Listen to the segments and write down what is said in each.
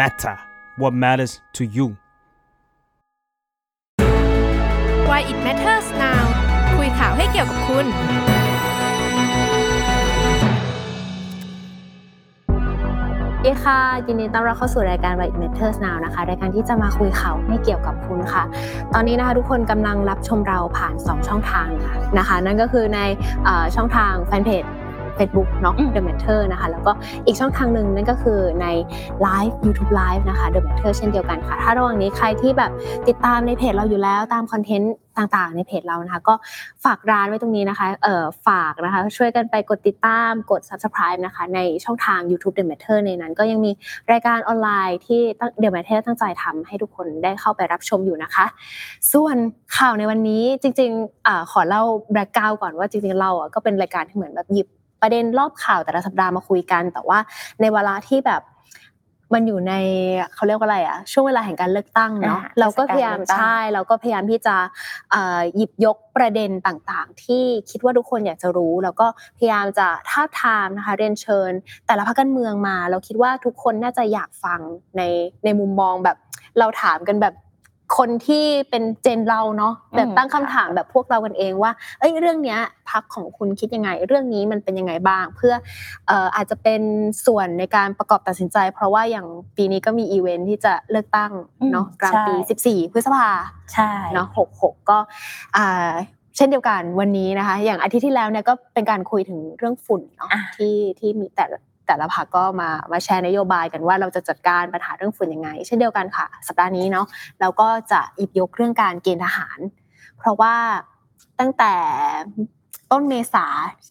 matter what matters to you Why it matters now คุยข่าวให้เกี่ยวกับคุณสวัสดีค่ะยินดีต้อนรับเข้าสู่รายการ White Matters Now นะคะ รายการที่จะมาคุยข่าวไม่เกี่ยวกับคุณค่ะ ตอนนี้นะคะทุกคนกำลังรับชมเราผ่าน 2 ช่องทางค่ะนะคะ นั่นก็คือในเอ่อช่องทางแฟนเพจ Facebook เนาะ The Matter นะคะ แล้วก็อีกช่องทางหนึ่งนั่นก็คือใน Live YouTube Live นะคะ The Matter เช่นเดียวกันค่ะ ถ้าระหว่างนี้ใครที่แบบติดตามในเพจเราอยู่แล้วตามคอนเทนต์ต่างๆ ในเพจเรานะคะ ก็ฝากร้านไว้ตรงนี้นะคะ เอ่อ ฝากนะคะ ช่วยกันไปกดติดตาม กด Subscribe นะคะ ในช่องทาง YouTube The Matter ในนั้น ก็ยังมีรายการออนไลน์ที่ The Matter ตั้งใจทำให้ทุกคนได้เข้าไปรับชมอยู่นะคะ ส่วนข่าวในวันนี้จริงๆอ่าขอเล่าแบล็กกราวก่อนว่าจริงๆเราอะก็เป็นรายการที่เหมือนแบบหยิบ ประเด็นรอบข่าวแต่ละสัปดาห์มาคุยกัน แต่ว่าในเวลาที่แบบมันอยู่ในเขาเรียกว่าอะไรอะช่วงเวลาแห่งการเลือกตั้งเนาะอ่าเราก็พยายามเทศกาลเลือกตั้งใช่เราก็พยายามที่จะเอ่อหยิบยกประเด็นต่างๆ ที่คิดว่าทุกคนอยากจะรู้ แล้วก็พยายามจะท้าบทามนะคะเรียนเชิญ แต่ละพรรคการเมืองมา เราคิดว่าทุกคนน่าจะอยากฟังในในมุมมองแบบเราถามกันแบบ คนที่เป็น gen เราเนาะแบบตั้งคำถามแบบพวกเรากันเองว่าเอ้ยเรื่องเนี้ยพรรคของคุณคิดยังไง เรื่องนี้มันเป็นยังไงบ้าง เพื่อเอ่ออาจจะเป็นส่วนในการประกอบตัดสินใจ เพราะว่าอย่างปีนี้ก็มีอีเวนท์ที่จะเลือกตั้งเนาะอืมกลางปีใช่14 พฤษภาใช่เนาะ66 ก็อ่าเช่นเดียวกันวันนี้นะคะ อย่างอาทิตย์ที่แล้วเนี่ยก็เป็นการคุยถึงเรื่องฝุ่นเนาะอะที่ที่มีแต่ละ แต่ละพรรคก็มามาแชร์นโยบายกันว่าเราจะจัดการปัญหาเรื่องฝุ่นยังไง เช่นเดียวกันค่ะ สัปดาห์นี้เนาะเราก็จะหยิบยกเรื่องการเกณฑ์ทหาร เพราะว่าตั้งแต่ต้นเมษา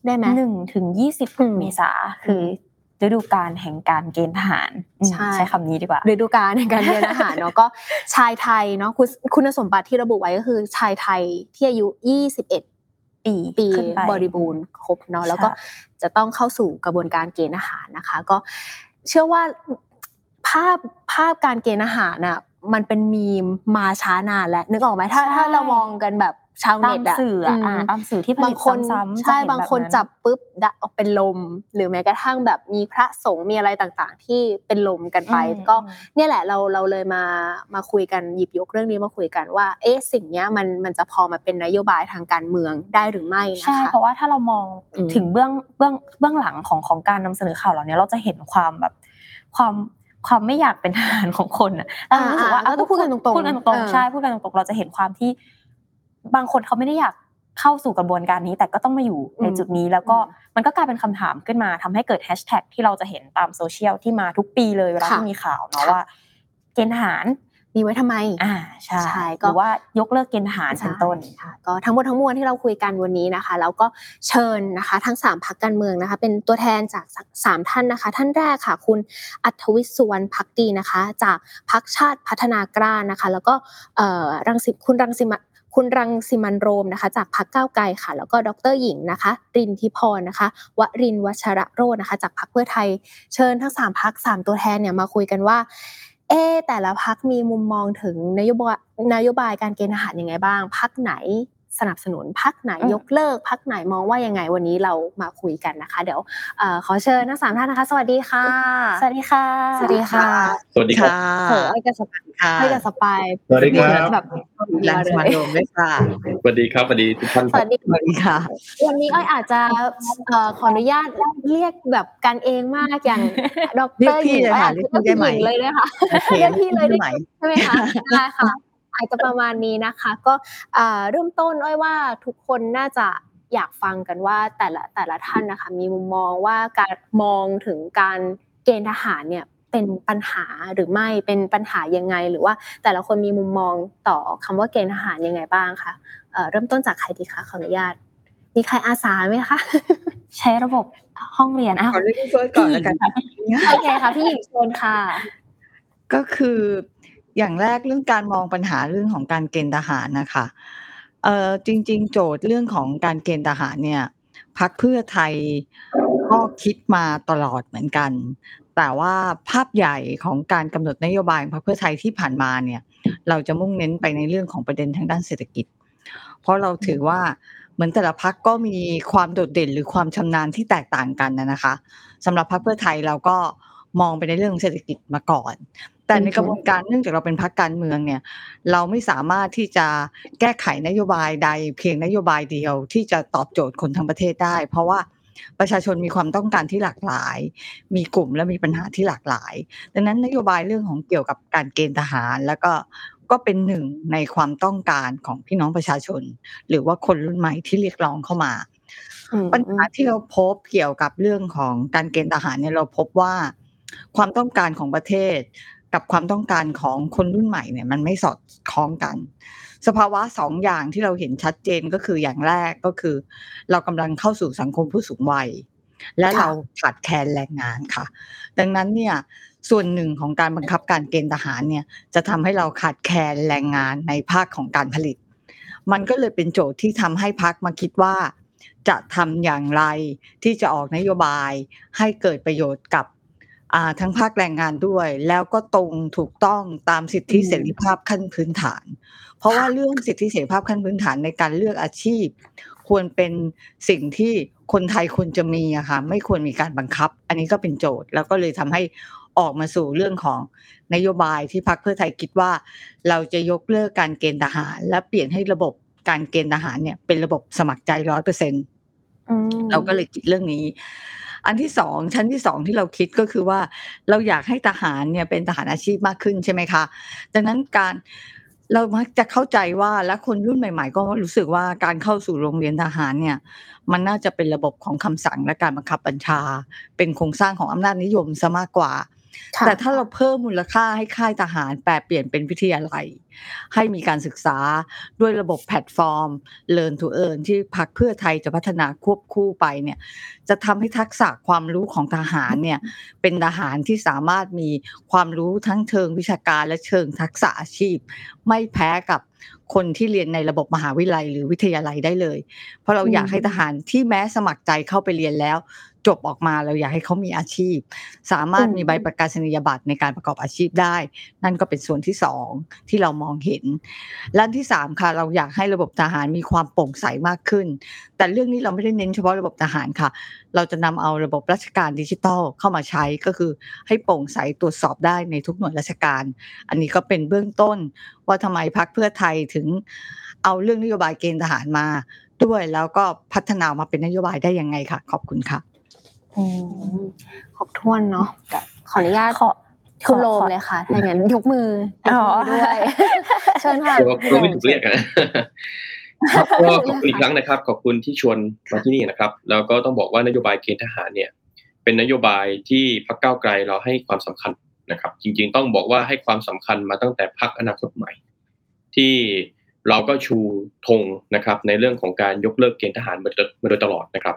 ได้ไหมหนึ่งถึงยี่สิบอืมเมษาคือฤดูกาลแห่งการเกณฑ์ทหารอืมใช่ใช้คำนี้ดีกว่าฤดูกาลในการเรียนอาหารเนาะก็ชายไทยเนาะคุณคุณสมบัติที่ระบุไว้ก็คือชายไทยที่อายุ 21 ปีปีขึ้นไปบริบูรณ์ครบเนาะแล้วก็ใช่ จะต้องเข้าสู่กระบวนการเกณฑ์อาหารนะคะ ก็เชื่อว่าภาพภาพการเกณฑ์อาหารน่ะมันเป็นมีมมาช้านานแล้วนึกออกไหมถ้าถ้าเรามองกันแบบ ชาวตาเน็มตอะสื่ออะมอ่าตามสื่อที่ผบาลิงตคนซ้ำๆใช่จะเห็บางคนแนั้นจับปุ๊บดะออกเป็นลม หรือแม้กระทั่งแบบมีพระสงฆ์มีอะไรต่างๆ ที่เป็นลมกันไปอืมก็อืมเนี่ยแหละเราเราเลยมามาคุยกันหยิบยกเรื่องนี้มาคุยกันว่า เอ๊ะสิ่งเนี้ยมันมันจะพอมาเป็นนโยบายทางการเมืองได้หรือไม่นะใช่คะเพราะว่าถ้าเรามองอืมถึงเบื้องเบื้องเบื้องหลังของของการนำเสนอข่าวเหล่านี้เราจะเห็นความแบบความความไม่อยากเป็นทหารของคนอะเรารู้สึกว่าอ่าๆเราต้องพูดกันตรงๆพูดกันตรงเออๆใช่พูดกันตรงๆเราจะเห็นความที่ บางคนเขาไม่ได้อยากเข้าสู่กระบวนการนี้ แต่ก็ต้องมาอยู่ในจุดนี้ แล้วก็มันก็กลายเป็นคำถามขึ้นมาทำให้เกิดแฮชแท็กที่เราจะเห็นตามโซเชียลที่มาทุกปีเลยเวลาค่ะที่มีข่าวเนาะค่ะว่าเกณฑ์ทหารมีไว้ทำไม อ่า ใช่ใช่หก็รือว่ายกเลิกเกณฑ์ทหารเป็นต้นใช่ค่ะ ก็ทั้งหมดทั้งมวลที่เราคุยกันวันนี้นะคะ แล้วก็เชิญนะคะ ทั้งสามพักการเมืองนะคะ เป็นตัวแทนจากสามท่านนะคะ ท่านแรกค่ะ คุณอัธวิศสุวรรณพักดีนะคะ จากพักชาติพัฒนากล้านะคะ แล้วก็เอ่อรังสิคุณรังสิมา คุณรังสิมันโรมนะคะจากพรรคก้าวไกลค่ะ แล้วก็ดรหญิงนะคะรินทิพรนะคะวรินวัชระโรจน์นะคะจากพรรคเพื่อไทยเชิญทั้งสามพักสามตัวแทนเนี่ยมาคุยกันว่าเอแต่ละพักมีมุมมองถึงนโยบายนโยบายการเกณฑ์ทหารยังไงบ้างพักไหน สนับสนุนพักไหนอืมยกเลิกพักไหนมองว่ายังไงวันนี้เรามาคุยกันนะคะ เดี๋ยวเอ่อขอเชิญทั้งสามท่านนะคะ สวัสดีค่ะ สวัสดีค่ะ สวัสดีค่ะ สวัสดีครับโหไอ้กับสปายค่ะไอ้กับสปายสวัสดีครับแบบแรงสมาโดมด้วยค่ะสวัสดีครับสวัสดีทุกท่านสวัสดีสวัสดีค่ะ วันนี้อ้อยอาจจะเอ่อขออนุญาตเรียกแบบกันเองมากอย่างดเรียรกหพี่ญิงเลยอ้อยค่ะอาจจะเรียกพี่ได้ไหมญิงเลยนะคะโอเคเรียกพี่เลยได้ไหมใช่ไหมคะได้ค่ะ อาจจะประมาณนี้นะคะ ก็เอ่อเริ่มต้นอ้อยว่าทุกคนน่าจะอยากฟังกันว่าแต่ละแต่ละท่านนะคะ มีมุมมองว่าการมองถึงการเกณฑ์ทหารเนี่ยเป็นปัญหาหรือไม่เป็นปัญหายังไง หรือว่าแต่ละคนมีมุมมองต่อคำว่าเกณฑ์ทหารยังไงบ้างคะเอ่อเริ่มต้นจากใครดีคะขออนุญาต มีใครอาสาไหมคะใช้ระบบห้องเรียนอ้าวขอเรียกพี่เฟิร์สก่อนแล้วกันโอเคค่ะพี่หญิงเชิญค่ะ ก็คือ อย่างแรกเรื่องการมองปัญหาเรื่องของการเกณฑ์ทหารนะคะเอ่อ จริง ๆ โจทย์เรื่องของการเกณฑ์ทหารเนี่ยพักเพื่อไทยก็คิดมาตลอดเหมือนกัน แต่ว่าภาพใหญ่ของการกำหนดนโยบายของพรรคเพื่อไทยที่ผ่านมาเนี่ย เราจะมุ่งเน้นไปในเรื่องของประเด็นทางด้านเศรษฐกิจ เพราะเราถือว่าเหมือนแต่ละพักก็มีความโดดเด่นหรือความชำนาญที่แตกต่างกันนะนะคะสำหรับพรรคเพื่อไทยเราก็มองไปในเรื่องเศรษฐกิจมาก่อน แต่ในอือฮึกระบวนการเนื่องจากเราเป็นพรรคการเมืองเนี่ย เราไม่สามารถที่จะแก้ไขนโยบายใด เพียงนโยบายเดียว ที่จะตอบโจทย์คนทั้งประเทศได้ เพราะว่าประชาชนมีความต้องการที่หลากหลาย มีกลุ่มและมีปัญหาที่หลากหลาย ดังนั้นนโยบายเรื่องของเกี่ยวกับการเกณฑ์ทหารแล้วก็ก็เป็นหนึ่งในความต้องการของพี่น้องประชาชน หรือว่าคนรุ่นใหม่ที่เรียกร้องเข้ามาอืมปัญหาที่เราพบเกี่ยวกับเรื่องของการเกณฑ์ทหารเนี่ยเราพบว่าความต้องการของประเทศ กับความต้องการของคนรุ่นใหม่เนี่ย มันไม่สอดคล้องกัน สภาวะสองอย่างที่เราเห็นชัดเจนก็คืออย่างแรกก็คือ เรากำลังเข้าสู่สังคมผู้สูงวัย และค่ะเราขาดแคลนแรงงานค่ะ ดังนั้นเนี่ยส่วนหนึ่งของการบังคับการเกณฑ์ทหารเนี่ยจะทำให้เราขาดแคลนแรงงานในภาคของการผลิต มันก็เลยเป็นโจทย์ที่ทำให้พักมาคิดว่า จะทำอย่างไรที่จะออกนโยบายให้เกิดประโยชน์กับ อ่าทั้งภาคแรงงานด้วย แล้วก็ตรงถูกต้องตามสิทธิอืมเสรีภาพขั้นพื้นฐาน เพราะว่าเรื่องสิทธิเสรีภาพขั้นพื้นฐานในการเลือกอาชีพ ควรเป็นสิ่งที่คนไทยควรจะมีอะค่ะ ไม่ควรมีการบังคับ อันนี้ก็เป็นโจทย์ แล้วก็เลยทำให้ออกมาสู่เรื่องของนโยบายที่พรรคเพื่อไทยคิดว่า เราจะยกเลิกการเกณฑ์ทหาร และเปลี่ยนให้ระบบการเกณฑ์ทหารเนี่ยเป็นระบบสมัครใจร้อยเปอร์เซ็นต์อืมเราก็เลยคิดเรื่องนี้ อันที่สองชั้นที่สองที่เราคิดก็คือว่า เราอยากให้ทหารเนี่ยเป็นทหารอาชีพมากขึ้นใช่ไหมคะดังนั้นการเรามักจะเข้าใจว่าและคนรุ่นใหม่ ๆ ก็รู้สึกว่าการเข้าสู่โรงเรียนทหารเนี่ย มันน่าจะเป็นระบบของคำสั่งและการบังคับบัญชา เป็นโครงสร้างของอำนาจนิยมซะมากกว่า แต่ถ้าเราเพิ่มมูลค่าให้ค่ายทหาร แปลเปลี่ยนเป็นวิทยาลัย ให้มีการศึกษาด้วยระบบแพลตฟอร์ม Learn to Earn ที่พักเพื่อไทยจะพัฒนาควบคู่ไปเนี่ยจะทำให้ทักษะความรู้ของทหารเนี่ยเป็นทหารที่สามารถมีความรู้ทั้งเชิงวิชาการและเชิงทักษะอาชีพ ไม่แพ้กับคนที่เรียนในระบบมหาวิทยาลัยหรือวิทยาลัยได้เลย เพราะเราอยากให้ทหารที่แม้สมัครใจเข้าไปเรียนแล้ว จบออกมาเราอยากให้เขามีอาชีพ สามารถมีใบประกาศนียบัตรในการประกอบอาชีพได้ นั่นก็เป็นส่วนที่สองที่เรามองเห็นและอันที่สามค่ะ เราอยากให้ระบบทหารมีความโปร่งใสมากขึ้น แต่เรื่องนี้เราไม่ได้เน้นเฉพาะระบบทหารค่ะ เราจะนำเอาระบบราชการดิจิทัลเข้ามาใช้ก็คือให้โปร่งใสตรวจสอบได้ในทุกหน่วยราชการ อันนี้ก็เป็นเบื้องต้น ว่าทำไมพักเพื่อไทยถึงเอาเรื่องนโยบายเกณฑ์ทหารมาด้วยแล้วก็พัฒนามาเป็นนโยบายได้ยังไงค่ะ ขอบคุณค่ะ อืมครบถ้วนเนาะขออนุญาตขอคุณโรมขอเลยค่ะถ้าอย่างนั้นยกมือยกอ๋อมือด้วยเชิญค่ะเราเราไม่ถูกเรียกอะครับก็ขอบคุณอีกครั้งนะครับ ขอบคุณที่ชวนมาที่นี่นะครับ แล้วก็ต้องบอกว่านโยบายเกณฑ์ทหารเนี่ย เป็นนโยบายที่พรรคก้าวไกลเราให้ความสำคัญนะครับ จริงๆต้องบอกว่าให้ความสำคัญมาตั้งแต่พรรคอนาคตใหม่ ที่เราก็ชูธงนะครับ ในเรื่องของการยกเลิกเกณฑ์ทหารมาโดยมาโดยตลอดนะครับ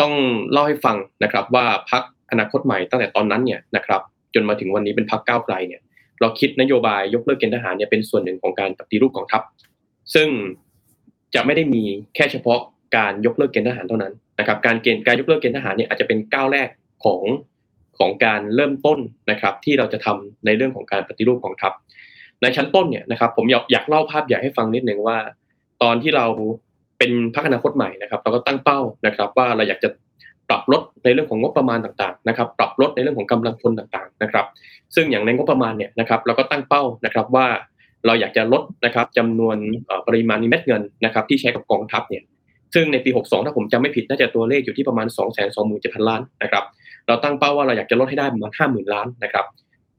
ต้องเล่าให้ฟังนะครับว่าพรรคอนาคตใหม่ตั้งแต่ตอนนั้นเนี่ยนะครับจนมาถึงวันนี้เป็นพรรคก้าวไกลเนี่ยเราคิดนโยบายยกเลิกเกณฑ์ทหารเนี่ยเป็นส่วนหนึ่งของการปฏิรูปกองทัพ ซึ่งจะไม่ได้มีแค่เฉพาะการยกเลิกเกณฑ์ทหารเท่านั้นนะครับการเกณฑ์การยกเลิกเกณฑ์ทหารเนี่ยอาจจะเป็นก้าวแรกของของการเริ่มต้นนะครับที่เราจะทำในเรื่องของการปฏิรูปกองทัพ ในชั้นต้นเนี่ยนะครับผมอยากอยากเล่าภาพใหญ่ให้ฟังนิดนึงว่า ตอนที่เรา เป็นพรรคอนาคตใหม่นะครับ เราก็ตั้งเป้านะครับ ว่าเราอยากจะปรับลดในเรื่องของงบประมาณต่างๆนะครับ ปรับลดในเรื่องของกำลังพลต่างๆนะครับ ซึ่งอย่างในงบประมาณเนี่ยนะครับ เราก็ตั้งเป้านะครับว่าเราอยากจะลดนะครับจำนวนปริมาณเม็ดเงินนะครับที่ใช้กับกองทัพเนี่ยซึ่งในปี 62 ถ้าผมจำไม่ผิดน่าจะตัวเลขอยู่ที่ประมาณ 2 2 7 0 0 0 ล้านนะครับ เราตั้งเป้าว่าเราอยากจะลดให้ได้ประมาณ 50,000 ล้านนะครับ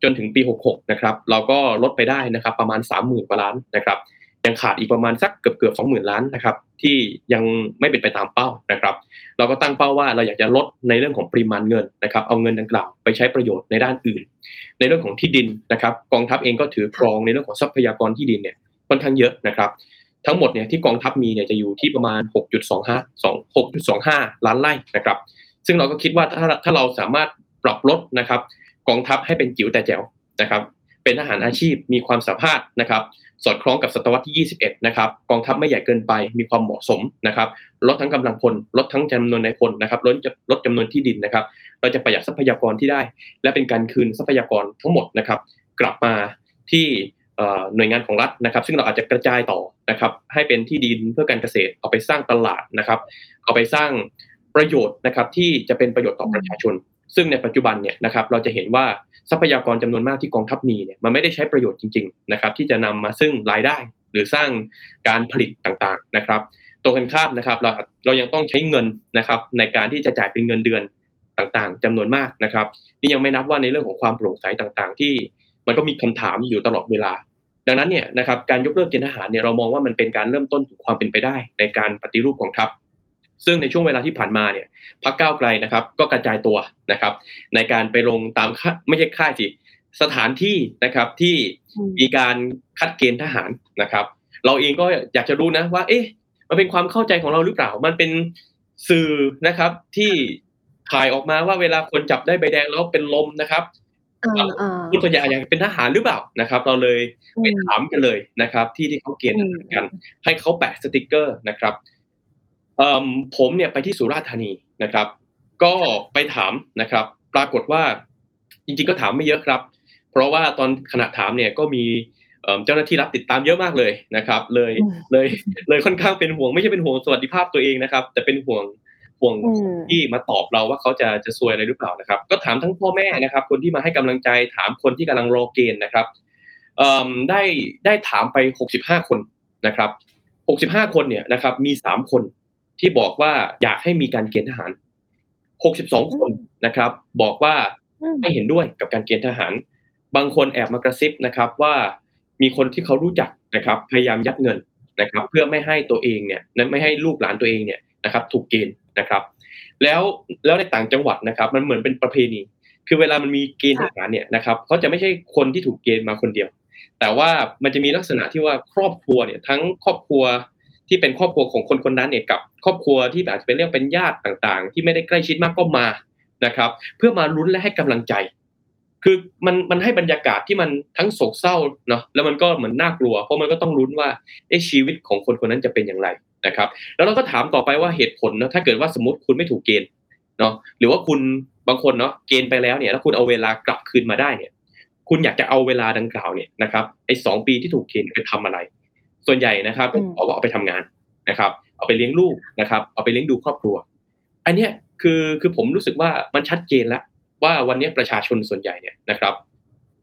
จนถึงปี 66 นะครับ เราก็ลดไปได้นะครับประมาณ 30,000 กว่าล้านนะครับ ยังขาดอีกประมาณสักเกือบเกือบ20,000ล้านนะครับที่ยังไม่เป็นไปตามเป้านะครับ เราก็ตั้งเป้าว่าเราอยากจะลดในเรื่องของปริมาณเงินนะครับ เอาเงินดังกล่าวไปใช้ประโยชน์ในด้านอื่น ในเรื่องของที่ดินนะครับ กองทัพเองก็ถือครองในเรื่องของทรัพยากรที่ดินเนี่ยค่อนข้างเยอะนะครับ ทั้งหมดเนี่ยที่กองทัพมีเนี่ยจะอยู่ที่ประมาณ 6.25 2 6.25 ล้านไร่นะครับ ซึ่งเราก็คิดว่าถ้าถ้าเราสามารถปรับลดนะครับ กองทัพให้เป็นจิ๋วแต่แจ๋วนะครับ เป็นทหารอาชีพมีความสามารถนะครับ สอดคล้องกับศตวรรษที่ 21 นะครับ กองทัพไม่ใหญ่เกินไป มีความเหมาะสมนะครับ ลดทั้งกำลังพล ลดทั้งจำนวนนายพลนะครับ ลดลดจำนวนที่ดินนะครับ เราจะประหยัดทรัพยากรที่ได้ และเป็นการคืนทรัพยากรทั้งหมดนะครับ กลับมาที่หน่วยงานของรัฐนะครับ ซึ่งเราอาจจะกระจายต่อนะครับ ให้เป็นที่ดินเพื่อการเกษตร เอาไปสร้างตลาดนะครับ เอาไปสร้างประโยชน์นะครับที่จะเป็นประโยชน์ต่อประชาชน ซึ่งในปัจจุบันเนี่ยนะครับเราจะเห็นว่าทรัพยากรจำนวนมากที่กองทัพมีเนี่ยมันไม่ได้ใช้ประโยชน์จริงๆนะครับที่จะนำมาซึ่งรายได้หรือสร้างการผลิตต่างๆนะครับตรงกันข้ามนะครับเราเรายังต้องใช้เงินนะครับในการที่จะจ่ายเป็นเงินเดือนต่างๆจำนวนมากนะครับนี่ยังไม่นับว่าในเรื่องของความโปร่งใสต่างๆ ที่มันก็มีคำถามอยู่ตลอดเวลา ดังนั้นเนี่ยนะครับการยกเลิกเกณฑ์ทหารเนี่ยเรามองว่ามันเป็นการเริ่มต้นของความเป็นไปได้ ในการปฏิรูปกองทัพ ซึ่งในช่วงเวลาที่ผ่านมาเนี่ยพรรคก้าวไกลนะครับ ก็กระจายตัวนะครับ ในการไปลงตามค่าไม่ใช่ค่ายสิสถานที่นะครับที่มีการคัดเกณฑ์ทหารนะครับ เราเองก็อยากจะรู้นะว่า เอ๊ะ มันเป็นความเข้าใจของเราหรือเปล่า มันเป็นสื่อนะครับที่ถ่ายออกมาว่าเวลาคนจับได้ใบแดงแล้วเป็นลมนะครับเออเออคุณส่วนใหญ่อยากเป็นทหารหรือเปล่านะครับ เราเลยไปถามกันเลยนะครับ ที่ที่เขาเกณฑ์ทหารกัน ให้เขาแปะสติกเกอร์นะครับเอ่อ ผมเนี่ยไปที่สุราษฎร์ธานีนะครับ ก็ไปถามนะครับ ปรากฏว่าจริงๆก็ถามไม่เยอะครับ เพราะว่าตอนขณะถามเนี่ยก็มีเอิ่มเจ้าหน้าที่รับติดตามเยอะมากเลยนะครับ เลยอืมเลยเลยค่อนข้างเป็นห่วงไม่ใช่เป็นห่วงสวัสดิภาพตัวเองนะครับ แต่เป็นห่วงห่วงอืมที่มาตอบเราว่าเขาจะจะซวยอะไรหรือเปล่านะครับ ก็ถามทั้งพ่อแม่นะครับ คนที่มาให้กำลังใจถามคนที่กำลังรอเกณฑ์นะครับเอ่อได้ได้ถามไป 65 คนนะครับ 65 คนเนี่ยนะครับ มี 3 คน ที่บอกว่าอยากให้มีการเกณฑ์ทหาร 62 คนนะครับ บอกว่าอืมไม่เห็นด้วยกับการเกณฑ์ทหาร บางคนแอบมากระซิบนะครับว่ามีคนที่เขารู้จักนะครับ พยายามยัดเงินนะครับ เพื่อไม่ให้ตัวเองเนี่ยไม่ให้ลูกหลานตัวเองเนี่ยนะครับ ถูกเกณฑ์นะครับ แล้วแล้วในต่างจังหวัดนะครับ มันเหมือนเป็นประเพณี คือเวลามันมีเกณฑ์ทหารเนี่ยนะครับเขาจะไม่ใช่คนที่ถูกเกณฑ์มาคนเดียว แต่ว่ามันจะมีลักษณะที่ว่าครอบครัวเนี่ยทั้งครอบครัว ที่เป็นครอบครัวของคนคนนั้นเนี่ยกับครอบครัวที่อาจจะเป็นเรื่องเป็นญาติต่างๆ ที่ไม่ได้ใกล้ชิดมากก็มานะครับ เพื่อมาลุ้นและให้กำลังใจ คือมันมันให้บรรยากาศที่มันทั้งโศกเศร้าเนาะแล้วมันก็เหมือนน่ากลัว เพราะมันก็ต้องลุ้นว่าเอ๊ะชีวิตของคนคนนั้นจะเป็นอย่างไรนะครับ แล้วเราก็ถามต่อไปว่าเหตุผลเนาะถ้าเกิดว่าสมมติคุณไม่ถูกเกณฑ์เนาะหรือว่าคุณบางคนเนาะเกณฑ์ไปแล้วเนี่ยแล้วคุณเอาเวลากลับคืนมาได้เนี่ย คุณอยากจะเอาเวลาดังกล่าวเนี่ยนะครับไอ้สองปีที่ถูกเกณฑ์ไปทำอะไร ส่วนใหญ่นะครับอืมเอาเอาไปทำงานนะครับ เอาไปเลี้ยงลูกนะครับ เอาไปเลี้ยงดูครอบครัว อันเนี้ยคือคือผมรู้สึกว่ามันชัดเจนแล้วว่าวันนี้ประชาชนส่วนใหญ่เนี่ยนะครับ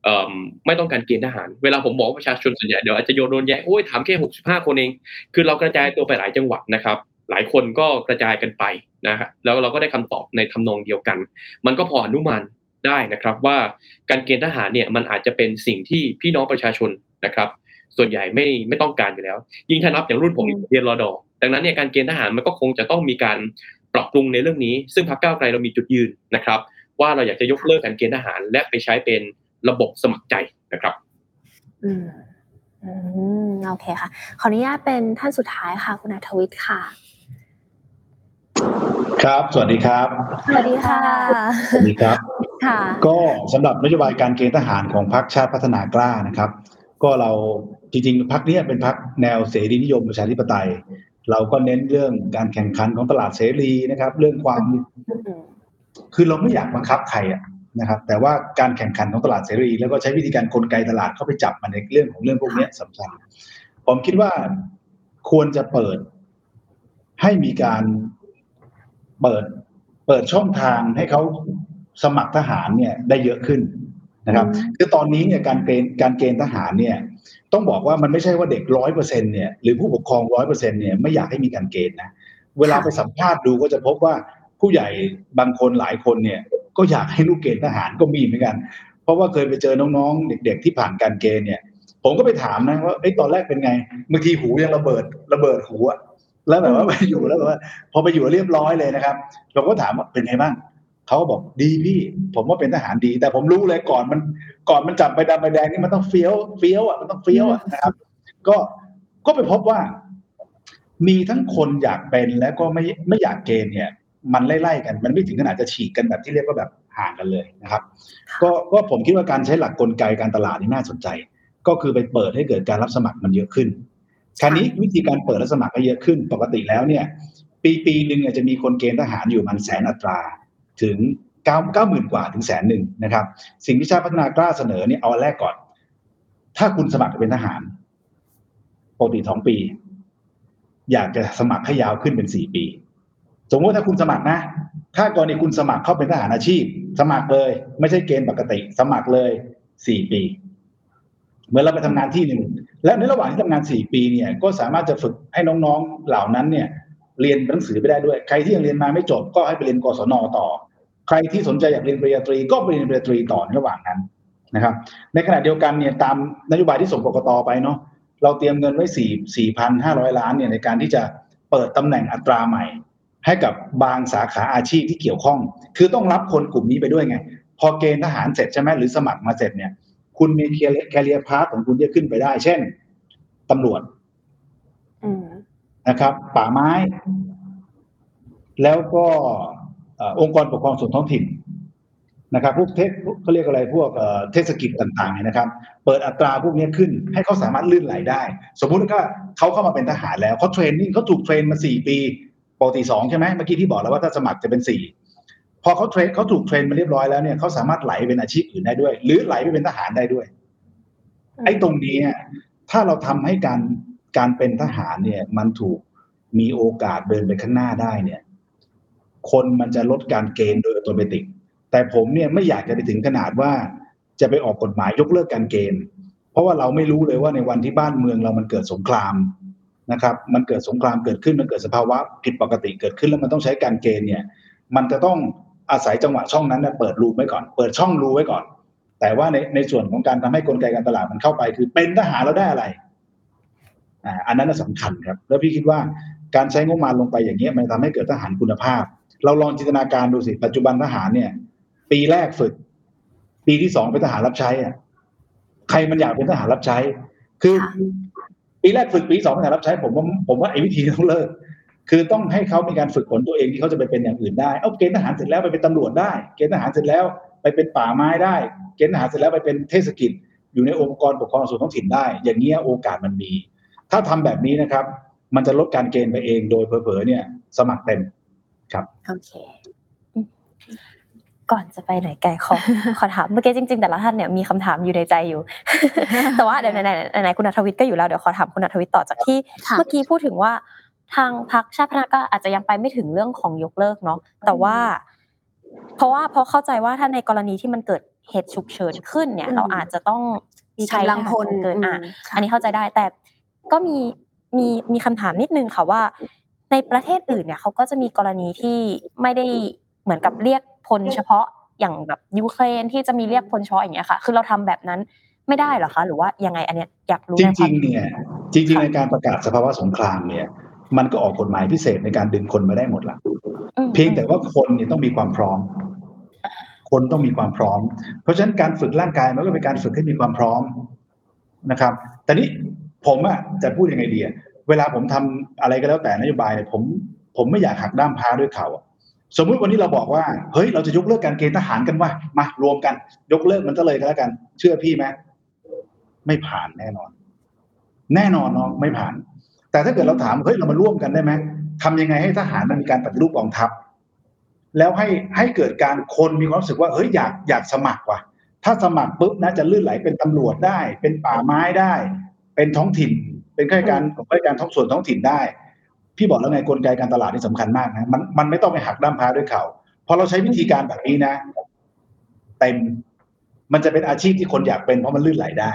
เอ่อไม่ต้องการเกณฑ์ทหาร เวลาผมบอกว่าประชาชนส่วนใหญ่เดี๋ยวอาจจะโยนโดนแย้งโอ้ยถามแค่หกสิบห้าคนเอง คือเรากระจายตัวไปหลายจังหวัดนะครับ หลายคนก็กระจายกันไปนะฮะแล้วเราก็ได้คำตอบในทำนองเดียวกัน มันก็พออนุมานได้นะครับว่าการเกณฑ์ทหารเนี่ยมันอาจจะเป็นสิ่งที่พี่น้องประชาชนนะครับ ส่วนใหญ่ไม่ไม่ต้องการอยู่แล้ว ยิ่งถ้านับอย่างรุ่นผมเรียนรอดอดังนั้นเนี่ยการเกณฑ์ทหารมันก็คงจะต้องมีการปรับปรุงในเรื่องนี้ ซึ่งพรรคก้าวไกลเรามีจุดยืนนะครับ ว่าเราอยากจะยกเลิกการเกณฑ์ทหาร และไปใช้เป็นระบบสมัครใจนะครับ อืมอืมโอเคค่ะ ขออนุญาตเป็นท่านสุดท้ายค่ะคุณอัธวิทย์ค่ะ ครับ สวัสดีครับ สวัสดีค่ะ สวัสดีครับ ค่ะ ก็สำหรับนโยบายการเกณฑ์ทหารของพรรคชาติพัฒนากล้านะครับ ก็เราจริงๆพรรคเนี้เป็นพรรคแนวเสรีนิยมประชาธิปไตย เราก็เน้นเรื่องการแข่งขันของตลาดเสรีนะครับ เรื่องความ คือเราไม่อยากบังคับใครอะนะครับ แต่ว่าการแข่งขันของตลาดเสรี แล้วก็ใช้วิธีการกลไกตลาดเข้าไปจับมันในเรื่องของเรื่องพวกนี้ยสำคัญผมคิดว่าควรจะเปิด ให้มีการเปิด เปิดช่องทางให้เขาสมัครทหารเนี่ยได้เยอะขึ้น นะครับอืมคือตอนนี้เนี่ยการเกณฑ์การเกณฑ์ทหารเนี่ยต้องบอกว่ามันไม่ใช่ว่าเด็กร้อยเปอร์เซ็นเนี่ยหรือผู้ปกครองร้อยเปอร์เซ็นเนี่ยไม่อยากให้มีการเกณฑ์นะเวลาไปสัมภาษณ์ดูก็จะพบว่าผู้ใหญ่บางคนหลายคนเนี่ยก็อยากให้ลูกเกณฑ์ทหารก็มีเหมือนกัน เพราะว่าเคยไปเจอน้องๆ เด็ก ๆ ที่ผ่านการเกณฑ์เนี่ย ผมก็ไปถามนะว่าเอ้ยตอนแรกเป็นไงบางทีหูยังระเบิดระเบิดหูอะแล้วแบบว่าไปอยู่แล้วแบบว่าพอไปอยู่เรียบร้อยเลยนะครับ เราก็ถามว่าเป็นไงบ้าง เขาก็บอกดีพี่ ผมว่าเป็นทหารดี แต่ผมรู้เลยก่อนมันก่อนมันจับใบดำใบแดงนี่มันต้องเฟี้ยวเฟี้ยวอะมันต้องเฟี้ยวอะนะครับ ก็ก็ไปพบว่า มีทั้งคนอยากเป็นและก็ไม่ไม่อยากเกณฑ์เนี่ย มันไล่ๆกัน มันไม่ถึงขนาดจะฉีกกันแบบที่เรียกว่าแบบห่างกันเลยนะครับ ก็ก็ผมคิดว่าการใช้หลักกลไกการตลาดนี่น่าสนใจ ก็คือไปเปิดให้เกิดการรับสมัครมันเยอะขึ้นคราวนี้วิธีการเปิดรับสมัครให้เยอะขึ้น ปกติแล้วเนี่ย ปีปีหนึ่งเนี่ยจะมีคนเกณฑ์ทหารอยู่ประมันแสนอัตรา ถึงเก้าเก้าหมื่นกว่าถึงแสนหนึ่งนะครับ สิ่งที่ชาติพัฒนากล้าเสนอเนี่ยเอาแรกก่อน ถ้าคุณสมัครเป็นทหารปกติสองปี อยากจะสมัครให้ยาวขึ้นเป็นสี่ปี สมมติถ้าคุณสมัครนะ ถ้ากรณีคุณสมัครเข้าเป็นทหารอาชีพ สมัครเลย ไม่ใช่เกณฑ์ปกติ สมัครเลยสี่ปีเหมือนเราไปทำงานที่หนึ่งและในระหว่างที่ทำงานสี่ปีเนี่ย ก็สามารถจะฝึกให้น้องๆเหล่านั้นเนี่ย เรียนหนังสือไปได้ด้วย ใครที่ยังเรียนมาไม่จบก็ให้ไปเรียนกศนต่อ ใครที่สนใจอยากเรียนปริญญาตรีก็ไปเรียนปริญญาตรีต่อในระหว่างนั้นนะครับ ในขณะเดียวกันเนี่ยตามนโยบายที่ส่งกกตไปเนาะเราเตรียมเงินไว้สี่สี่พันห้าร้อยล้านเนี่ยในการที่จะเปิดตำแหน่งอัตราใหม่ ให้กับบางสาขาอาชีพที่เกี่ยวข้อง คือต้องรับคนกลุ่มนี้ไปด้วยไง พอเกณฑ์ทหารเสร็จใช่ไหมหรือสมัครมาเสร็จเนี่ย คุณมีแคเรียพาร์ของคุณจะขึ้นไปได้ เช่นตำรวจ นะครับ ป่าไม้ แล้วก็เอ่อองค์กรปกครองส่วนท้องถิ่นนะครับพวกเทศเขาเรียกอะไรพวกเอ่อเทศกิจต่างๆเนี่ยนะครับ เปิดอัตราพวกนี้ขึ้นให้เขาสามารถลื่นไหลได้ สมมุติว่าเขาเข้ามาเป็นทหารแล้วเขา training เขาถูก train มาสี่ปีปกติสองใช่ไหมเมื่อกี้ที่บอกแล้วว่าถ้าสมัครจะเป็นสี่พอเขา train เขาถูก train มาเรียบร้อยแล้วเนี่ยเขาสามารถไหลเป็นอาชีพอื่นได้ด้วย หรือไหลไปเป็นทหารได้ด้วยไอ้ตรงนี้เนี่ยถ้าเราทำให้การ การเป็นทหารเนี่ยมันถูกมีโอกาสเดินไปข้างหน้าได้เนี่ย คนมันจะลดการเกณฑ์โดยอัตโนมัติแต่ผมเนี่ยไม่อยากจะไปถึงขนาดว่าจะไปออกกฎหมายยกเลิกการเกณฑ์ เพราะว่าเราไม่รู้เลยว่าในวันที่บ้านเมืองเรามันเกิดสงครามนะครับ มันเกิดสงครามเกิดขึ้นมันเกิดสภาวะผิดปกติเกิดขึ้นแล้วมันต้องใช้การเกณฑ์เนี่ย มันจะต้องอาศัยจังหวะช่องนั้นนะเปิดรูไว้ก่อน เปิดช่องรูไว้ก่อน แต่ว่าในในส่วนของการทำให้กลไกการตลาดมันเข้าไป คือเป็นทหารแล้วได้อะไร อ่าอันนั้นนะสำคัญครับ แล้วพี่คิดว่าการใช้งบประมาณลงไปอย่างเงี้ยมันทำให้เกิดทหารคุณภาพ เราลองจินตนาการดูสิ ปัจจุบันทหารเนี่ย ปีแรกฝึก ปีที่สองเป็นทหารรับใช้อะใครมันอยากเป็นทหารรับใช้ คือค่ะปีแรกฝึกปีที่สองเป็นทหารรับใช้ ผมว่าผมว่าไอ้วิธีนี้ต้องเลิกคือต้องให้เขามีการฝึกฝนตัวเองที่เขาจะไปเป็นอย่างอื่นได้เอาเกณฑ์ทหารเสร็จแล้วไปเป็นตำรวจได้ เกณฑ์ทหารเสร็จแล้วไปเป็นป่าไม้ได้ เกณฑ์ทหารเสร็จแล้วไปเป็นเทศกิจ อยู่ในองค์กรปกครองส่วนท้องถิ่นได้ อย่างเงี้ยโอกาสมันมี ถ้าทำแบบนี้นะครับ มันจะลดการเกณฑ์ไปเองโดยเผลอๆเนี่ย สมัครเต็มโอเคก่อนจะไปไหนไกลขอขอถามเมื่อกี้จริง ๆ แต่ละท่านเนี่ยมีคำถามอยู่ในใจอยู่ แต่ว่าเดี๋ยวไหนๆไหนๆคุณอัธวิทย์ก็อยู่แล้วเดี๋ยวขอถามคุณอัธวิทย์ต่อจากที่ค่ะเมื่อกี้พูดถึงว่าทางพรรคชาติพัฒนาก็อาจจะยังไปไม่ถึงเรื่องของยกเลิกเนาะแต่ว่า เพราะว่าเพราะเข้าใจว่าถ้าในกรณีที่มันเกิดเหตุฉุกเฉินขึ้นเนี่ยอืมเราอาจจะต้องมีใช้กำลังพลทหารเกินอะอืมค่ะอันนี้เข้าใจได้แต่ ก็มีมีมีคำถามนิดนึงค่ะว่า ในประเทศอื่นเนี่ยเขาก็จะมีกรณีที่ไม่ได้เหมือนกับเรียกพลเฉพาะอย่างแบบยูเครนที่จะมีเรียกพลเฉพาะอย่างเงี้ยค่ะ คือเราทำแบบนั้นไม่ได้เหรอคะหรือว่ายังไงอันเนี้ยอยากรู้จในควาริมงๆเนี่ยจริงๆในการประกาศสภาวะสงครามเนี่ย มันก็ออกกฎหมายพิเศษในการดึงคนมาได้หมดละอืมเพียงแต่ว่าคนเนี่ยต้องมีความพร้อม คนต้องมีความพร้อม เพราะฉะนั้นการฝึกร่างกายมันก็เป็นการฝึกให้มีความพร้อมนะครับ แต่นี้ ผมอะจะพูดยังไงดีเวลาผมทำอะไรก็แล้วแต่นโยบายเนี่ยผมผมไม่อยากหักด้ามพาด้วยเขาอะสมมุติวันนี้เราบอกว่าเฮ้ยเราจะยกเลิกการเกณฑ์ทหารกันว่ามารวมกัน ยกเลิกมันก็เลยก็แล้วกัน เชื่อพี่ไหมไม่ผ่านแน่นอน แน่นอนเนาะไม่ผ่าน แต่ถ้าเกิดเราถามเฮ้ยเรามาร่วมกันได้ไหมทำยังไงให้ทหารมันมีการปฏิรูปกองทัพ แล้วให้ให้เกิดการคนมีความรู้สึกว่าเฮ้ยอยากอยากสมัครว่ะถ้าสมัครปุ๊บนะจะลื่นไหลเป็นตำรวจได้ เป็นป่าไม้ได้ เป็นท้องถิ่น เป็นข้าราชการข้าราชการท้องส่วนท้องถิ่นได้ พี่บอกแล้วไงกลไกการตลาดนี่สำคัญมากนะมันมันไม่ต้องไปหักด้ามพร้าด้วยเขาพอเราใช้วิธีการแบบนี้นะเต็มมันจะเป็นอาชีพที่คนอยากเป็นเพราะมันลื่นไหลได้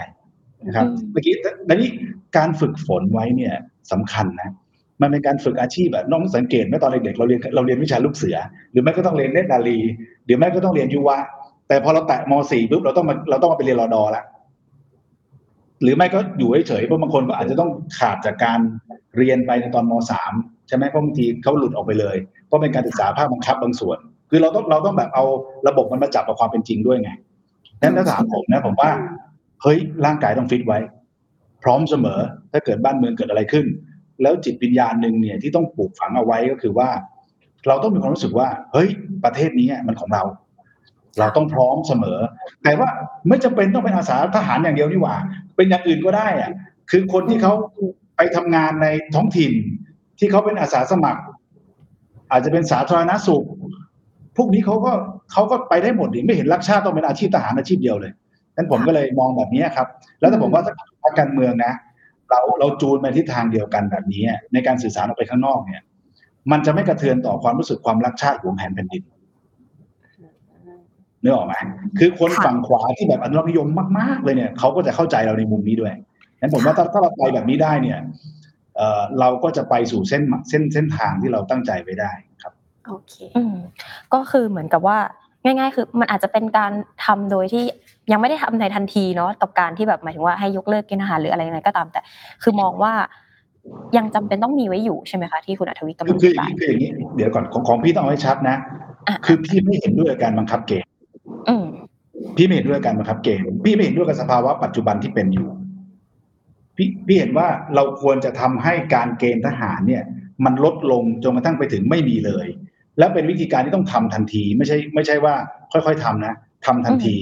นะครับอืมเมื่อกี้แต่นี้การฝึกฝนไว้เนี่ยสำคัญนะมันเป็นการฝึกอาชีพแบบน้องสังเกตไหมตอนเด็กๆเราเรียนเราเรียนวิชาลูกเสือ หรือไม่ก็ต้องเรียนเนตรนารีหรือไม่ก็ต้องเรียนยุวะแต่พอเราแตะม .4 ปุ๊บเราต้องมาเราต้องมาไปเรียนรอดอละ หรือไม่ก็อยู่เฉยๆเพราะบางคนก็อาจจะต้องขาดจากการเรียนไปในตอนม .3 ใช่ไหมเพราะบางทีเขาหลุดออกไปเลยเพราะเป็นการศึกษาภาคบังคับบางส่วน คือเราต้องเราต้องแบบเอาระบบมันมาจับกับความเป็นจริงด้วยไงนั้นถ้าถามผมนะผมว่าเฮ้ยร่างกายต้องฟิตไว้ พร้อมเสมอถ้าเกิดบ้านเมืองเกิดอะไรขึ้น แล้วจิตวิญญาณหนึ่งเนี่ยที่ต้องปลูกฝังเอาไว้ก็คือว่า เราต้องมีความรู้สึกว่า เฮ้ย ประเทศนี้มันของเรา เราต้องพร้อมเสมอ แต่ว่าไม่จำเป็นต้องเป็นอาสาทหารอย่างเดียวนี่หว่า เป็นอย่างอื่นก็ได้อะคือคนที่เขาไปทำงานในท้องถิ่น ที่เขาเป็นอาสาสมัคร อาจจะเป็นสาธารณสุข พวกนี้เขาก็เขาก็ไปได้หมดดิไม่เห็นรักชาติต้องเป็นอาชีพทหารอาชีพเดียวเลยนั้นผมก็เลยมองแบบนี้ครับ แล้วแต่ผมว่าถ้าพรรคการเมืองนะ เราเราจูนไปทิศทางเดียวกันแบบนี้ ในการสื่อสารออกไปข้างนอกเนี่ย มันจะไม่กระเทือนต่อความรู้สึกความรักชาติของแผ่นแผ่นดิน นึกออกไหมคือคนค่ะฝั่งขวาที่แบบอนุรักษ์นิยมมาก ๆ เลยเนี่ยเขาก็จะเข้าใจเราในมุมนี้ด้วยงั้นผมว่าถ้าถ้าเราไปแบบนี้ได้เนี่ยเอ่อเราก็จะไปสู่เส้นเส้นเส้นทางที่เราตั้งใจไว้ได้ครับโอเคอืมก็คือเหมือนกับว่าง่าย ๆ คือมันอาจจะเป็นการทำโดยที่ยังไม่ได้ทำในทันทีเนาะกับการที่แบบหมายถึงว่าให้ยกเลิกกินอาหารหรืออะไรยังไงก็ตาม แต่ คือมองว่ายังจำเป็นต้องมีไว้อยู่ใช่ไหมคะที่คุณอัธวิทย์กำคืลัองคือออธิย่างบายนี้คืออย่างนี้เดี๋ยวก่อนของของพี่ต้องเอาให้ชัดนะอะคือพี่ไม่เห็นด้วยกับการบังคับเกณฑ์อืม พี่ไม่เห็นด้วยกับการบังคับ เกณฑ์พี่ไม่เห็นด้วยกับสภาวะปัจจุบันที่เป็นอยู่ พี่พี่เห็นว่าเราควรจะทำให้การเกณฑ์ทหารเนี่ย มันลดลงจนกระทั่งไปถึงไม่มีเลย และเป็นวิธีการที่ต้องทำทันที ไม่ใช่ ไม่ใช่ว่า ค่อยๆทำนะทำทันที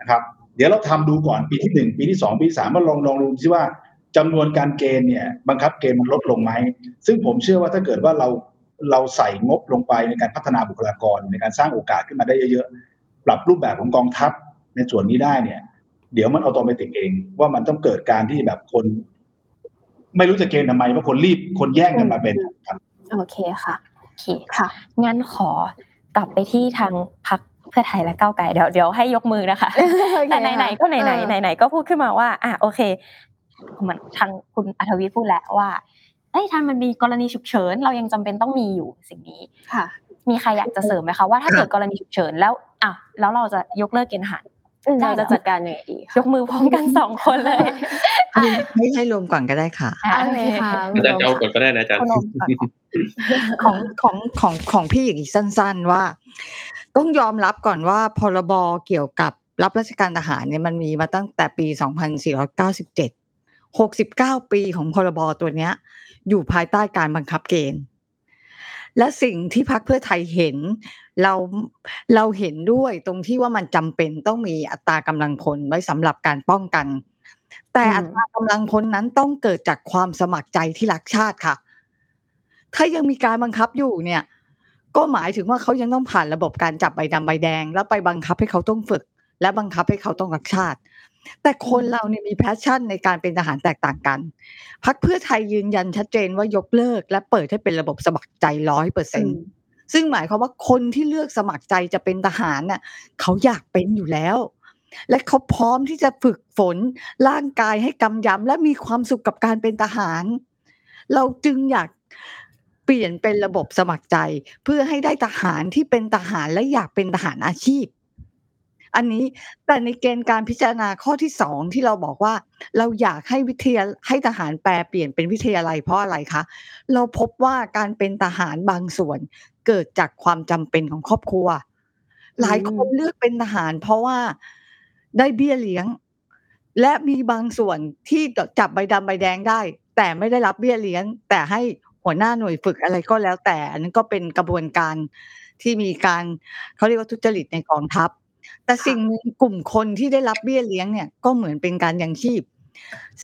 นะครับ เดี๋ยวเราทำดูก่อนปีที่หนึ่งปีที่สองปีที่สามมาลองลองดูซิว่าจำนวนการเกณฑ์เนี่ย บังคับเกณฑ์มันลดลงไหมซึ่งผมเชื่อว่าถ้าเกิดว่าเราเราใส่งบลงไปในการพัฒนาบุคลากรในการสร้างโอกาสขึ้นมาได้เยอะๆ ปรับรูปแบบของกองทัพในส่วนนี้ได้เนี่ย เดี๋ยวมันเอาตัวไปติดเอง ว่ามันต้องเกิดการที่แบบคน ไม่รู้จะเกณฑ์ทำไมว่าคนรีบคนแย่งกันมาเป็นครับโอเคค่ะโอเคค่ะ งั้นขอกลับไปที่ทางพักเพื่อไทยและก้าวไกลเดี๋ยวเดี๋ยวให้ยกมือนะคะแต่ไหนๆก็ไหนๆไหนๆก็พูดขึ้นมาว่า อะโอเคเหมือนทางคุณอัธวิทย์พูดแล้วว่าเอ้ยถ้ามันมีกรณีฉุกเฉิน เรายังจำเป็นต้องมีอยู่สิ่งนี้ค่ะ มีใครอยากจะเสริมไหมคะว่าถ้าเกิดกรณีฉุกเฉินแล้วอะแล้วเราจะยกเลิกเกณฑ์ทหารได้เราเหรอจะจัดการยังไงดียกมือพร้อมกันสองคนเลยให้ให้ให้รวมก่อนก็ได้ค่ะอะโอเคค่ะอาจารย์จะเอาก่อนก็ได้นะอาจารย์คุณนมก่อนค่ะของของของของพี่อย่างอีกสั้น ๆ ว่า ต้องยอมรับก่อนว่าพรบเกี่ยวกับรับราชการทหารเนี่ยมันมีมาตั้งแต่ปี 2497 69 ปีของพรบตัวเนี้ย อยู่ภายใต้การบังคับเกณฑ์ และสิ่งที่พรรคเพื่อไทยเห็น เราเราเห็นด้วยตรงที่ว่ามันจำเป็นต้องมีอัตรากำลังพลไว้สำหรับการป้องกัน แต่อืมอัตรากำลังพลนั้นต้องเกิดจากความสมัครใจที่รักชาติค่ะ ถ้ายังมีการบังคับอยู่เนี่ย ก็หมายถึงว่าเขายังต้องผ่านระบบการจับใบดำใบแดง แล้วไปบังคับให้เขาต้องฝึก และบังคับให้เขาต้องรักชาติ แต่คนเราเนี่ยมีแพชชั่นในการเป็นทหารแตกต่างกัน พักเพื่อไทยยืนยันชัดเจนว่ายกเลิก และเปิดให้เป็นระบบสมัครใจร้อยเปอร์เซ็นซึ่งหมายความว่าคนที่เลือกสมัครใจจะเป็นทหารน่ะเขาอยากเป็นอยู่แล้ว และเขาพร้อมที่จะฝึกฝนร่างกายให้กำยำและมีความสุขกับการเป็นทหาร เราจึงอยากเปลี่ยนเป็นระบบสมัครใจ เพื่อให้ได้ทหารที่เป็นทหารและอยากเป็นทหารอาชีพ อันนี้แต่ในเกณฑ์การพิจารณาข้อที่สองที่เราบอกว่า เราอยากให้วิทยาให้ทหารแปลเปลี่ยนเป็นวิทยาลัยเพราะอะไรคะเราพบว่าการเป็นทหารบางส่วนเกิดจากความจำเป็นของครอบครัว หลายคนเลือกเป็นทหาร เพราะว่าได้เบี้ยเลี้ยง และมีบางส่วนที่จับใบดำใบแดงได้ แต่ไม่ได้รับเบี้ยเลี้ยง แต่ให้หัวหน้าหน่วยฝึกอะไรก็แล้วแต่อันนั้นก็เป็นกระบวนการที่มีการเขาเรียกว่าทุจริตในกองทัพ แต่สิ่งหนึ่งกลุ่มคนที่ได้รับเบี้ยเลี้ยงเนี่ยก็เหมือนเป็นการยังชีพ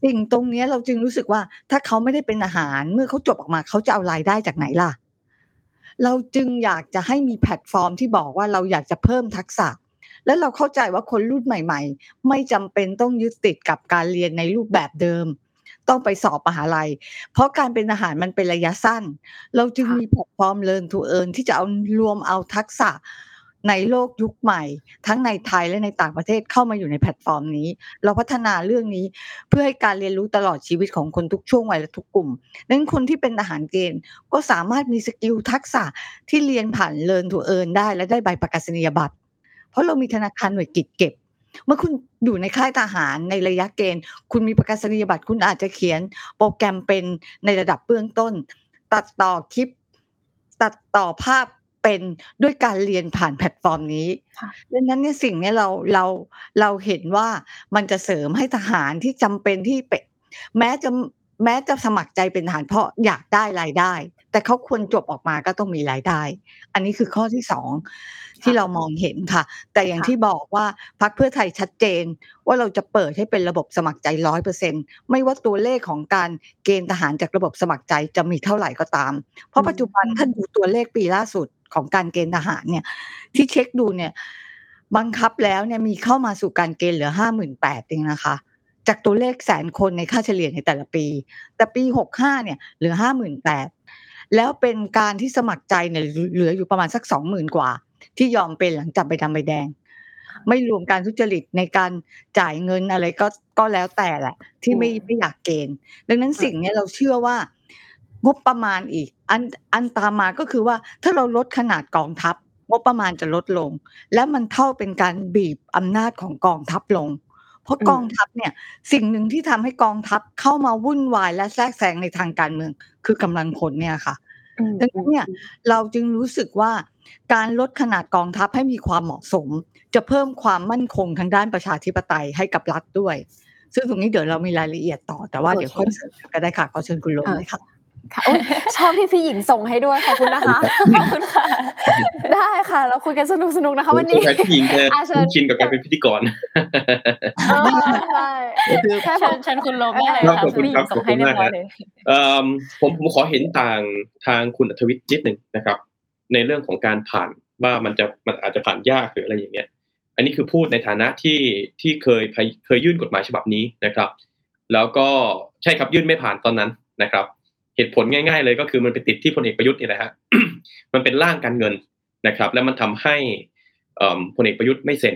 สิ่งตรงเนี้ยเราจึงรู้สึกว่า ถ้าเขาไม่ได้เป็นอาหารเมื่อเขาจบออกมาเขาจะเอารายได้จากไหนล่ะ เราจึงอยากจะให้มีแพลตฟอร์มที่บอกว่าเราอยากจะเพิ่มทักษะ และเราเข้าใจว่าคนรุ่นใหม่ ๆ ไม่จำเป็นต้องยึดติดกับการเรียนในรูปแบบเดิม ต้องไปสอบมหาลัย เพราะการเป็นอาหารมันเป็นระยะสั้น เราจึงมีแพลตฟอร์ม Learn to Earn ที่จะเอารวมเอาทักษะ ในโลกยุคใหม่ ทั้งในไทยและในต่างประเทศเข้ามาอยู่ในแพลตฟอร์มนี้ เราพัฒนาเรื่องนี้เพื่อให้การเรียนรู้ตลอดชีวิตของคนทุกช่วงวัยและทุกกลุ่มดังนั้นคนที่เป็นทหารเกณฑ์ก็สามารถมี skill ทักษะที่เรียนผ่าน Learn to Earn ได้ และได้ใบประกาศนียบัตร เพราะเรามีธนาคารหน่วยกิตเก็บเมื่อคุณอยู่ในค่ายทหารในระยะเกณฑ์ คุณมีประกาศนียบัตรคุณอาจจะเขียนโปรแกรมเป็นในระดับเบื้องต้น ตัดต่อคลิป ตัดต่อภาพ เป็นด้วยการเรียนผ่านแพลตฟอร์มนี้ค่ะดังนั้นเนี่ยสิ่งเนี้ยเราเราเราเห็นว่ามันจะเสริมให้ทหารที่จำเป็นที่เป็นแม้จะแม้จะสมัครใจเป็นทหารเพราะอยากได้รายได้ แต่เขาควรจบออกมาก็ต้องมีรายได้ อันนี้คือข้อที่สองที่เรามองเห็นค่ะ แต่อย่างค่ะที่บอกว่าพรรคเพื่อไทยชัดเจน ว่าเราจะเปิดให้เป็นระบบสมัครใจร้อยเปอร์เซ็นไม่ว่าตัวเลขของการเกณฑ์ทหารจากระบบสมัครใจจะมีเท่าไหร่ก็ตาม เพราะปัจจุบันถ้าดูตัวเลขปีล่าสุด ของการเกณฑ์ทหารเนี่ย ที่เช็คดูเนี่ย บังคับแล้วเนี่ยมีเข้ามาสู่การเกณฑ์เหลือห้าหมื่นแปดเองนะคะ จากตัวเลขแสนคนในค่าเฉลี่ยในแต่ละปี แต่ปีหกห้าเนี่ยเหลือห้าหมื่นแปดแล้วเป็นการที่สมัครใจเนี่ยเหลืออยู่ประมาณสักสองหมื่นกว่า ที่ยอมเป็นหลังจากใบดำใบแดง ไม่รวมการทุจริตในการจ่ายเงินอะไรก็ก็แล้วแต่แหละ ที่ไม่ไม่อยากเกณฑ์ ดังนั้นสิ่งนี้เราเชื่อว่างบประมาณอีก อันอันตามมาก็คือว่าถ้าเราลดขนาดกองทัพงบประมาณจะลดลง และมันเท่าเป็นการบีบอำนาจของกองทัพลง เพราะอืมกองทัพเนี่ยสิ่งหนึ่งที่ทำให้กองทัพเข้ามาวุ่นวายและแทรกแซงในทางการเมือง คือกำลังพลเนี่ยค่ะอืมดังนั้นเนี่ยเราจึงรู้สึกว่าการลดขนาดกองทัพให้มีความเหมาะสม จะเพิ่มความมั่นคงทางด้านประชาธิปไตยให้กับรัฐด้วย ซึ่งตรงนี้เดี๋ยวเรามีรายละเอียดต่อแต่ว่าโอเคเดี๋ยวค่อยเสริมก็ได้ค่ะขอเชิญคุณลงเลยค่ะ ค่ะโอ๊ยชอบที่พี่หญิงส่งให้ด้วยขอบคุณนะคะขอบคุณค่ะ ได้ค่ะ เราคุยกันสนุกสนุกๆนะคะ วันนี้สงสัยผู้หญิงเธออะเชิญคุ้นชินกับการเป็นพิธีกรเออใช่แค่ผเชิมญเชิญคุณลมได้เลยครับค่ะขอบคุณพี่หครัญิบงส่งให้ขอบคุณเรียบร้อยมากเลยเอ่อผมผมขอเห็นต่างทางคุณอัธวิทย์นิดหนึ่งนะครับ ในเรื่องของการผ่านว่ามันจะมันอาจจะผ่านยากหรืออะไรอย่างเงี้ย อันนี้คือพูดในฐานะที่ที่เคยพยเคยยื่นกฎหมายฉบับนี้นะครับ แล้วก็ใช่ครับยื่นไม่ผ่านตอนนั้นนะครับ เหตุผลง่าย ๆ เลยก็คือมันไปติดที่พลเอกประยุทธ์นี่แหละฮะมันเป็นร่างการเงินนะครับ แล้วมันทำให้พลเอกประยุทธ์ไม่เซ็น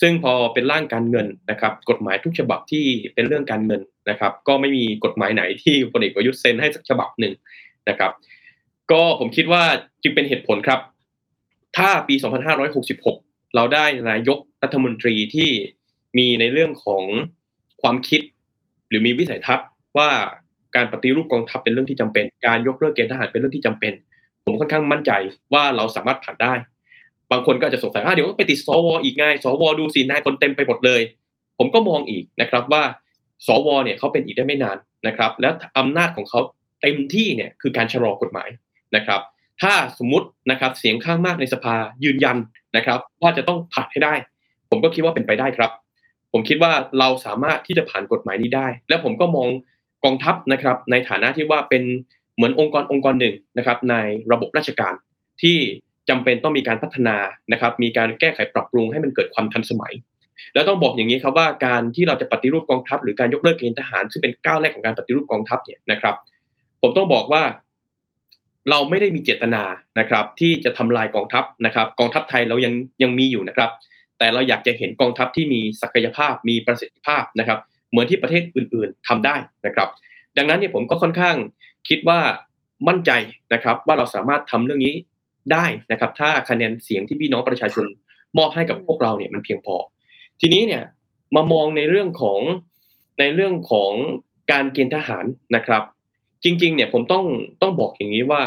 ซึ่งพอเป็นร่างการเงินนะครับ กฎหมายทุกฉบับที่เป็นเรื่องการเงินนะครับ ก็ไม่มีกฎหมายไหนที่พลเอกประยุทธ์เซ็นให้สักฉบับหนึ่งนะครับ ก็ผมคิดว่าจึงเป็นเหตุผลครับ ถ้าปี 2566 เราได้นายกรัฐมนตรีที่มีในเรื่องของความคิด หรือมีวิสัยทัศน์ว่า การปฏิรูปกองทัพเป็นเรื่องที่จำเป็น การยกเลิกเกณฑ์ทหารเป็นเรื่องที่จำเป็น ผมค่อนข้างมั่นใจว่าเราสามารถผ่านได้ บางคนก็อาจจะสงสัยว่าเดี๋ยวไปติดสวอีกไงสวดูสินายคนเต็มไปหมดเลย ผมก็มองอีกนะครับว่าสวเนี่ยเขาเป็นอีกได้ไม่นานนะครับ แล้วอำนาจของเขาเต็มที่เนี่ยคือการชะลอกฎหมายนะครับ ถ้าสมมตินะครับเสียงข้างมากในสภายืนยันนะครับ ว่าจะต้องผ่านให้ได้ ผมก็คิดว่าเป็นไปได้ครับ ผมคิดว่าเราสามารถที่จะผ่านกฎหมายนี้ได้ และผมก็มอง กองทัพนะครับในฐานะที่ว่าเป็นเหมือนองค์กรองค์กรหนึ่งนะครับในระบบราชการที่จำเป็นต้องมีการพัฒนานะครับมีการแก้ไขปรับปรุงให้มันเกิดความทันสมัย แล้วต้องบอกอย่างนี้ครับว่าการที่เราจะปฏิรูปกองทัพ หรือการยกเลิกเกณฑ์ทหาร ซึ่งเป็นก้าวแรกของการปฏิรูปกองทัพเนี่ยนะครับ ผมต้องบอกว่าเราไม่ได้มีเจตนานะครับ ที่จะทำลายกองทัพนะครับ กองทัพไทยเรายังยังมีอยู่นะครับ แต่เราอยากจะเห็นกองทัพที่มีศักยภาพมีประสิทธิภาพนะครับ เหมือนที่ประเทศอื่นๆทำได้นะครับ ดังนั้นเนี่ยผมก็ค่อนข้างคิดว่ามั่นใจนะครับ ว่าเราสามารถทำเรื่องนี้ได้นะครับ ถ้าคะแนนเสียงที่พี่น้องประชาชนมอบให้กับพวกเราเนี่ยมันเพียงพอ ทีนี้เนี่ยมามองในเรื่องของในเรื่องของการเกณฑ์ทหารนะครับ จริง ๆ เนี่ยผมต้องต้องบอกอย่างนี้ว่า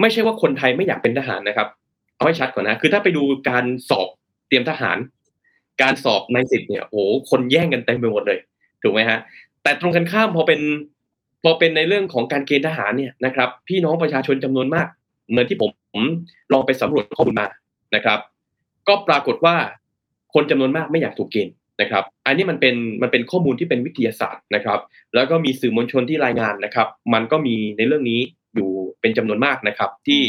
ไม่ใช่ว่าคนไทยไม่อยากเป็นทหารนะครับ เอาให้ชัดก่อนนะคือถ้าไปดูการสอบเตรียมทหาร การสอบในสิบเนี่ยโอ้โหคนแย่งกันเต็มไปหมดเลย ถูกไหมฮะ แต่ตรงกันข้ามพอเป็นพอเป็นในเรื่องของการเกณฑ์ทหารเนี่ยนะครับ พี่น้องประชาชนจำนวนมาก เหมือนที่ผมลองไปสำรวจข้อมูลมานะครับ ก็ปรากฏว่าคนจำนวนมากไม่อยากถูกเกณฑ์นะครับ อันนี้มันเป็นมันเป็นข้อมูลที่เป็นวิทยาศาสตร์นะครับ แล้วก็มีสื่อมวลชนที่รายงานนะครับ มันก็มีในเรื่องนี้อยู่เป็นจำนวนมากนะครับ ที่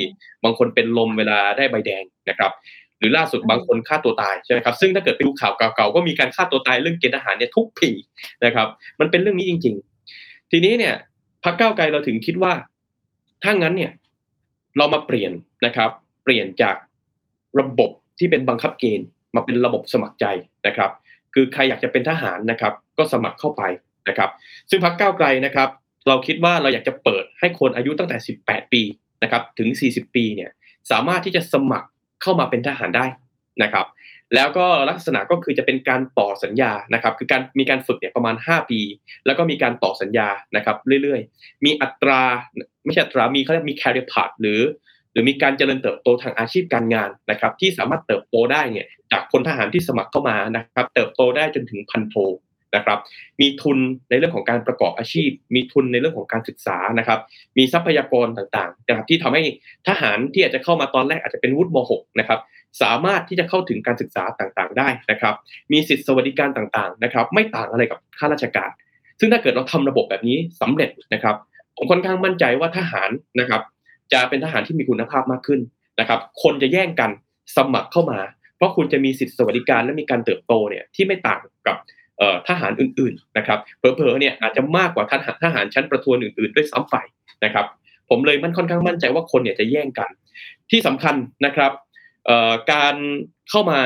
บางคนเป็นลมเวลาได้ใบแดงนะครับ หรือล่าสุดบางคนฆ่าตัวตายใช่ไหมครับซึ่งถ้าเกิดไปดูข่าวเก่าๆก็มีการฆ่าตัวตายเรื่องเกณฑ์ทหารเนี่ยทุกปีนะครับ มันเป็นเรื่องนี้จริง ๆ ทีนี้เนี่ยพรรคก้าวไกลเราถึงคิดว่าถ้างั้นเนี่ย เรามาเปลี่ยนนะครับ เปลี่ยนจากระบบที่เป็นบังคับเกณฑ์มาเป็นระบบสมัครใจนะครับ คือใครอยากจะเป็นทหารนะครับ ก็สมัครเข้าไปนะครับ ซึ่งพรรคก้าวไกลนะครับ เราคิดว่าเราอยากจะเปิดให้คนอายุตั้งแต่ 18 ปีนะครับ ถึง 40 ปีเนี่ย สามารถที่จะสมัคร เข้ามาเป็นทหารได้นะครับ แล้วก็ลักษณะก็คือจะเป็นการต่อสัญญานะครับ คือการมีการฝึกเนี่ยประมาณ 5 ปี แล้วก็มีการต่อสัญญานะครับ เรื่อยๆ มีอัตราไม่ใช่อัตรามีเขาเรียกมี career path หรือ หรือมีการเจริญเติบโตทางอาชีพการงานนะครับ ที่สามารถเติบโตได้เนี่ยจากพลทหารที่สมัครเข้ามานะครับ เติบโตได้จนถึงพันโท นะครับ มีทุนในเรื่องของการประกอบอาชีพ มีทุนในเรื่องของการศึกษานะครับ มีทรัพยากรต่างๆนะครับที่ทำให้ทหารที่อาจจะเข้ามาตอนแรกอาจจะเป็นวุฒิม .6 นะครับสามารถที่จะเข้าถึงการศึกษาต่างๆ ได้นะครับ มีสิทธิสวัสดิการต่างๆนะครับ ไม่ต่างอะไรกับข้าราชการ ซึ่งถ้าเกิดเราทำระบบแบบนี้สำเร็จนะครับ ผมค่อนข้างมั่นใจว่าทหารนะครับ จะเป็นทหารที่มีคุณภาพมากขึ้นนะครับ คนจะแย่งกันสมัครเข้ามา เพราะคุณจะมีสิทธิสวัสดิการและมีการเติบโตเนี่ยที่ไม่ต่างกับ ทหารอื่นๆนะครับเผลอๆเนี่ยอาจจะมากกว่าทหารทหารชั้นประทวนอื่นๆด้วยซ้ำไปนะครับ ผมเลยมันค่อนข้างมั่นใจว่าคนเนี่ยจะแย่งกัน ที่สำคัญนะครับเอ่อการเข้ามา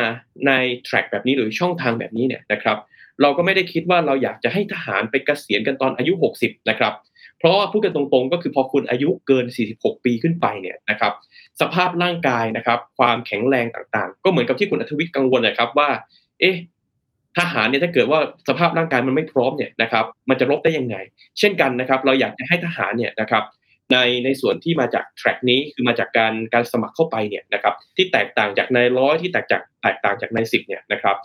ในแทร็กแบบนี้หรือช่องทางแบบนี้เนี่ยนะครับ เราก็ไม่ได้คิดว่าเราอยากจะให้ทหารไปเกษียณกันตอนอายุ 60 นะครับเพราะว่าพูดกันตรงๆ ก็คือพอคุณอายุเกิน 46 ปีขึ้นไปเนี่ยนะครับสภาพร่างกายนะครับ ความแข็งแรงต่างๆ ก็เหมือนกับที่คุณอัธวิทย์กังวลนะครับว่า เอ๊ะ ทหารเนี่ยถ้าเกิดว่าสภาพร่างกายมันไม่พร้อมเนี่ยนะครับมันจะรบได้ยังไง เช่นกันนะครับ เราอยากจะให้ทหารเนี่ยนะครับในในส่วนที่มาจากแทร็กนี้คือมาจากการการสมัครเข้าไปเนี่ยนะครับที่แตกต่างจากนายร้อยที่แตกจากแตกต่างจากนายสิบเนี่ยนะครับ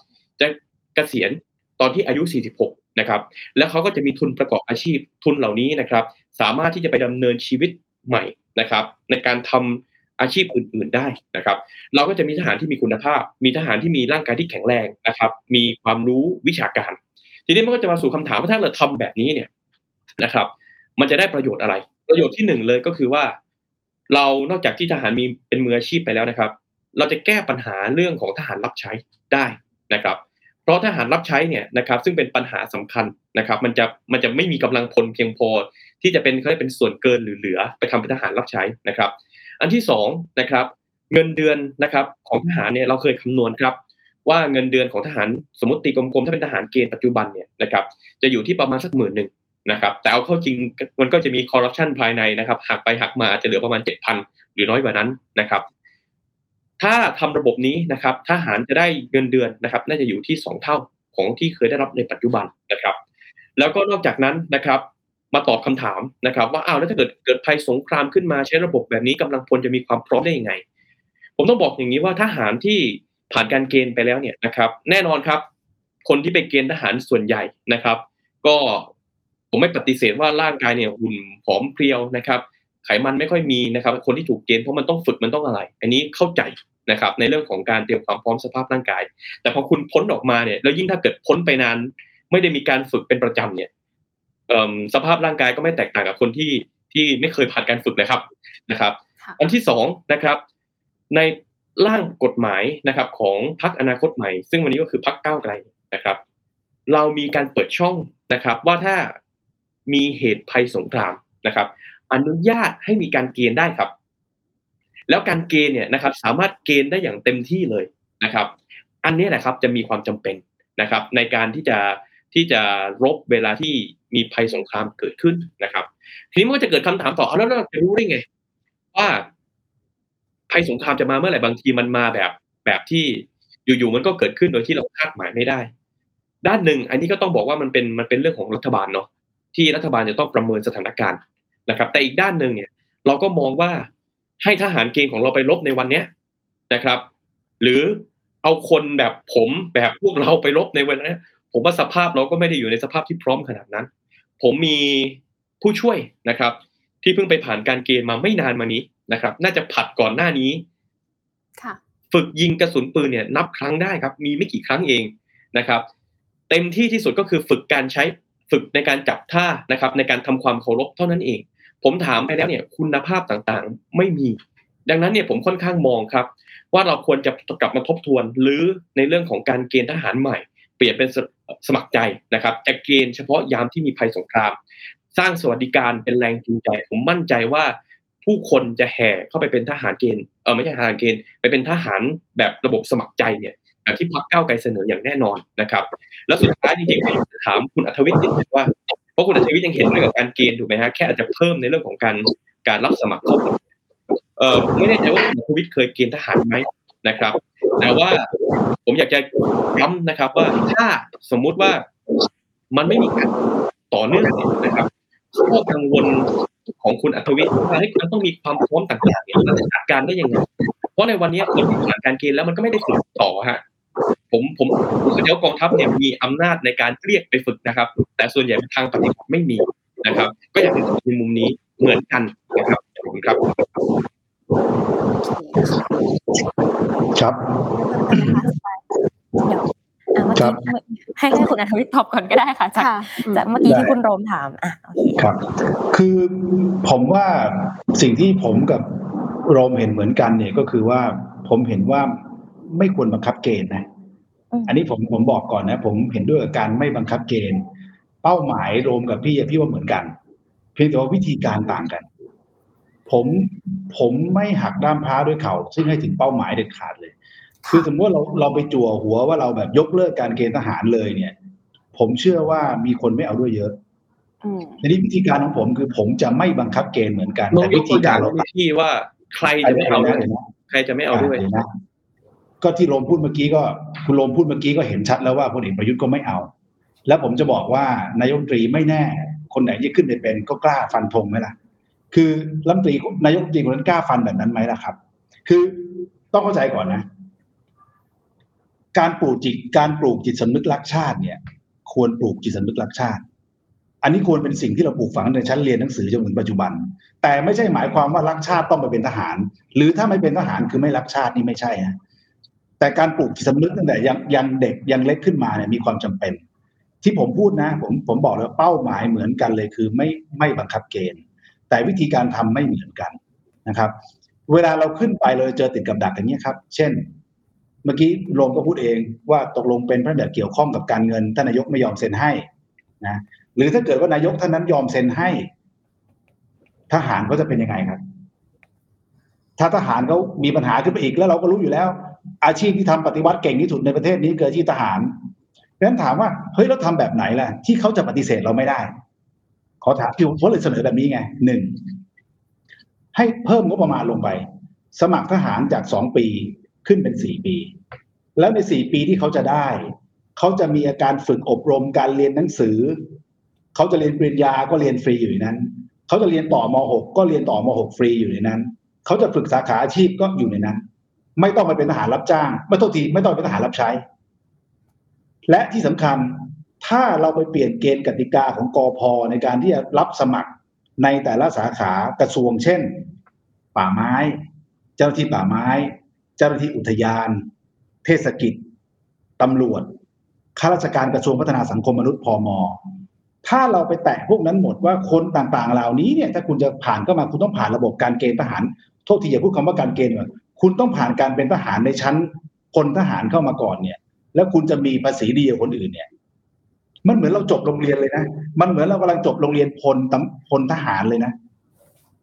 จะเกษียณตอนที่อายุ 46 นะครับ แล้วเขาก็จะมีทุนประกอบอาชีพทุนเหล่านี้นะครับ สามารถที่จะไปดำเนินชีวิตใหม่นะครับ ในการทำ อาชีพอื่น ๆได้นะครับ เราก็จะมีทหารที่มีคุณภาพ มีทหารที่มีร่างกายที่แข็งแรงนะครับ มีความรู้วิชาการ ทีนี้มันก็จะมาสู่คำถามว่าถ้าเราทำแบบนี้เนี่ยนะครับ มันจะได้ประโยชน์อะไร ประโยชน์ที่หนึ่งเลยก็คือว่า เรานอกจากที่ทหารมีเป็นมืออาชีพไปแล้วนะครับ เราจะแก้ปัญหาเรื่องของทหารรับใช้ได้นะครับ เพราะทหารรับใช้เนี่ยนะครับ ซึ่งเป็นปัญหาสำคัญนะครับ มันจะมันจะไม่มีกำลังพลเพียงพอ ที่จะเป็นเขาเรียกเป็นส่วนเกินหรือเหลือไปทำเป็นทหารรับใช้นะครับ อันที่สองนะครับเงินเดือนนะครับของทหารเนี่ยเราเคยคำนวณครับ ว่าเงินเดือนของทหารสมมติตีกลมๆถ้าเป็นทหารเกณฑ์ปัจจุบันเนี่ยนะครับจะอยู่ที่ประมาณสักหมื่นหนึ่งนะครับแต่เอาเข้าจริงมันก็จะมีคอร์รัปชันภายในนะครับหักไปหักมาอาจจะเหลือประมาณเจ็ดพันหรือน้อยกว่านั้นนะครับ ถ้าทำระบบนี้นะครับทหารจะได้เงินเดือนนะครับ น่าจะอยู่ที่สองเท่าของที่เคยได้รับในปัจจุบันนะครับ แล้วก็นอกจากนั้นนะครับ มาตอบคำถามนะครับ ว่าอ้าวแล้วถ้าเกิดเกิดภัยสงครามขึ้นมาใช้ระบบแบบนี้กำลังพลจะมีความพร้อมได้ยังไง ผมต้องบอกอย่างนี้ว่าทหารที่ผ่านการเกณฑ์ไปแล้วเนี่ยนะครับ แน่นอนครับ คนที่ไปเกณฑ์ทหารส่วนใหญ่นะครับ ก็ผมไม่ปฏิเสธว่าร่างกายเนี่ยหุ่นผอมเพรียวนะครับ ไขมันไม่ค่อยมีนะครับ คนที่ถูกเกณฑ์เพราะมันต้องฝึกมันต้องอะไร อันนี้เข้าใจนะครับ ในเรื่องของการเตรียมความพร้อมสภาพร่างกาย แต่พอคุณพ้นออกมาเนี่ยแล้วยิ่งถ้าเกิดพ้นไปนาน ไม่ได้มีการฝึกเป็นประจำเนี่ย สภาพร่างกายก็ไม่แตกต่างกับคนที่ที่ไม่เคยผ่านการฝึกเลยครับนะครับค่ะอันที่สองนะครับ ในร่างกฎหมายนะครับของพรรคอนาคตใหม่ ซึ่งวันนี้ก็คือพรรคก้าวไกลนะครับ เรามีการเปิดช่องนะครับ ว่าถ้ามีเหตุภัยสงครามนะครับ อนุญาตให้มีการเกณฑ์ได้ครับ แล้วการเกณฑ์เนี่ยนะครับ สามารถเกณฑ์ได้อย่างเต็มที่เลยนะครับ อันนี้แหละครับจะมีความจำเป็นนะครับ ในการที่จะที่จะรบเวลาที่ มีภัยสงครามเกิดขึ้นนะครับ ทีนี้มันก็จะเกิดคำถามต่อเอาแล้วเราจะรู้ได้ไง ว่าภัยสงครามจะมาเมื่อไหร่บางทีมันมาแบบแบบที่อยู่ๆมันก็เกิดขึ้นโดยที่เราคาดหมายไม่ได้ ด้านหนึ่ง อันนี้ก็ต้องบอกว่ามันเป็นมันเป็นเรื่องของรัฐบาลเนาะที่รัฐบาลจะต้องประเมินสถานการณ์นะครับ แต่อีกด้านหนึ่งเนี่ย เราก็มองว่าให้ทหารเกณฑ์ของเราไปรบในวันเนี้ยนะครับ หรือเอาคนแบบผมแบบพวกเราไปรบในวันนี้ผมว่าสภาพเราก็ไม่ได้อยู่ในสภาพที่พร้อมขนาดนั้น ผมมีผู้ช่วยนะครับ ที่เพิ่งไปผ่านการเกณฑ์มาไม่นานมานี้นะครับ น่าจะผัดก่อนหน้านี้ค่ะฝึกยิงกระสุนปืนเนี่ยนับครั้งได้ครับ มีไม่กี่ครั้งเองนะครับ เต็มที่ที่สุดก็คือฝึกการใช้ฝึกในการจับท่านะครับ ในการทำความเคารพเท่านั้นเอง ผมถามไปแล้วเนี่ยคุณภาพต่างๆ ไม่มี ดังนั้นเนี่ยผมค่อนข้างมองครับ ว่าเราควรจะกลับมาทบทวนหรือในเรื่องของการเกณฑ์ทหารใหม่ เปลี่ยนเป็นสสมัครใจนะครับจะเกณฑ์เฉพาะยามที่มีภัยสงคราม สร้างสวัสดิการเป็นแรงจูงใจผมมั่นใจว่าผู้คนจะแห่เข้าไปเป็นทหารเกณฑ์เออไม่ใช่ทหารเกณฑ์ไปเป็นทหารแบบระบบสมัครใจเนี่ยแบบที่พรรคก้าวไกลเสนออย่างแน่นอนนะครับ แล้วสุดท้ายจริงๆผมจะถามคุณอัธวิทย์นิดนึงว่าเพราะคุณอัธวิทย์ยังเห็นเรื่องกับการเกณฑ์ถูกไหมฮะแค่อาจจะเพิ่มในเรื่องของการการรับสมัครเข้าเออไม่แน่ใจว่าคุณอัธวิทย์เคยเกณฑ์ทหารไหมนะครับ แต่ว่าผมอยากจะย้ำนะครับ ว่าถ้าสมมุติว่ามันไม่มีการต่อเนื่องนะครับข้อกังวลของคุณอัธวิทย์ว่าเฮ้ยมันต้องมีความพร้อมต่างๆเนี่ยมันจะจัดการได้ยังไงเพราะในวันนี้คนที่ผ่านการเกณฑ์แล้วมันก็ไม่ได้ฝึกต่อฮะผมผมผมเข้าใจว่ากองทัพเนี่ยมีอำนาจในการเรียกไปฝึกนะครับ แต่ส่วนใหญ่ทางปฏิบัติไม่มีนะครับ ก็อยากให้ในมุมนี้เหมือนกันนะครับขอบคุณครับ ครับเดี๋ยวอะเมื่อครักี้บให้ให้คุณอัธวิทย์ตอบก่อนก็ได้ค่ะจากค่ะจากเมื่อกี้ได้ที่คุณโรมถามอะโอเคครับ คือผมว่าสิ่งที่ผมกับโรมเห็นเหมือนกันเนี่ยก็คือว่าผมเห็นว่าไม่ควรบังคับเกณฑ์นะอืมอันนี้ผมผมบอกก่อนนะ ผมเห็นด้วยกับการไม่บังคับเกณฑ์ เป้าหมายโรมกับพี่อะพี่ว่าเหมือนกัน เพียงแต่ว่าวิธีการต่างกัน ผมผมไม่หักด้ามพร้าด้วยเขาซึ่งให้ถึงเป้าหมายเด็ดขาดเลย คือสมมติว่าเราเราไปจั่วหัวว่าเราแบบยกเลิกการเกณฑ์ทหารเลยเนี่ย ผมเชื่อว่ามีคนไม่เอาด้วยเยอะอืมในนี้วิธีการของผมคือผมจะไม่บังคับเกณฑ์เหมือนกันลองแต่ยวิกตัธีวอย่าการงเราให้พี่ว่าใครจะไม่เอาด้วยนะใครจะไม่เอาด้วยเนะก็ที่โรมพูดเมื่อกี้ก็คุณโรมพูดเมื่อกี้ก็เห็นชัดแล้วว่าพลเอกประยุทธ์ก็ไม่เอา แล้วผมจะบอกว่านายกรัฐมนตรีไม่แน่ คนไหนที่ขึ้นไปเป็นก็กล้าฟันธงไหมล่ะ คือรัฐมนตรีนายกรัฐมนตรีคนนั้นกล้าฟันแบบนั้นไหมล่ะครับ คือต้องเข้าใจก่อนนะ การปลูกจิตการปลูกจิตสำนึกรักชาติเนี่ย ควรปลูกจิตสำนึกรักชาติ อันนี้ควรเป็นสิ่งที่เราปลูกฝังในชั้นเรียนหนังสือจนถึงปัจจุบัน แต่ไม่ใช่หมายความว่ารักชาติต้องไปเป็นทหาร หรือถ้าไม่เป็นทหารคือไม่รักชาตินี่ไม่ใช่ฮะแต่การปลูกจิตสำนึกตั้งแต่ยังยังเด็กยังเล็กขึ้นมาเนี่ยมีความจำเป็น ที่ผมพูดนะ ผมผมบอกเลยว่าเป้าหมายเหมือนกันเลยคือไม่ไม่บังคับเกณฑ์ แต่วิธีการทำไม่เหมือนกันนะครับ เวลาเราขึ้นไปเราเจอติดกับดักอย่างนี้ยครับ เช่น เมื่อกี้โรมก็พูดเองว่าตกลงเป็นพระแบบเกี่ยวข้องกับการเงินท่านนายกไม่ยอมเซ็นให้นะหรือถ้าเกิดว่านายกท่านนั้นยอมเซ็นให้ ทหารเขาจะเป็นยังไงครับ ถ้าทหารเขามีปัญหาขึ้นไปอีกแล้วเราก็รู้อยู่แล้ว อาชีพที่ทำปฏิวัติเก่งที่สุดในประเทศนี้คืออาชีพทหารเพราะฉะนั้นถามว่าเฮ้ยเราทำแบบไหนล่ะ ที่เขาจะปฏิเสธเราไม่ได้ อถามพี่ผมเลยเสนอแบบนี้ไงหนึ่งให้เพิ่มงบประมาณลงไป สมัครทหารจากสองปีขึ้นเป็นสี่ปี แล้วในสี่ปีที่เขาจะได้เขาจะมีอาการฝึกอบรมการเรียนหนังสือเขาจะเรียนปริญญาก็เรียนฟรีอยู่ในนั้นเขาจะเรียนต่อม .6 ก็เรียนต่อม .6 ฟรีอยู่ในนั้นเขาจะฝึกสาขาอาชีพก็อยู่ในนั้น ไม่ต้องไปเป็นทหารรับจ้าง ไม่ต้องทีไม่ต้องเป็นทหารรับใช้ และที่สำคัญ ถ้าเราไปเปลี่ยนเกณฑ์กติกาของกอพในการที่จะรับสมัครในแต่ละสาขากระทรวงเช่น ป่าไม้ เจ้าหน้าที่ป่าไม้ เจ้าหน้าที่อุทยาน เทศกิจตำรวจข้าราชการกระทรวงพัฒนาสังคมมนุษย์พมถ้าเราไปแตะพวกนั้นหมดว่าคนต่างๆ เหล่านี้เนี่ยถ้าคุณจะผ่านเข้ามาคุณต้องผ่านระบบการเกณฑ์ทหารโทษทีอย่าพูดคำว่าการเกณฑ์ก่อนคุณต้องผ่านการเป็นทหารในชั้นพลทหารเข้ามาก่อนเนี่ย แล้วคุณจะมีภาษีดีกว่าคนอื่นเนี่ย มันเหมือนเราจบโรงเรียนเลยนะ มันเหมือนเรากำลังจบโรงเรียนพลตำพลทหารเลยนะ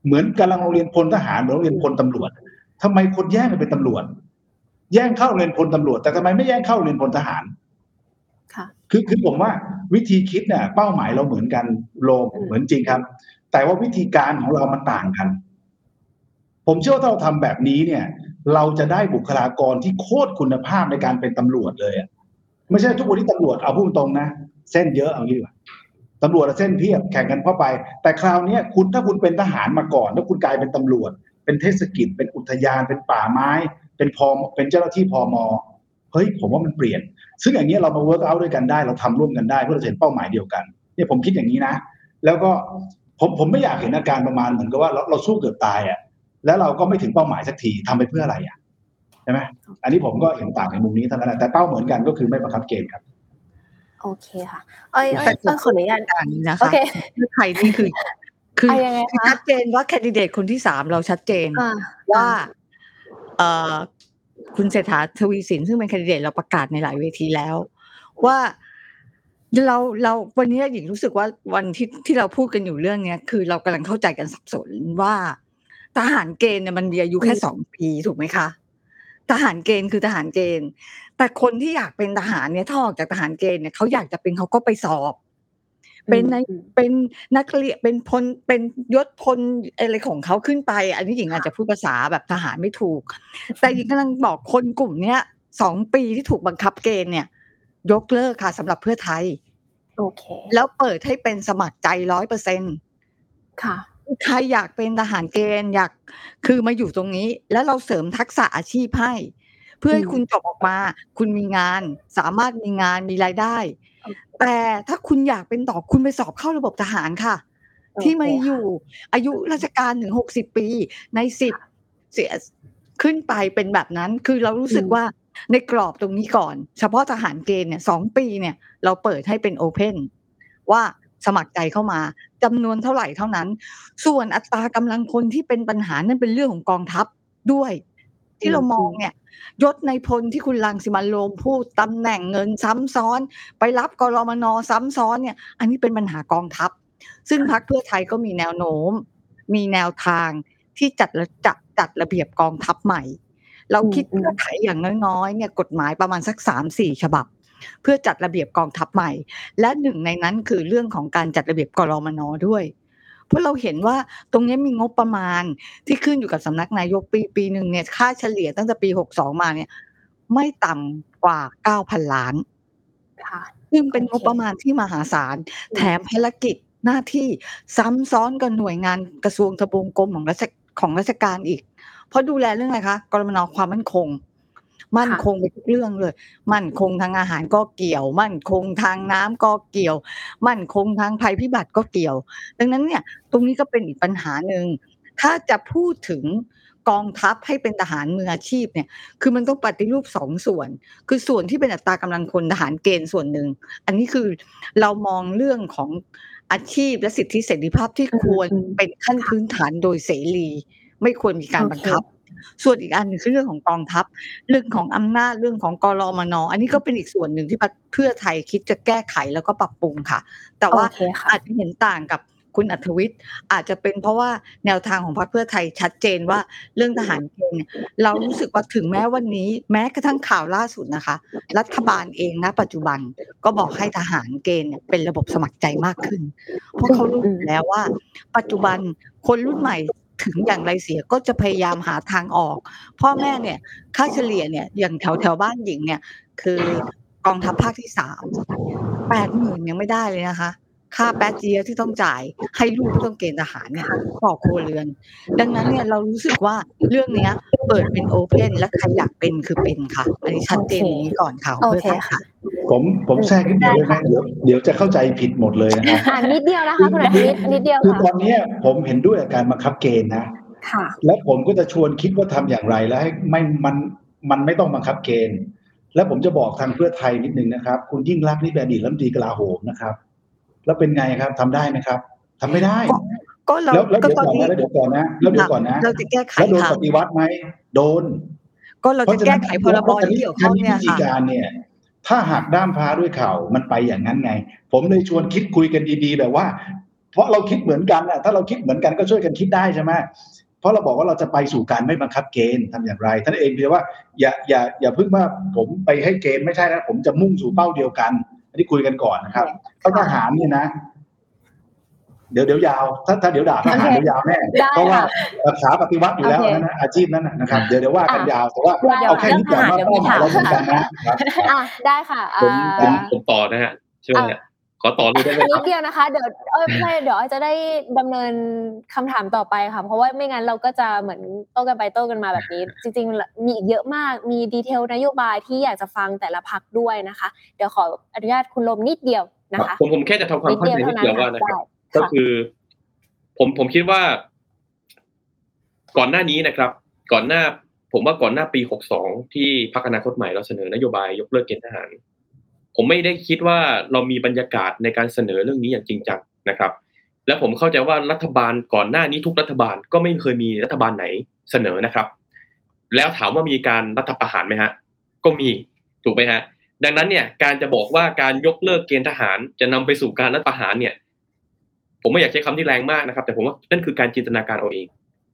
เหมือนกำลังโรงเรียนพลทหารเหมือนโรงเรียนพลตำรวจทำไมคนแย่งกันเป็นตำรวจ แย่งเข้าโรงเรียนพลตำรวจ แต่ทำไมไม่แย่งเข้าโรงเรียนพลทหารค่ะคือคือผมว่าวิธีคิดเนี่ยเป้าหมายเราเหมือนกันโลมอืมเหมือนจริงครับ แต่ว่าวิธีการของเรามันต่างกัน ผมเชื่อว่าถ้าเราทำแบบนี้เนี่ย เราจะได้บุคลากรที่โคตรคุณภาพในการเป็นตำรวจเลยอะไม่ใช่ทุกวันที่ตำรวจเอาพูดตรงนะ เส้นเยอะเอางี้ดีกว่าตำรวจอะเส้นเพียบแข่งกันเข้าไป แต่คราวนี้คุณถ้าคุณเป็นทหารมาก่อน แล้วคุณกลายเป็นตำรวจ เป็นเทศกิจ เป็นอุทยาน เป็นป่าไม้ เป็นพอมเป็นเจ้าหน้าที่พอมเฮ้ยผมว่ามันเปลี่ยน ซึ่งอย่างเงี้เรามา work เอาด้วยกันได้ เราทำร่วมกันได้เพื่อเราจะเห็นเป้าหมายเดียวกันเนี่ยผมคิดอย่างนี้นะ แล้วก็ผมผมไม่อยากเห็นอาการประมาณเหมือนกับว่าเราเราสู้เกือบตายอะแล้วเราก็ไม่ถึงเป้าหมายสักทีทำไปเพื่ออะไรอะใช่ไหมอันนี้ผมก็เห็นต่างในมุมนี้เท่านั้นแหละแต่เป้าเหมือนกันก็คือไม่บังคับเกณฑ์ครับ โอเคค่ะ เอ้ยเอ้ยแต่เอ้ยขออนุญาตการนี้นะโอคะเคเพื่อไทยนี่คือ คืออะยังไงคะชัดเจนว่าแคนดิเดตคนที่สามเราชัดเจนอ่าว่า เอ่อคุณเศรษฐาทวีสินซึ่งเป็นแคนดิเดตเราประกาศในหลายเวทีแล้ว ว่าเราเราวันนี้หญิงรู้สึกว่าวันที่ที่เราพูดกันอยู่เรื่องเนี้ยคือเรากำลังเข้าใจกันสับสนว่าทหารเกณฑ์เนี่ยมันมีอายุแค่สองปีถูกไหมคะ ทหารเกณฑ์คือทหารเกณฑ์ แต่คนที่อยากเป็นทหารเนี่ยถ้าออกจากทหารเกณฑ์เนี่ยเขาอยากจะเป็นเขาก็ไปสอบ เป็นในอืมเป็นนักเรียนเป็นพลเป็นยศพลอะไรของเขาขึ้นไป อันนี้หญิงอาจจะพูดภาษาแบบทหารไม่ถูก แต่หญิงกำลังบอกคนกลุ่มเนี้ยสองปีที่ถูกบังคับเกณฑ์เนี่ย ยกเลิกค่ะสำหรับเพื่อไทย โอเค แล้วเปิดให้เป็นสมัครใจร้อยเปอร์เซ็นค่ะ ใครอยากเป็นทหารเกณฑ์อยากคือมาอยู่ตรงนี้ แล้วเราเสริมทักษะอาชีพให้ เพื่อให้อืมคุณจบออกมา คุณมีงาน สามารถมีงานมีรายได้ แต่ถ้าคุณอยากเป็นต่อคุณไปสอบเข้าระบบทหารค่ะโอเคที่มาค่ะอยู่อายุราชการถึงหกสิบปีในสิบเสียขึ้นไปเป็นแบบนั้น คือเรารู้สึกว่าในกรอบตรงนี้ก่อน เฉพาะทหารเกณฑ์เนี่ยสองปีเนี่ย เราเปิดให้เป็นโอเพนว่า สมัครใจเข้ามาจำนวนเท่าไหร่เท่านั้น ส่วนอัตรากำลังคนที่เป็นปัญหานั่นเป็นเรื่องของกองทัพด้วย ที่เรามองเนี่ยยศในพลที่คุณลังสิมันโรมพูดตำแหน่งเงินซ้ำซ้อน ไปรับกรมนซ้ำซ้อนเนี่ย อันนี้เป็นปัญหากองทัพ ซึ่งพรรคเพื่อไทยก็มีแนวโน้ม มีแนวทางที่จัดระจัดจัดระเบียบกองทัพใหม่ เราคิดเพื่อไขอย่างน้อยๆเนี่ยกฎหมายประมาณสักสามสี่ฉบับ เพื่อจัดระเบียบกองทัพใหม่ และหนึ่งในนั้นคือเรื่องของการจัดระเบียบกรมนด้วยเพราะเราเห็นว่าตรงนี้มีงบประมาณที่ขึ้นอยู่กับสำนักนายกปีปีหนึ่งเนี่ยค่าเฉลี่ยตั้งแต่ปีหกสองมาเนี่ย ไม่ต่ำกว่าเก้าพันล้านค่ะซึ่งเป็นโอเคงบประมาณที่มหาศาล แถมภารกิจหน้าที่ซ้ำซ้อนกับหน่วยงานกระทรวงทบวงกรมของราชของราชการอีก เพราะดูแลเรื่องอะไรคะกรมนความมั่นคง มั่นคงไปทุกเรื่องเลย มั่นคงทางอาหารก็เกี่ยว มั่นคงทางน้ำก็เกี่ยว มั่นคงทางภัยพิบัติก็เกี่ยว ดังนั้นเนี่ย ตรงนี้ก็เป็นอีกปัญหาหนึ่งถ้าจะพูดถึงกองทัพให้เป็นทหารมืออาชีพเนี่ย คือมันต้องปฏิรูปสองส่วน คือส่วนที่เป็นอัตรากำลังคนทหารเกณฑ์ส่วนหนึ่ง อันนี้คือเรามองเรื่องของอาชีพและสิทธิเสรีภาพที่ควรอืมเป็นขั้นพื้นฐานโดยเสรี ไม่ควรมีการโอเคบังคับ ส่วนอีกอันหนึ่งคือเรื่องของกองทัพ เรื่องของอำนาจเรื่องของกรมนอันนี้ก็เป็นอีกส่วนหนึ่งที่พรรคเพื่อไทยคิดจะแก้ไขแล้วก็ปรับปรุงค่ะ แต่ว่าโอเคค่ะอาจจะเห็นต่างกับคุณอัธวิทย์อาจจะเป็นเพราะว่าแนวทางของพรรคเพื่อไทยชัดเจนว่าเรื่องทหารเกณฑ์เนี่ยเรารู้สึกว่าถึงแม้วันนี้ แม้กระทั่งข่าวล่าสุดนะคะ รัฐบาลเองนะปัจจุบันก็บอกให้ทหารเกณฑ์เนี่ยเป็นระบบสมัครใจมากขึ้น เพราะเขารู้อยู่แล้วว่า ปัจจุบันคนรุ่นใหม่ ถึงอย่างไรเสียก็จะพยายามหาทางออก พ่อแม่เนี่ยค่าเฉลี่ยเนี่ยอย่างแถวแถวบ้านหญิงเนี่ย คือกองทัพภาคที่สามแปดหมื่นยังไม่ได้เลยนะคะ ค่าแป๊ดเจียที่ต้องจ่ายให้ลูกที่ต้องเกณฑ์ทหารเนี่ยต่อครัวเรือน ดังนั้นเนี่ยเรารู้สึกว่าเรื่องเนี้ย เปิดเป็นโอเพนและใครอยากเป็นคือเป็นค่ะ อันนี้ชัดเจนอย่างนี้ก่อนค่ะโอพื่เคไทยค่ะผมผมแทรกนิดเดียวได้ไหมเดี๋ยวเดี๋ยวจะเข้าใจผิดหมดเลยนะครับอ่านิดเดียวนะคะคุณอาทิตย์นิดเดียวคือตอค่ะนเนี้ยผมเห็นด้วยกับการบังคับเกณฑ์นะค่ะและผมก็จะชวนคิดว่าทำอย่างไรแล้วให้ไม่มันมันไม่ต้องบังคับเกณฑ์ และผมจะบอกทางเพื่อไทยนิดนึงนะครับ คุณยิ่งรักษณ์นี่เป็นอดีตรัฐมนตรีกลาโหมนะครับ แล้วเป็นไงครับทำได้ไหมครับทำไม่ได้ก็เราแล้วแล้วก็เดี๋ยวตอนก่อนนี้นะแล้วเดี๋ยวก่อนนะแล้วเดี๋ยวก่อนนะเราจะแก้ไขแล้วโดนค่ะปฏิวัติไหมโดน ก็เราจะแก้ไขพรบที่เกี่ยวข้องเนี่ยวิธีค่ะการเนี่ยถ้าหักด้ามพร้าด้วยเข่ามันไปอย่างนั้นไง ผมเลยชวนคิดคุยกันดีๆแบบว่า เพราะเราคิดเหมือนกันน่ะถ้าเราคิดเหมือนกันก็ช่วยกันคิดได้ใช่ไหมเพราะเราบอกว่าเราจะไปสู่การไม่บังคับเกณฑ์ทำอย่างไรท่านเองเพียงว่าอย่าอย่าอย่าเพิ่งว่าผมไปให้เกณฑ์ไม่ใช่นะผมจะมุ่งสู่เป้าเดียวกัน อันนี้คุยกันก่อนนะครับถ้าทหารเนี่ยนะ เดี๋ยวเดี๋ยวยาว ถ้าถ้าเดี๋ยวด่าทหารโอเคเดี๋ยวยาวแน่ได้เพราะว่าค่ะรักษาปฏิวัติอยู่แล้วโอเคนั่นนะอาชีพนั้นนะนะครับ เดี๋ยวเดี๋ยวว่ากันอะยาวแต่ว่าได้เอาแค่นี้ก่อนว่าเดี๋ยวเป้าหมายเรามีเหมือนถามกันนะครับอะได้ค่ะผมผมอ่าผมต่อนะฮะใช่ไหมฮะ ขอต่อเลยได้ไหมคนิรัดบเดียวนะคะ เดี๋ยวเอ้ยไม่เดี๋ยวอ้อยจะได้ดำเนินคำถามต่อไปค่ะ เพราะว่าไม่งั้นเราก็จะเหมือนโต้กันไปโต้กันมาแบบนี้ จริงๆ มีอีกเยอะมากมีดีเทลนโยบายที่อยากจะฟังแต่ละพักด้วยนะคะ เดี๋ยวขออนุญาตคุณลมนิดเดียวนะคะผมผมแค่จะทำความนิดเข้าเดียวใจนิเท่าดนั้นเดียวว่าค่ะนะครับได้ก็ค่ะคือ ผมผมคิดว่า ก่อนหน้านี้นะครับ ก่อนหน้า ผมว่าก่อนหน้าปี 62 ที่พรรคอนาคตใหม่เราเสนอนโยบายยกเลิกเกณฑ์ทหาร ผมไม่ได้คิดว่าเรามีบรรยากาศในการเสนอเรื่องนี้อย่างจริงจังนะครับ และผมเข้าใจว่ารัฐบาลก่อนหน้านี้ทุกรัฐบาลก็ไม่เคยมีรัฐบาลไหนเสนอนะครับ แล้วถามว่ามีการรัฐประหารไหมฮะ ก็มีถูกไหมฮะ ดังนั้นเนี่ยการจะบอกว่าการยกเลิกเกณฑ์ทหารจะนำไปสู่การรัฐประหารเนี่ย ผมไม่อยากใช้คำที่แรงมากนะครับ แต่ผมว่านั่นคือการจินตนาการเอาเอง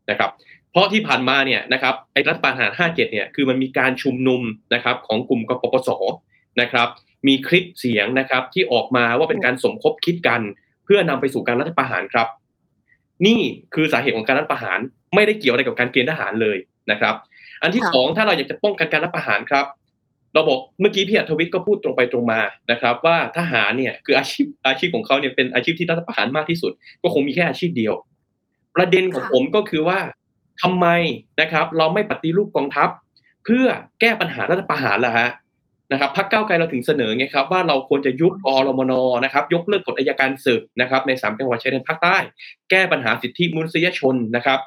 นะครับเพราะที่ผ่านมาเนี่ยนะครับไอ้รัฐประหาร 57 เนี่ยคือมันมีการชุมนุมนะครับของกลุ่มกปปสนะครับ มีคลิปเสียงนะครับ ที่ออกมาว่าเป็นการสมคบคิดกัน เพื่อนำไปสู่การรัฐประหารครับ นี่คือสาเหตุของการรัฐประหาร ไม่ได้เกี่ยวอะไรกับการเกณฑ์ทหารเลยนะครับ อันที่ค่ะสองถ้าเราอยากจะป้องกันการรัฐประหารครับ เราบอกเมื่อกี้พี่อัธวิทย์ก็พูดตรงไปตรงมานะครับ ว่าทหารเนี่ยคืออาชีพอาชีพของเขาเนี่ยเป็นอาชีพที่รัฐประหารมากที่สุด ก็คงมีแค่อาชีพเดียว ประเด็นของค่ะผมก็คือว่าทำไมนะครับ เราไม่ปฏิรูปกองทัพ เพื่อแก้ปัญหารัฐประหารล่ะฮะ นะครับพรรคก้าไกลเราถึงเสนอไงครับว่าเราควรจะยุบอรมนนะครับยกเลิกกฎอัยการศึกนะครับในสามจังหวัดชายแดนภาคใต้ แก้ปัญหาสิทธิมนุษยชนนะครับ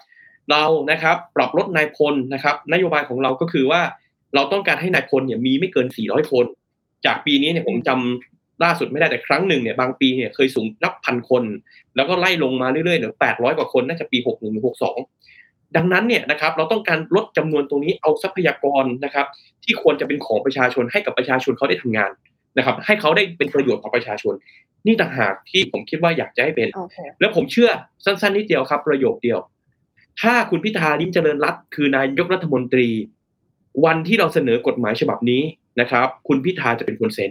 เรานะครับปรับลดนายพลนะครับนโยบายของเราก็คือว่าเราต้องการให้นายพลเนี่ยมีไม่เกิน 400 คน จากปีนี้เนี่ยผมจำล่าสุดไม่ได้แต่ครั้งหนึ่งเนี่ยบางปีเนี่ยเคยสูงนับพันคน แล้วก็ไล่ลงมาเรื่อยๆเหลือ800 กว่าคนน่าจะปี 61หรือ62ดังนั้นเนี่ยนะครับเราต้องการลดจำนวนตรงนี้เอาทรัพยากรนะครับ ที่ควรจะเป็นของประชาชนให้กับประชาชนเขาได้ทำงานนะครับ ให้เขาได้เป็นประโยชน์ต่อประชาชน นี่ต่างหากที่ผมคิดว่าอยากจะให้เป็นโอเคแล้วผมเชื่อสั้นๆนิดเดียวครับ ประโยคเดียว ถ้าคุณพิธาลิ้มเจริญรัตน์คือนายกรัฐมนตรี วันที่เราเสนอกฎหมายฉบับนี้นะครับ คุณพิธาจะเป็นคนเซ็น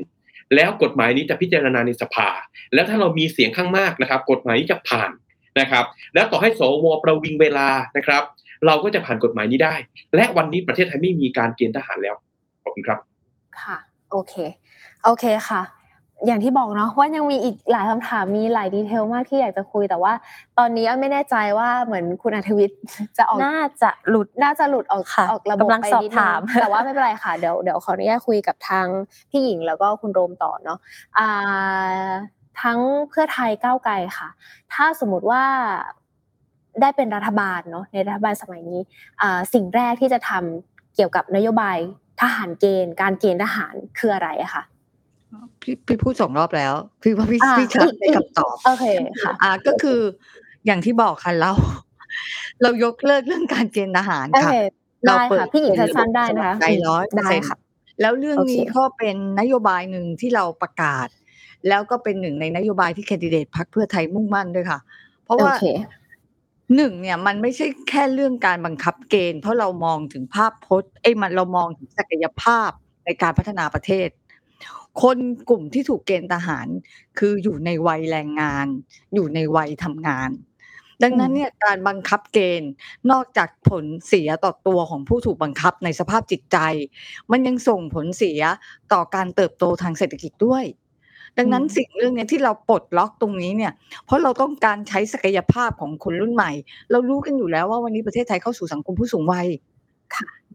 แล้วกฎหมายนี้จะพิจารณาในสภา แล้วถ้าเรามีเสียงข้างมากนะครับ กฎหมายนี้จะผ่านนะครับ แล้วต่อให้สวประวิงเวลานะครับ เราก็จะผ่านกฎหมายนี้ได้ และวันนี้ประเทศไทยไม่มีการเกณฑ์ทหารแล้วขอบคุณครับ ค่ะ โอเค โอเคค่ะ อย่างที่บอกเนาะว่ายังมีอีกหลายคำถามมีหลายดีเทลมากที่อยากจะคุยแต่ว่า ตอนนี้ไม่แน่ใจว่าเหมือนคุณอัธวิทย์จะออกน่าจะหลุดน่าจะหลุดออกค่ะออกระบบกำลังไปสอบนิดนึงถาม แต่ว่าไม่เป็นไรค่ะ เดี๋ยวเดี๋ยวขออนุญาตคุยกับทางพี่หญิงแล้วก็คุณโรมต่อเนาะอ่าทั้งเพื่อไทยก้าวไกลค่ะ ถ้าสมมติว่า ได้เป็นรัฐบาลเนาะในรัฐบาลสมัยนี้อ่าสิ่งแรกที่จะทำเกี่ยวกับนโยบายทหารเกณฑ์ การเกณฑ์ทหารคืออะไรอะคะพี่พี่พูดสองรอบแล้ว พี่ว่าพี่อ่าพี่ชัดในคำตอบโอเคค่ะอ่าก็คืออย่างที่บอกค่ะเรา เรายกเลิกเรื่องการเกณฑ์ทหารโอค่ะเคเราได้เปิดค่ะพี่หญิงเป็นสั้นๆได้นะคะใจร้อยเปอร์ได้เซ็นต์ค่ะ แล้วเรื่องโอเคนี้ก็เป็นนโยบายหนึ่งที่เราประกาศ แล้วก็เป็นหนึ่งในนโยบายที่แคนดิเดตพรรคเพื่อไทยมุ่งมั่นด้วยค่ะ เพราะโอว่าเค หนึ่งเนี่ยมันไม่ใช่แค่เรื่องการบังคับเกณฑ์ เพราะเรามองถึงภาพพจน์เอ้ยมันเรามองถึงศักยภาพในการพัฒนาประเทศ คนกลุ่มที่ถูกเกณฑ์ทหาร คืออยู่ในวัยแรงงาน อยู่ในวัยทำงาน ดังนั้นเนี่ยการบังคับเกณฑ์นอกจากผลเสียต่อตัวของผู้ถูกบังคับในสภาพจิตใจ มันยังส่งผลเสียต่อการเติบโตทางเศรษฐกิจด้วย ดังนั้นอืมสิ่งเรื่องเนี้ยที่เราปลดล็อกตรงนี้เนี่ย เพราะเราต้องการใช้ศักยภาพของคนรุ่นใหม่ เรารู้กันอยู่แล้วว่าวันนี้ประเทศไทยเข้าสู่สังคมผู้สูงวัย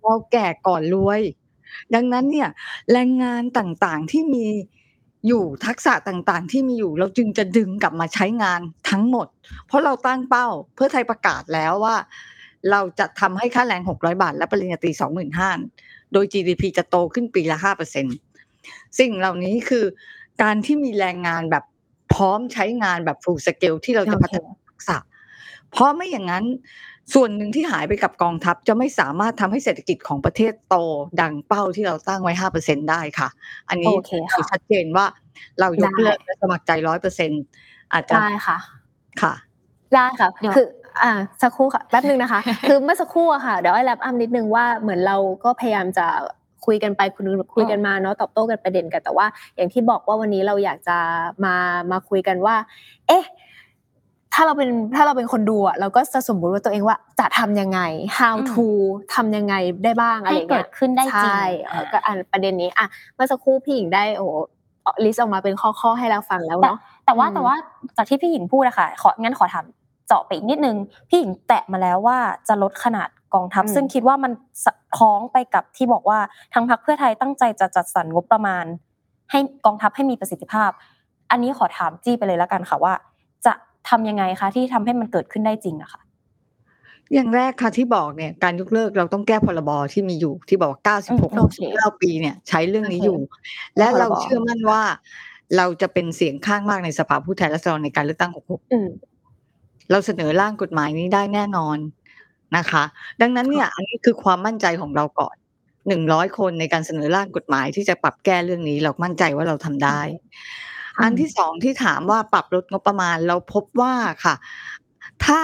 เราแก่ก่อนรวย ดังนั้นเนี่ยแรงงานต่างๆที่มีอยู่ทักษะต่างๆ ที่มีอยู่เราจึงจะดึงกลับมาใช้งานทั้งหมด เพราะเราตั้งเป้าเพื่อไทยประกาศแล้วว่า เราจะทำให้ค่าแรง600บาท และปริญญาตรี25,000โดย GDP จะโตขึ้นปีละ5%สิ่งเหล่านี้คือ การที่มีแรงงานแบบพร้อมใช้งานแบบ full scale ที่เราจะโอเคพัฒนาทักษะ เพราะไม่อย่างนั้น ส่วนหนึ่งที่หายไปกับกองทัพจะไม่สามารถทำให้เศรษฐกิจของประเทศโตดังเป้าที่เราตั้งไว้5%ได้ค่ะ อันนี้โอเคค่ะคือชัดเจนว่าเรายกได้เลิกและสมัครใจ100%อาจจะได้ค่ะ ค่ะ ได้ค่ะเดี๋ยวคืออ่าสักครู่ค่ะแป๊บนึงนะคะ คือเมื่อสักครู่อะค่ะเดี๋ยวไอ้แลบอัมนิดนึงว่าเหมือนเราก็พยายามจะ คุยกันไปคุยคุยกันมาเนาะตอบโต้กันประเด็นกันแต่ว่า อย่างที่บอกว่าวันนี้เราอยากจะมามาคุยกันว่า เอ๊ะถ้าเราเป็นถ้าเราเป็นคนดูอะเราก็จะสมมุติว่าตัวเองว่าจะทำยังไง how to ทำยังไงได้บ้างอะไรให้อย่างเกิเงี้ดยขึ้นได้จริงใช่เออก็อ่านประเด็นนี้อะเมื่อสักครู่พี่หญิงได้โอ้ลิสต์ออกมาเป็นข้อๆให้เราฟังแล้วแต่เนาะแต่ว่าอืมแต่ว่าจากที่พี่หญิงพูดอะค่ะของั้นขอถามเจาะไปอีกนิดนึงพี่หญิงแตะมาแล้วว่าจะลดขนาด กองทัพอืมซึ่งคิดว่ามันสะคล้องไปกับที่บอกว่าทางพรรคเพื่อไทยตั้งใจจะจัดสรรงบประมาณ ให้กองทัพให้มีประสิทธิภาพ อันนี้ขอถามจี้ไปเลยแล้วกันค่ะว่า จะทำยังไงคะที่ทำให้มันเกิดขึ้นได้จริงอะค่ะอย่างแรกค่ะที่บอกเนี่ยการยกเลิกเราต้องแก้พรบที่มีอยู่ที่บอกว่าอืมโอเค96 69ปีเนี่ย ใช้เรื่องนี้อยู่โอเคและพรบเราเชื่อมั่นว่า เราจะเป็นเสียงข้างมากในสภาผู้แทนราษฎรในการเลือกตั้ง 66อืมเราเสนอร่างกฎหมายนี้ได้แน่นอน นะคะ ดังนั้นเนี่ย อันนี้คือความมั่นใจของเราก่อนหนึ่งร้อยคนในการเสนอร่างกฎหมายที่จะปรับแก้เรื่องนี้ เรามั่นใจว่าเราทำได้อืมอันที่สองที่ถามว่าปรับลดงบประมาณเราพบว่าค่ะ ถ้า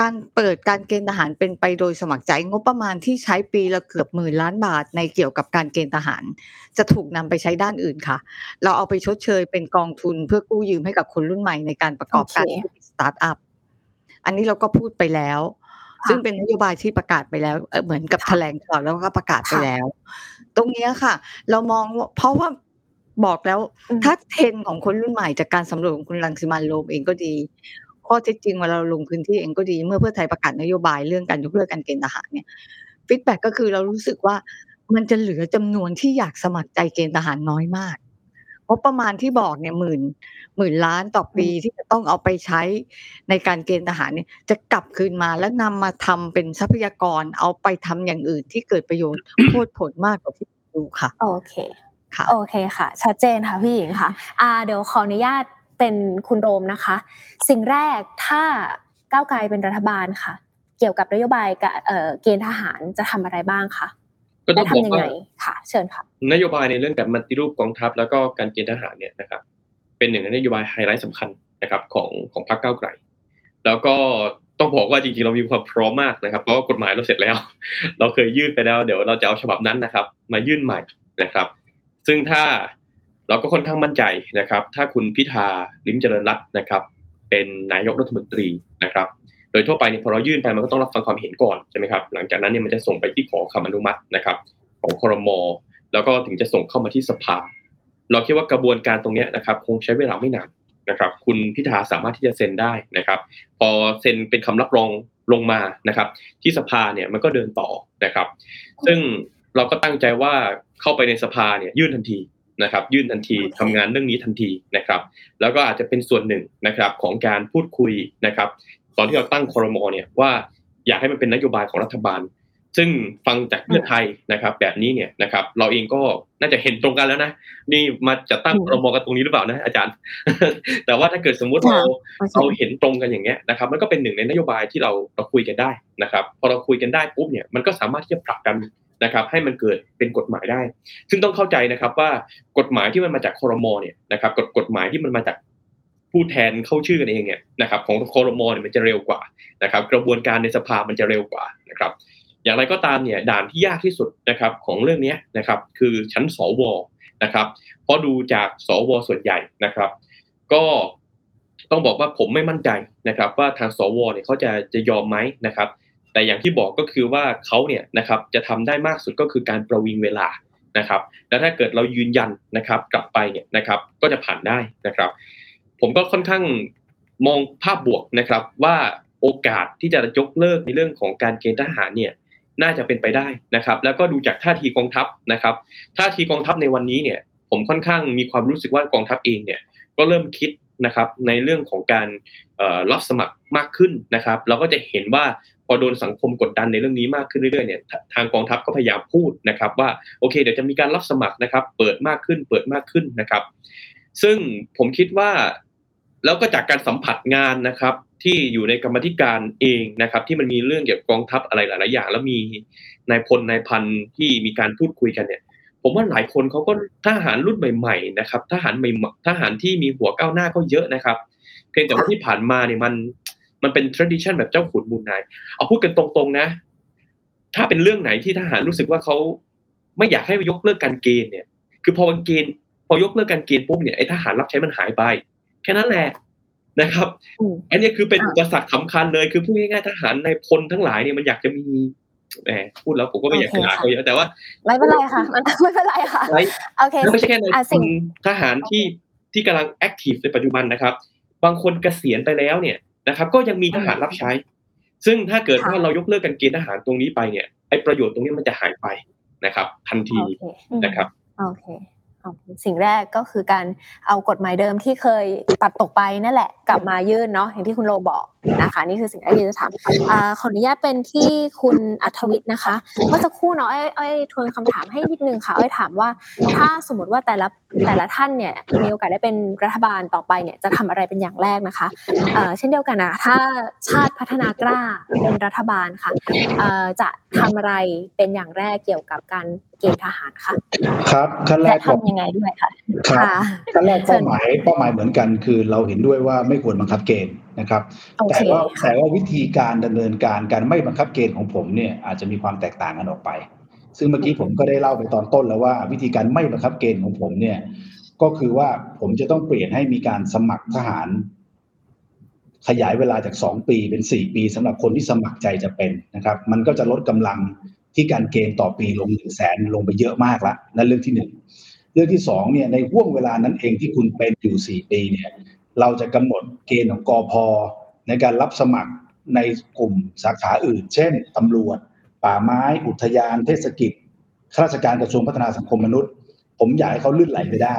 การเปิดการเกณฑ์ทหารเป็นไปโดยสมัครใจงบประมาณที่ใช้ปีละเกือบหมื่นล้านบาทในเกี่ยวกับการเกณฑ์ทหาร จะถูกนำไปใช้ด้านอื่นค่ะ เราเอาไปชดเชยเป็นกองทุนเพื่อกู้ยืมให้กับคนรุ่นใหม่ในการประกอบการโอเคธุรกิจสตาร์ทอัพอันนี้เราก็พูดไปแล้วค่ะ ซึ่งเป็นนโยบายที่ประกาศไปแล้วเอ่อเหมือนกับค่ะแถลงข่าวแล้วก็ประกาศไปค่ะแล้ว ตรงเนี้ยค่ะ เรามองว่าเพราะว่าบอกแล้วอืมถ้าเทรนด์ของคนรุ่นใหม่จากการสำรวจของคุณรังสิมันต์โรมเองก็ดีข้อเท็จจริงเวลาเราลงพื้นที่เองก็ดีเมื่อเพื่อไทยประกาศนโยบายเรื่องการยกเลิกการเกณฑ์ทหารเนี่ย feedback ก็คือเรารู้สึกว่ามันจะเหลือจำนวนที่อยากสมัครใจเกณฑ์ทหารน้อยมาก เพราะประมาณที่บอกเนี่ยหมื่นหมื่นล้านต่อปีที่จะต้องเอาไปใช้ในการเกณฑ์ทหารเนี่ยจะกลับคืนมาแล้วนำมาทำเป็นทรัพยากรเอาไปทำอย่างอื่นที่เกิดประโยชน์โคตรผลมากกว่าที่ดูค่ะ โอเคค่ะโอเคค่ะ ชัดเจนค่ะพี่หญิงค่ะอ่าเดี๋ยวขออนุญาตเป็นคุณโรมนะคะ สิ่งแรกถ้าก้าวไกลเป็นรัฐบาลค่ะ เกี่ยวกับนโยบายกับเอ่อเกณฑ์ทหารจะทำอะไรบ้างคะ ก็ต้และองบอกทำยังว่าไงค่ะ เชิญค่ะนโยบายในเรื่องการปฏิรูปกองทัพ แล้วก็การเกณฑ์ทหารเนี่ยนะครับ เป็นหนึ่งในนโยบายไฮไลท์สำคัญนะครับของของพรรคก้าวไกล แล้วก็ต้องบอกว่าจริงๆเรามีความพร้อมมากนะครับ เพราะว่ากฎหมายเราเสร็จแล้ว เราเคยยื่นไปแล้ว เดี๋ยวเราจะเอาฉบับนั้นนะครับ มายื่นใหม่นะครับ ซึ่งถ้าเราก็ค่อนข้างมั่นใจนะครับ ถ้าคุณพิธาลิมเจริญรัตน์นะครับ เป็นนายกรัฐมนตรีนะครับ โดยทั่วไปเนี่ยพอเรายื่นไปมันก็ต้องรับฟังความเห็นก่อนใช่ไหมครับหลังจากนั้นเนี่ยมันจะส่งไปที่ขอคำอนุมัตินะครับ ของครมแล้วก็ถึงจะส่งเข้ามาที่สภา เราคิดว่ากระบวนการตรงเนี้ยนะครับ คงใช้เวลาไม่นานนะครับ คุณพิธาสามารถที่จะเซ็นได้นะครับ พอเซ็นเป็นคำรับรองลงมานะครับ ที่สภาเนี่ยมันก็เดินต่อนะครับ ซึ่งเราก็ตั้งใจว่าเข้าไปในสภาเนี่ยยื่นทันทีนะครับ ยื่นทันทีทำงานเรื่องนี้ทันทีนะครับ แล้วก็อาจจะเป็นส่วนหนึ่งนะครับของการพูดคุยนะครับ ตอนที่เราตั้งคอรมอเนี่ยว่าอยากให้มันเป็นนโยบายของรัฐบาล ซึ่งฟังจากเพื่อไทยนะครับ แบบนี้เนี่ยนะครับ เราเองก็น่าจะเห็นตรงกันแล้วนะนี่มาจะตั้งคอรมอกันตรงนี้หรือเปล่านะอาจารย์ แต่ว่าถ้าเกิดสมมุติเราเราเห็นตรงกันอย่างเงี้ยนะครับ มันก็เป็นหนึ่งในนโยบายที่เราเราคุยกันได้นะครับ พอเราคุยกันได้ปุ๊บเนี่ยมันก็สามารถที่จะผลักดันนะครับให้มันเกิดเป็นกฎหมายได้ ซึ่งต้องเข้าใจนะครับว่ากฎหมายที่มันมาจากคอรมอเนี่ยนะครับกฎกฎหมายที่มันมาจาก ผู้แทนเข้าชื่อกันเองเนี่ยนะครับของคอรมอเนี่ยมันจะเร็วกว่านะครับกระบวนการในสภามันจะเร็วกว่านะครับอย่างไรก็ตามเนี่ยด่านที่ยากที่สุดนะครับของเรื่องนี้นะครับคือชั้นสวนะครับเพราะดูจากสวส่วนใหญ่นะครับ ก็ต้องบอกว่าผมไม่มั่นใจนะครับ ว่าทางสวเนี่ยเขาจะจะยอมไหมนะครับ แต่อย่างที่บอกก็คือว่าเขาเนี่ยนะครับจะทำได้มากสุดก็คือการประวิงเวลานะครับ แล้วถ้าเกิดเรายืนยันนะครับกลับไปเนี่ยนะครับก็จะผ่านได้นะครับ ผมก็ค่อนข้างมองภาพบวกนะครับว่าโอกาสที่จะยกเลิกในเรื่องของการเกณฑ์ทหารเนี่ยน่าจะเป็นไปได้นะครับ แล้วก็ดูจากท่าทีกองทัพนะครับท่าทีกองทัพในวันนี้เนี่ยผมค่อนข้างมีความรู้สึกว่ากองทัพเองเนี่ยก็เริ่มคิดนะครับในเรื่องของการรับสมัครมากขึ้นนะครับ เราก็จะเห็นว่าพอโดนสังคมกดดันในเรื่องนี้มากขึ้นเรื่อยๆเนี่ยทางกองทัพก็พยายามพูดนะครับ ว่าโอเคเดี๋ยวจะมีการรับสมัครนะครับ เปิดมากขึ้นเปิดมากขึ้นนะครับ ซึ่งผมคิดว่า แล้วก็จากการสัมผัสงานนะครับที่อยู่ในกรรมธิการเองนะครับ ที่มันมีเรื่องเกี่ยวกับกองทัพอะไรหลาย ๆ อย่าง แล้วมีนายพลนายพันที่มีการพูดคุยกันเนี่ย ผมว่าหลายคนเขาก็ทหารรุ่นใหม่ ๆ นะครับทหารใหม่ทหารที่มีหัวก้าวหน้าก็เยอะนะครับ เพียงแต่ว่าที่ผ่านมาเนี่ยมันมันเป็น tradition แบบเจ้าขุนมูลนายเอาพูดกันตรง ๆ นะ ถ้าเป็นเรื่องไหนที่ทหารรู้สึกว่าเขาไม่อยากให้ยกเลิกการเกณฑ์เนี่ย คือพอเกณฑ์พอยกเลิกการเกณฑ์ปุ๊บเนี่ยไอ้ทหารรับใช้มันหายไป แค่นั้นแหละนะครับ อันนี้คือเป็นอุปสรรคสาคัญเลย คือพูดง่ายๆทหารในพลทั้งหลายเนี่ยมันอยากจะมีแหมพูดแล้วผมก็ไม่อยากจะด่าเขาเยอะแต่ว่าไม่เป็นไรค่ะมันไม่เป็นไรค่ะโอเคไม่ใช่แค่ในพลทหารที่ที่กำลังแอคทีฟในปัจจุบันนะครับ บางคนเกษียณไปแล้วเนี่ยนะครับ ก็ยังมีทหารรับใช้ ซึ่งถ้าเกิดว่าเรายกเลิกการเกณฑ์ทหารตรงนี้ไปเนี่ยไอ้ประโยชน์ตรงนี้มันจะหายไปนะครับ ทันทีนะครับโอเค สิ่งแรกก็คือการเอากฎหมายเดิมที่เคยตัดตกไปนั่นแหละ กลับมายื่นเนาะอย่างที่คุณโลบอก นะคะนี่คือสิ่งแรกที่จะถามขออนุญาตเป็นที่คุณอัธวิทย์นะคะเมื่อสักครู่เนาะไอ้ไอ้ทวนคำถามให้นิดนึงค่ะไอ้ถามว่า ถ้าสมมติว่าแต่ละแต่ละท่านเนี่ยมีโอกาสได้เป็นรัฐบาลต่อไปเนี่ยจะทำอะไรเป็นอย่างแรกนะคะเช่นเดียวกันนะถ้าชาติพัฒนากล้าเป็นรัฐบาลค่ะจะทำอะไรเป็นอย่างแรกเกี่ยวกับการเกณฑ์ทหารค่ะ ครับขั้นแรกทำยังไงด้วยค่ะครับขั้นแรกเป้าหมายเป้าหมายเหมือนกัน คือเราเห็นด้วยว่าไม่ควรบังคับเกณฑ์ นะครับ แต่ว่าแต่ว่าวิธีการดำเนินการการไม่บังคับเกณฑ์ของผมเนี่ยอาจจะมีความแตกต่างกันออกไป ซึ่งเมื่อกี้ผมก็ได้เล่าไปตอนต้นแล้วว่าวิธีการไม่บังคับเกณฑ์ของผมเนี่ย ก็คือว่าผมจะต้องเปลี่ยนให้มีการสมัครทหาร ขยายเวลาจากสองปีเป็นสี่ปีสำหรับคนที่สมัครใจจะเป็นนะครับ มันก็จะลดกำลังที่การเกณฑ์ต่อปีลงหนึ่งแสนลงไปเยอะมากแล้วนั่นเรื่องที่หนึ่งเรื่องที่สองเนี่ยในห่วงเวลานั้นเองที่คุณเป็นอยู่สี่ปีเนี่ย เราจะกำหนดเกณฑ์ของกอพอในการรับสมัครในกลุ่มสาขาอื่น เช่นตำรวจ ป่าไม้ อุทยาน เทศกิจข้าราชการกระทรวงพัฒนาสังคมมนุษย์ ผมอยากให้เขาลื่นไหลไปได้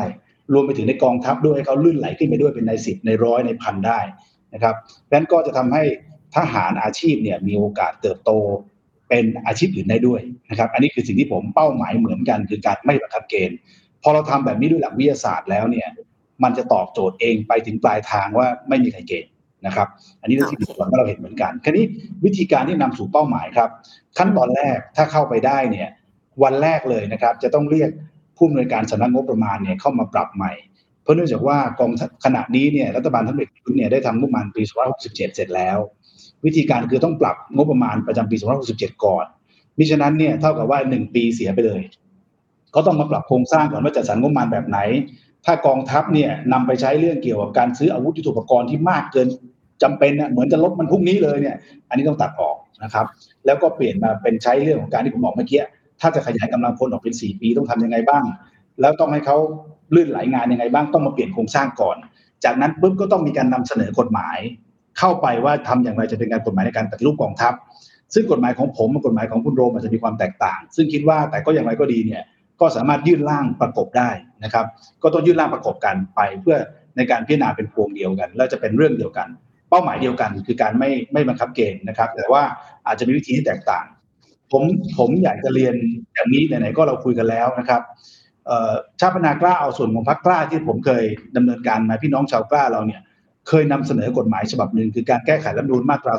รวมไปถึงในกองทัพด้วยให้เขาลื่นไหลขึ้นไปด้วยเป็นในสิบในร้อยในพันได้นะครับนั้นก็จะทำให้ทหารอาชีพเนี่ยมีโอกาสเติบโตเป็นอาชีพอื่นได้ด้วยนะครับ อันนี้คือสิ่งที่ผมเป้าหมายเหมือนกันคือการไม่บังคับเกณฑ์ พอเราทำแบบนี้ด้วยหลักวิทยาศาสตร์แล้วเนี่ย มันจะตอบโจทย์เองไปถึงปลายทางว่าไม่มีใครเกณฑ์นะครับ อันนี้เรื่องที่ผมว่เราเห็นเหมือนกันคราวนี้วิธีการที่นำสู่เป้าหมายครับ ขั้นตอนแรกถ้าเข้าไปได้เนี่ยวันแรกเลยนะครับ จะต้องเรียกผู้อำนวยการสำนักงบประมาณเนี่ยเข้ามาปรับใหม่ เพราะเนื่องจากว่ากองขณะนี้เนี่ยรัฐบาลท่านเอกุเนี่ยได้ทำงบประมาณปี 2567 เสร็จแล้ว วิธีการคือต้องปรับงบประมาณประจำปี 2567 ก่อนมิฉะนั้นเนี่ยเท่ากับว่าหนึ่งปีเสียไปเลย ก็ต้องมาปรับโครงสร้างก่อนว่าจัดสรรงบประมาณแบบไหน ถ้ากองทัพเนี่ยนำไปใช้เรื่องเกี่ยวกับการซื้ออาวุธยุทโธปกรณ์ที่มากเกินจำเป็นนะเหมือนจะลดมันพรุ่งนี้เลยเนี่ย อันนี้ต้องตัดออกนะครับ แล้วก็เปลี่ยนมาเป็นใช้เรื่องของการที่ผมบอกเมื่อกี้ถ้าจะขยายกำลังพลออกเป็นสี่ปีต้องทำยังไงบ้าง แล้วต้องให้เขาลื่นไหลงานยังไงบ้างต้องมาเปลี่ยนโครงสร้างก่อน จากนั้นปุ๊บก็ต้องมีการนำเสนอกฎหมาย เข้าไปว่าทำอย่างไรจะเป็นการกฎหมายในการปฏิรูปกองทัพ ซึ่งกฎหมายของผมกับกฎหมายของคุณโรมอาจจะมีความแตกต่าง ซึ่งคิดว่าแต่ก็อย่างไรก็ดีเนี่ย ก็สามารถยื่นร่างประกบได้นะครับ ก็ต้องยื่นร่างประกบกันไป เพื่อในการพิจารณาเป็นพวงเดียวกัน แล้วจะเป็นเรื่องเดียวกัน เป้าหมายเดียวกัน คือการไม่ไม่บังคับเกณฑ์นะครับ แต่ว่าอาจจะมีวิธีที่แตกต่าง ผมผมอยากจะเรียนอย่างนี้ไหนๆก็เราคุยกันแล้วนะครับชาติพนากล้าเอาส่วนของพรรคกล้าที่ผมเคยดำเนินการมาพี่น้องชาวกล้าเราเนี่ยเคยนำเสนอกฎหมายฉบับหนึ่งคือการแก้ไขรัฐมนูญมาตรา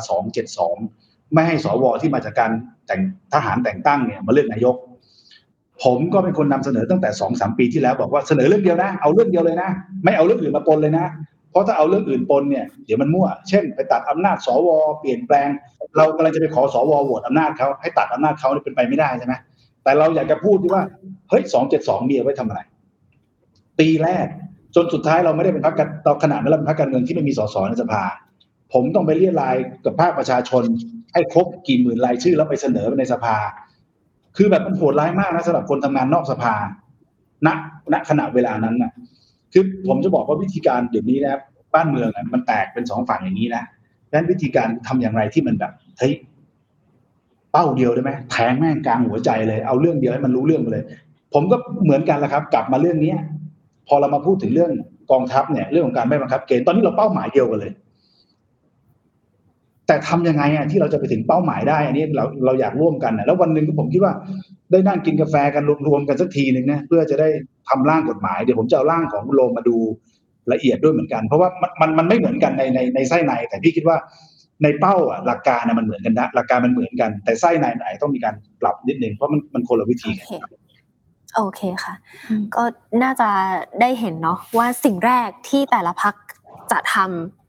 272 ไม่ให้สวที่มาจากการแต่งทหารแต่งตั้งเนี่ยมาเลือกนายก ผมก็เป็นคนนำเสนอตั้งแต่สองสามปีที่แล้วบอกว่าเสนอเรื่องเดียวนะ เอาเรื่องเดียวเลยนะ ไม่เอาเรื่องอื่นมาปนเลยนะ เพราะถ้าเอาเรื่องอื่นปนเนี่ยเดี๋ยวมันมั่ว เช่น ไปตัดอำนาจสวเปลี่ยนแปลง เรากำลังจะไปขอสวโหวตอำนาจเขาให้ตัดอำนาจเขาเนี่เป็นไปไม่ได้ใช่ไหมแต่เราอยากจะพูดที่ว่าเฮ้ยสองเจ็ดสองเมียไว้ทำอะไรปีแรก จนสุดท้ายเราไม่ได้เป็นพรรคการตอนขนาดนั้นเราเป็นพรรคการเมืองที่ไม่มีสสในสภา ผมต้องไปเรียรายกับภาคประชาชน ให้ครบกี่หมื่นรายชื่อแล้วไปเสนอในสภา คือแบบมันโหดร้ายมากนะสำหรับคนทำงานนอกสภา ณ ณ ขณะเวลานั้นนะคือผมจะบอกว่าวิธีการเดี๋ยวนี้นะบ้านเมืองมันแตกเป็นสองฝั่งอย่างนี้นะดังนั้นวิธีการทำอย่างไรที่มันแบบเฮ้ยเป้าเดียวได้ไหมแทงแม่งกลางหัวใจเลย เอาเรื่องเดียวให้มันรู้เรื่องไปเลย ผมก็เหมือนกันแหละครับ กลับมาเรื่องเนี้ย พอเรามาพูดถึงเรื่องกองทัพเนี่ย เรื่องของการไม่บังคับเกณฑ์ตอนนี้เราเป้าหมายเดียวกันเลย แต่ทำยังไงอะที่เราจะไปถึงเป้าหมายได้ อันนี้เราเราอยากร่วมกันนะแล้ววันหนึ่งก็ผมคิดว่าได้นั่งกินกาแฟกันรวมๆกันสักทีหนึ่งนะเพื่อจะได้ทำร่างกฎหมายเดี๋ยวผมจะเอาร่างของโลมมาดูละเอียดด้วยเหมือนกัน เพราะว่ามันมันไม่เหมือนกันในในในไส้ใน แต่พี่คิดว่าในเป้าอะหลักการนะมันเหมือนกันนะหลักการมันเหมือนกัน แต่ไส้ในไหนต้องมีการปรับนิดนึงเพราะมันมันคนละวิธีกันโอเคค่ะ ก็น่าจะได้เห็นเนาะว่าสิ่งแรกที่แต่ละพักจะทำ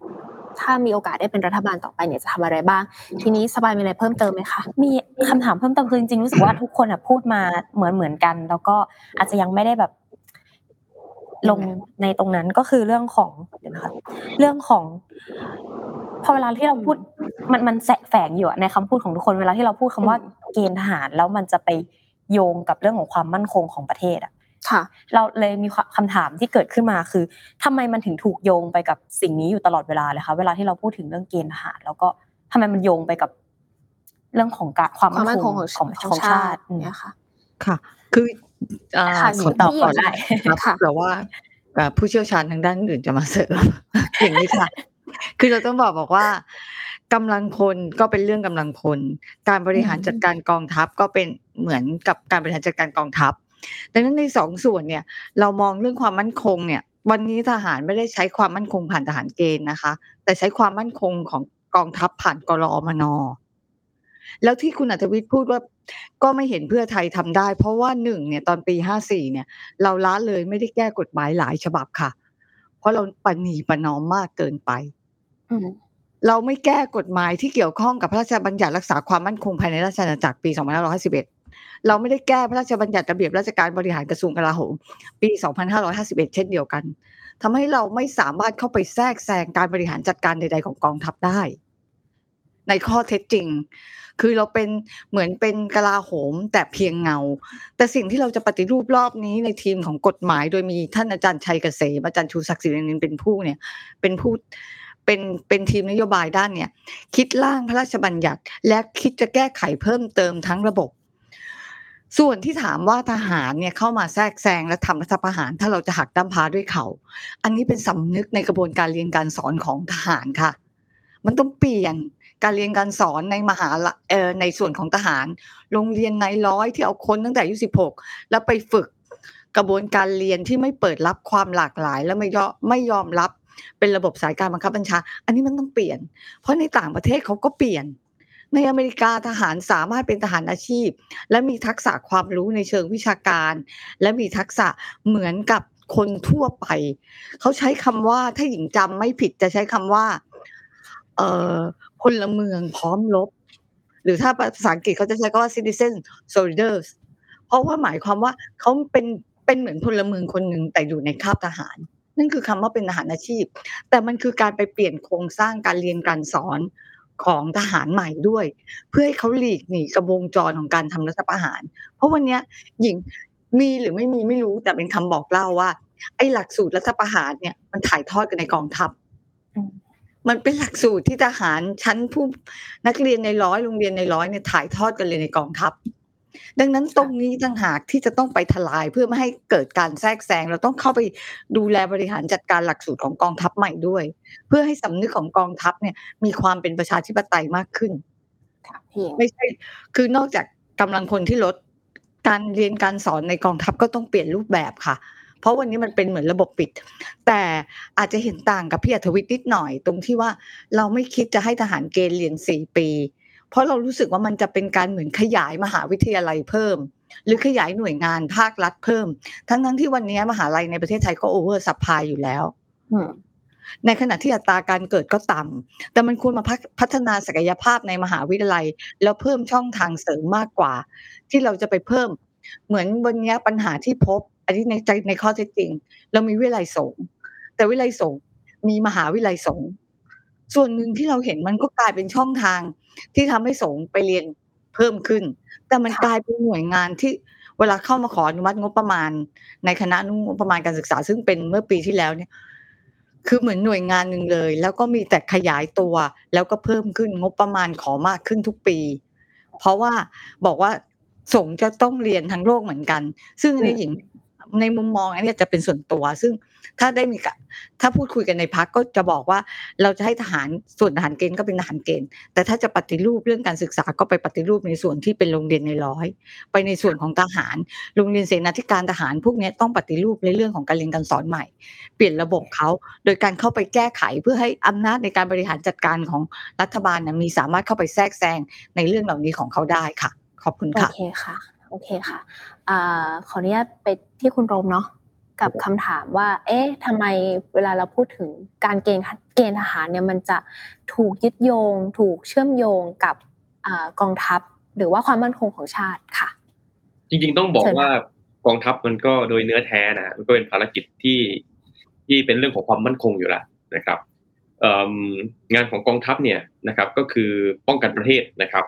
ถ้ามีโอกาสได้เป็นรัฐบาลต่อไปเนี่ยจะทำอะไรบ้าง ทีนี้สบายมีอะไรเพิ่มเติมไหมคะมีคำถามเพิ่มเติมคือจริงๆรู้สึกว่าทุกคนอะพูดมาเหมือนเหมือนกัน แล้วก็อาจจะยังไม่ได้แบบลงในตรงนั้นก็คือเรื่องของเดี๋ยวนะคะเรื่องของพอเวลาที่เราพูดมันมันแฝงอยู่ในคำพูดของทุกคนเวลาที่เราพูดคำว่าเกณฑ์ทหารแล้วมันจะไปโยงกับเรื่องของความมั่นคงของประเทศอะ ค่ะ เราเลยมีคำถามที่เกิดขึ้นมาคือทำไมมันถึงถูกโยงไปกับสิ่งนี้อยู่ตลอดเวลาเลยคะเวลาที่เราพูดถึงเรื่องเกณฑ์ทหารแล้วก็ทำไมมันโยงไปกับเรื่องของการความมั่นคงของของชาติเนี่ยค่ะ ค่ะ คืออ่าค่ะขอตอบก่อนได้ครับค่ะแต่ว่าผู้เชี่ยวชาญทางด้านอื่นจะมาเสริมอย่างนี้ค่ะ คือเราต้องบอกบอกว่ากำลังพลก็เป็นเรื่องกำลังพล การบริหารจัดการกองทัพก็เป็นเหมือนกับการบริหารจัดการกองทัพ ดังนั้นในสองส่วนเนี่ย เรามองเรื่องความมั่นคงเนี่ย วันนี้ทหารไม่ได้ใช้ความมั่นคงผ่านทหารเกณฑ์นะคะ แต่ใช้ความมั่นคงของกองทัพผ่านกรอมนแล้วที่คุณอัธวิทย์พูดว่าก็ไม่เห็นเพื่อไทยทำได้ เพราะว่าหนึ่งเนี่ยตอนปีห้าสี่เนี่ย เราล้าเลยไม่ได้แก้กฎหมายหลายฉบับค่ะ เพราะเราปณีประนอมมากเกินไปเราไม่แก้กฎหมายที่เกี่ยวข้องกับพระราชบัญญัติรักษาความมั่นคงภายในราชอาณาจักรปี 2551 เราไม่ได้แก้พระราชบัญญัติระเบียบราชการบริหารกระทรวงกลาโหม ปี 2551 เช่นเดียวกันทำให้เราไม่สามารถเข้าไปแทรกแซงการบริหารจัดการใด ๆ ของกองทัพได้ ในข้อเท็จจริง คือเราเป็นเหมือนเป็นกลาโหมแต่เพียงเงา แต่สิ่งที่เราจะปฏิรูปรอบนี้ในทีมของกฎหมาย โดยมีท่านอาจารย์ชัยเกษมอาจารย์ชูศักดิ์ศรีนินเป็นผู้เนี่ย เป็นผู้เป็นเป็นทีมนโยบายด้านเนี่ย คิดร่างพระราชบัญญัติ และคิดจะแก้ไขเพิ่มเติมทั้งระบบ ส่วนที่ถามว่าทหารเนี่ยเข้ามาแทรกแซงและทำรัฐประหาร ถ้าเราจะหักด้ามพาด้วยเขา อันนี้เป็นสำนึกในกระบวนการเรียนการสอนของทหารค่ะ มันต้องเปลี่ยนการเรียนการสอนในมหาละเออในส่วนของทหาร โรงเรียนในร้อยที่เอาคนตั้งแต่อายุสิบหกแล้วไปฝึกกระบวนการเรียนที่ไม่เปิดรับความหลากหลาย และไม่ยอมไม่ยอมรับเป็นระบบสายการบังคับบัญชา อันนี้มันต้องเปลี่ยน เพราะในต่างประเทศเขาก็เปลี่ยน ในอเมริกาทหารสามารถเป็นทหารอาชีพ และมีทักษะความรู้ในเชิงวิชาการ และมีทักษะเหมือนกับคนทั่วไป เขาใช้คำว่าถ้าหญิงจำไม่ผิดจะใช้คำว่า เอ่อพลเมืองพร้อมรบหรือถ้าภาษาอังกฤษเขาจะใช้คำว่า citizen soldiers เพราะว่าหมายความว่าเขาเป็นเป็นเหมือนพลเมืองคนหนึ่งแต่อยู่ในคาบทหาร นั่นคือคำว่าเป็นทหารอาชีพ แต่มันคือการไปเปลี่ยนโครงสร้างการเรียนการสอน ของทหารใหม่ด้วย เพื่อให้เขาหลีกหนีกระวงจรของการทำรัฐประหาร เพราะวันเนี้ยหญิงมีหรือไม่มีไม่รู้แต่เป็นคำบอกเล่าว่า ไอ้หลักสูตรรัฐประหารเนี่ยมันถ่ายทอดกันในกองทัพอืมมันเป็นหลักสูตรที่ทหารชั้นผู้นักเรียนในร้อยโรงเรียนในร้อยเนี่ยถ่ายทอดกันเลยในกองทัพ ดังนั้นตรงนี้ต่างหากที่จะต้องไปทลายเพื่อไม่ให้เกิดการแทรกแซงเราต้องเข้าไปดูแลบริหารจัดการหลักสูตรของกองทัพใหม่ด้วย เพื่อให้สำนึกของกองทัพเนี่ยมีความเป็นประชาธิปไตยมากขึ้นค่ะพี่หญิงไม่ใช่ คือนอกจากกำลังคนที่ลดการเรียนการสอนในกองทัพก็ต้องเปลี่ยนรูปแบบค่ะ เพราะวันนี้มันเป็นเหมือนระบบปิด แต่อาจจะเห็นต่างกับพี่อรรถวิชช์นิดหน่อย ตรงที่ว่าเราไม่คิดจะให้ทหารเกณฑ์เรียนสี่ปี เพราะเรารู้สึกว่ามันจะเป็นการเหมือนขยายมหาวิทยาลัยเพิ่ม หรือขยายหน่วยงานภาครัฐเพิ่ม ทั้งทั้งๆที่วันนี้มหาลัยในประเทศไทยก็ oversupply อยู่แล้วอืมในขณะที่อัตราการเกิดก็ต่ำ แต่มันควรมาพัฒพัฒนาศักยภาพในมหาวิทยาลัย แล้วเพิ่มช่องทางเสริมมากกว่า ที่เราจะไปเพิ่ม เหมือนวันนี้ปัญหาที่พบ อันนี้ในใจในข้อเท็จจริง เรามีวิทยาลัยสงฆ์แต่วิทยาลัยสงฆ์มีมหาวิทยาลัยสงฆ์ส่วนหนึ่งที่เราเห็นมันก็กลายเป็นช่องทาง ที่ทำให้สงฆ์ไปเรียนเพิ่มขึ้น แต่มันค่ะกลายเป็นหน่วยงานที่เวลาเข้ามาขออนุมัติงบประมาณ ในคณะงบประมาณการศึกษา ซึ่งเป็นเมื่อปีที่แล้วเนี่ย คือเหมือนหน่วยงานหนึ่งเลย แล้วก็มีแต่ขยายตัวแล้วก็เพิ่มขึ้นงบประมาณขอมากขึ้นทุกปี เพราะว่าบอกว่าสงฆ์จะต้องเรียนทั้งโลกเหมือนกัน ซึ่งอันนี้หญิง ในมุมมองอันนี้จะเป็นส่วนตัว ซึ่งถ้าได้มีกถ้าพูดคุยกันในพักก็จะบอกว่าเราจะให้ทหารส่วนทหารเกณฑ์ก็เป็นทหารเกณฑ์ แต่ถ้าจะปฏิรูปเรื่องการศึกษาก็ไปปฏิรูปในส่วนที่เป็นโรงเรียนในร้อย ไปในส่วนของทหาร โรงเรียนเสนาธิการทหารพวกนี้ต้องปฏิรูปในเรื่องของการเรียนการสอนใหม่ เปลี่ยนระบบเขาโดยการเข้าไปแก้ไขเพื่อให้อำนาจในการบริหารจัดการของรัฐบาลนะมีสามารถเข้าไปแทรกแซงในเรื่องเหล่านี้ของเขาได้ค่ะ ขอบคุณค่ะโอเคค่ะโอเคค่ะ อ่าขออนุญาตไปที่คุณโรมเนาะกับคำถามว่า เอ๊ะทำไมเวลาเราพูดถึงการเกณฑ์เกณฑ์ทหารเนี่ยมันจะถูกยึดโยง ถูกเชื่อมโยงกับอ่ากองทัพ หรือว่าความมั่นคงของชาติค่ะ จริงๆต้องบอกเชิญค่ะว่ากองทัพมันก็โดยเนื้อแท้นะมันก็เป็นภารกิจที่ที่เป็นเรื่องของความมั่นคงอยู่แล้วนะครับเอิ่มงานของกองทัพเนี่ยนะครับ ก็คือป้องกันประเทศนะครับ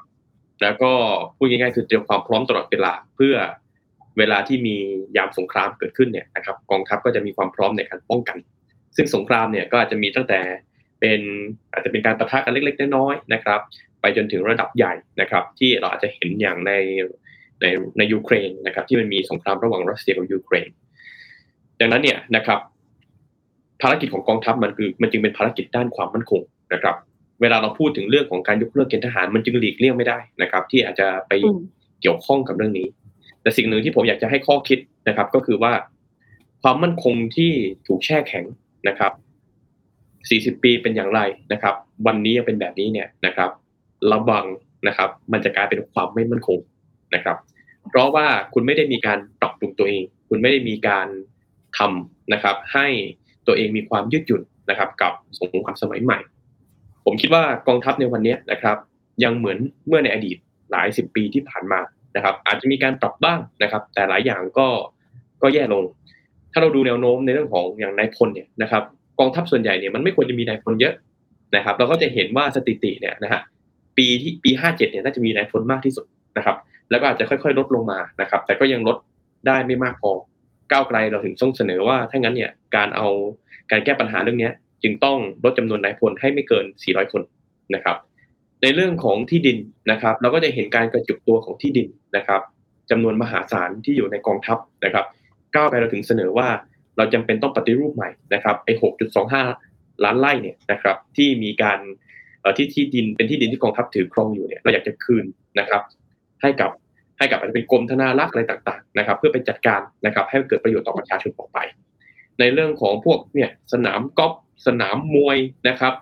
แล้วก็พูดง่ายๆคือเตรียมความพร้อมตลอดเวลาเพื่อ เวลาที่มียามสงครามเกิดขึ้นเนี่ยนะครับกองทัพก็จะมีความพร้อมในการป้องกัน ซึ่งสงครามเนี่ยก็อาจจะมีตั้งแต่เป็นอาจจะเป็นการประทะกันเล็ก ๆ น้อยๆนะครับ ไปจนถึงระดับใหญ่นะครับ ที่เราอาจจะเห็นอย่างในในในยูเครนนะครับ ที่มันมีสงครามระหว่างรัสเซียกับยูเครน ดังนั้นเนี่ยนะครับ ภารกิจของกองทัพมันคือมันจึงเป็นภารกิจด้านความมั่นคงนะครับ เวลาเราพูดถึงเรื่องของการยกเลิกเกณฑ์ทหารมันจึงหลีกเลี่ยงไม่ได้นะครับ ที่อาจจะไปอืมเกี่ยวข้องกับเรื่องนี้ แต่สิ่งหนึ่งที่ผมอยากจะให้ข้อคิดนะครับ ก็คือว่าความมั่นคงที่ถูกแช่แข็งนะครับ 40 ปีเป็นอย่างไรนะครับ วันนี้ยังเป็นแบบนี้เนี่ยนะครับระวังนะครับ มันจะกลายเป็นความไม่มั่นคงนะครับ เพราะว่าคุณไม่ได้มีการปรับปรุงตัวเอง คุณไม่ได้มีการทำนะครับ ให้ตัวเองมีความยืดหยุ่นนะครับ กับสงครามสมัยใหม่ ผมคิดว่ากองทัพในวันนี้นะครับ ยังเหมือนเมื่อในอดีตหลายสิบปีที่ผ่านมา นะครับ อาจจะมีการปรับบ้างนะครับ แต่หลายอย่างก็ก็แย่ลง ถ้าเราดูแนวโน้มในเรื่องของอย่างนายพลเนี่ยนะครับ กองทัพส่วนใหญ่เนี่ยมันไม่ควรจะมีนายพลเยอะนะครับ เราก็จะเห็นว่าสถิติเนี่ยนะฮะปีที่ปีห้าเจ็ดเนี่ยน่าจะมีนายพลมากที่สุดนะครับ แล้วก็อาจจะค่อยๆ ลดลงมานะครับ แต่ก็ยังลดได้ไม่มากพอก้าวไกลเราถึงต้องเสนอว่าถ้างั้นเนี่ยการเอาการแก้ปัญหาเรื่องนี้จึงต้องลดจำนวนนายพลให้ไม่เกิน 400 คนนะครับ ในเรื่องของที่ดินนะครับ เราก็จะเห็นการกระจุกตัวของที่ดินนะครับจำนวนมหาศาลที่อยู่ในกองทัพนะครับก้าวไปเราถึงเสนอว่าเราจำเป็นต้องปฏิรูปใหม่นะครับไอ้6.25ล้านไร่เนี่ยนะครับที่มีการเอ่อที่ที่ดินเป็นที่ดินที่กองทัพถือครองอยู่เนี่ยเราอยากจะคืนนะครับ ให้กับให้กับอาจจะเป็นกรมธนารักษ์อะไรต่างๆนะครับ เพื่อไปจัดการนะครับ ให้เกิดประโยชน์ต่อประชาชนต่อไป ในเรื่องของพวกเนี่ยสนามกอล์ฟสนามมวยนะครับ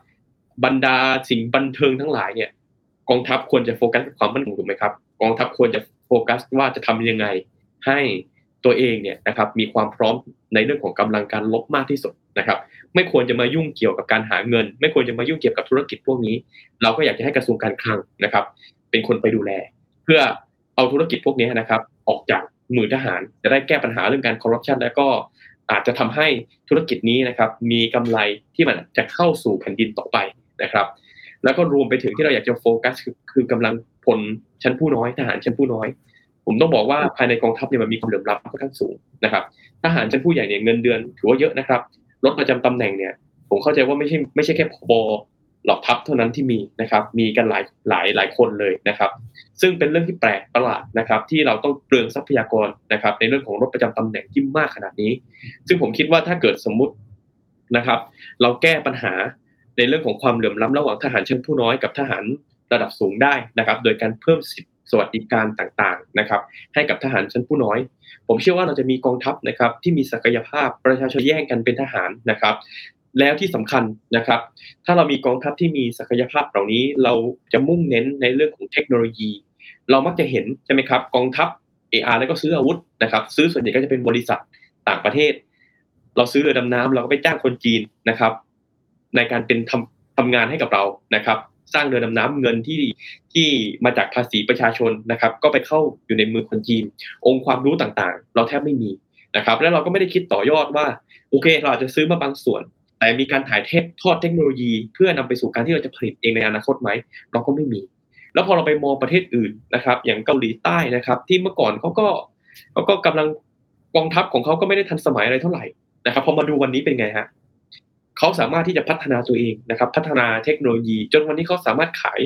บรรดาสิ่งบันเทิงทั้งหลายเนี่ย กองทัพควรจะโฟกัสกับความมั่นคงถูกไหมครับ กองทัพควรจะโฟกัสว่าจะทำยังไง ให้ตัวเองเนี่ยนะครับมีความพร้อมในเรื่องของกำลังการลบมากที่สุดนะครับ ไม่ควรจะมายุ่งเกี่ยวกับการหาเงิน ไม่ควรจะมายุ่งเกี่ยวกับธุรกิจพวกนี้ เราก็อยากจะให้กระทรวงการคลังนะครับ เป็นคนไปดูแล เพื่อเอาธุรกิจพวกนี้นะครับ ออกจากมือทหารจะได้แก้ปัญหาเรื่องการคอร์รัปชันและก็อาจจะทำให้ธุรกิจนี้นะครับ มีกำไรที่มันจะเข้าสู่แผ่นดินต่อไป นะครับ แล้วก็รวมไปถึงที่เราอยากจะโฟกัสคือคือกำลังพลชั้นผู้น้อยทหารชั้นผู้น้อย ผมต้องบอกว่าภายในกองทัพเนี่ยมันมีความเหลื่อมล้ำค่อนข้างสูงนะครับทหารชั้นผู้ใหญ่เนี่ยเงินเดือนถือว่าเยอะนะครับรถประจำตำแหน่งเนี่ย ผมเข้าใจว่าไม่ใช่ไม่ใช่แค่ผบเหล่าทัพเท่านั้นที่มีนะครับ มีกันหลายหลายหลายคนเลยนะครับ ซึ่งเป็นเรื่องที่แปลกประหลาดนะครับ ที่เราต้องเปลืองทรัพยากรนะครับ ในเรื่องของรถประจำตำแหน่งที่มากขนาดนี้ ซึ่งผมคิดว่าถ้าเกิดสมมุตินะครับ เราแก้ปัญหา ในเรื่องของความเหลื่อมล้ำระหว่างทหารชั้นผู้น้อยกับทหารระดับสูงได้นะครับ โดยการเพิ่มสิทธิสวัสดิการต่างๆนะครับ ให้กับทหารชั้นผู้น้อย ผมเชื่อว่าเราจะมีกองทัพนะครับ ที่มีศักยภาพประชาชนแย่งกันเป็นทหารนะครับ แล้วที่สำคัญนะครับ ถ้าเรามีกองทัพที่มีศักยภาพเหล่านี้เราจะมุ่งเน้นในเรื่องของเทคโนโลยี เรามักจะเห็นใช่ไหมครับกองทัพ AR แล้วก็ซื้ออาวุธนะครับ ซื้อส่วนใหญ่ก็จะเป็นบริษัทต่างประเทศ เราซื้อเรือดำน้ำเราก็ไปจ้างคนจีนนะครับ ในการเป็นทำทำงานให้กับเรานะครับ สร้างเรือดำน้ำเงินที่ที่มาจากภาษีประชาชนนะครับ ก็ไปเข้าอยู่ในมือคนจีน องค์ความรู้ต่างๆ เราแทบไม่มีนะครับ แล้วเราก็ไม่ได้คิดต่อยอดว่าโอเค เราอาจจะซื้อมาบางส่วน แต่มีการถ่ายเทอทอดเทคโนโลยี เพื่อนำไปสู่การที่เราจะผลิตเองในอนาคตไหมเราก็ไม่มี แล้วพอเราไปมองประเทศอื่นนะครับ อย่างเกาหลีใต้นะครับ ที่เมื่อก่อนเขาก็เขาก็กำลังกองทัพของเขาก็ไม่ได้ทันสมัยอะไรเท่าไหร่นะครับพอมาดูวันนี้เป็นไงฮะ เขาสามารถที่จะพัฒนาตัวเองนะครับ พัฒนาเทคโนโลยี จนวันนี้เขาสามารถขาย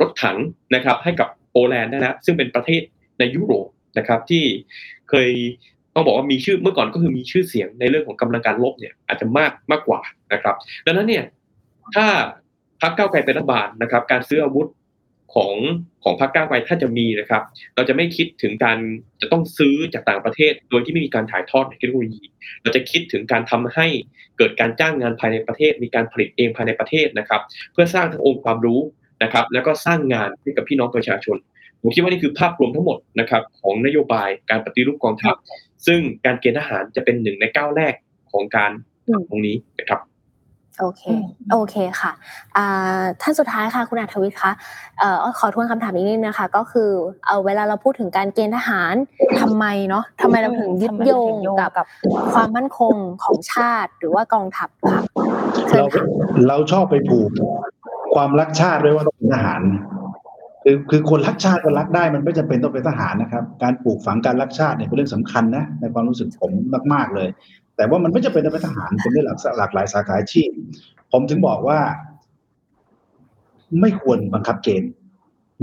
รถถังนะครับ ให้กับโปแลนด์ได้แล้วซึ่งเป็นประเทศในยุโรปนะครับ ที่เคยต้องบอกว่ามีชื่อเมื่อก่อนก็คือมีชื่อเสียงในเรื่องของกำลังการลบเนี่ยอาจจะมากมากกว่านะครับ ดังนั้นเนี่ยถ้าพรรคก้าวไกลเป็นรัฐบาลนะครับ การซื้ออาวุธ ของของพรรคก้าวไกลถ้าจะมีนะครับ เราจะไม่คิดถึงการจะต้องซื้อจากต่างประเทศ โดยที่ไม่มีการถ่ายทอดเทคโนโลยี เราจะคิดถึงการทำให้เกิดการจ้างงานภายในประเทศ มีการผลิตเองภายในประเทศนะครับ เพื่อสร้างทั้งองค์ความรู้นะครับ แล้วก็สร้างงานให้กับพี่น้องประชาชนผมคิดว่านี่คือภาพรวมทั้งหมดนะครับของนโยบายการปฏิรูปกองทัพซึ่งการเกณฑ์ทหารจะเป็นหนึ่งในก้าวแรกของการตรงนี้นะครับ โอเค โอเคค่ะอ่าท่านสุดท้ายค่ะคุณอัธวิทย์คะเอ่อขอทวนคำถามอีกนิดนึงนะคะ ก็คือเอาเวลาเราพูดถึงการเกณฑ์ทหารทำไมเนาะทำไมเราถึงยึดโยงกับกับความมั่นคงของชาติหรือว่ากองทัพค่ะเชิญเราค่ะเราชอบไปผูกความรักชาติไว้ว่าต้องเป็นทหารคือคือคนรักชาติก็รักได้มันไม่จำเป็นต้องเป็นทหารนะครับ การปลูกฝังการรักชาติเนี่ยเป็นเรื่องสำคัญนะในความรู้สึกผมมาก ๆเลย แต่ว่ามันไม่จำเป็นเป็นทหารเป็นเรื่องหลากหลากหลายสาขาอาชีพ ผมถึงบอกว่า ไม่ควรบังคับเกณฑ์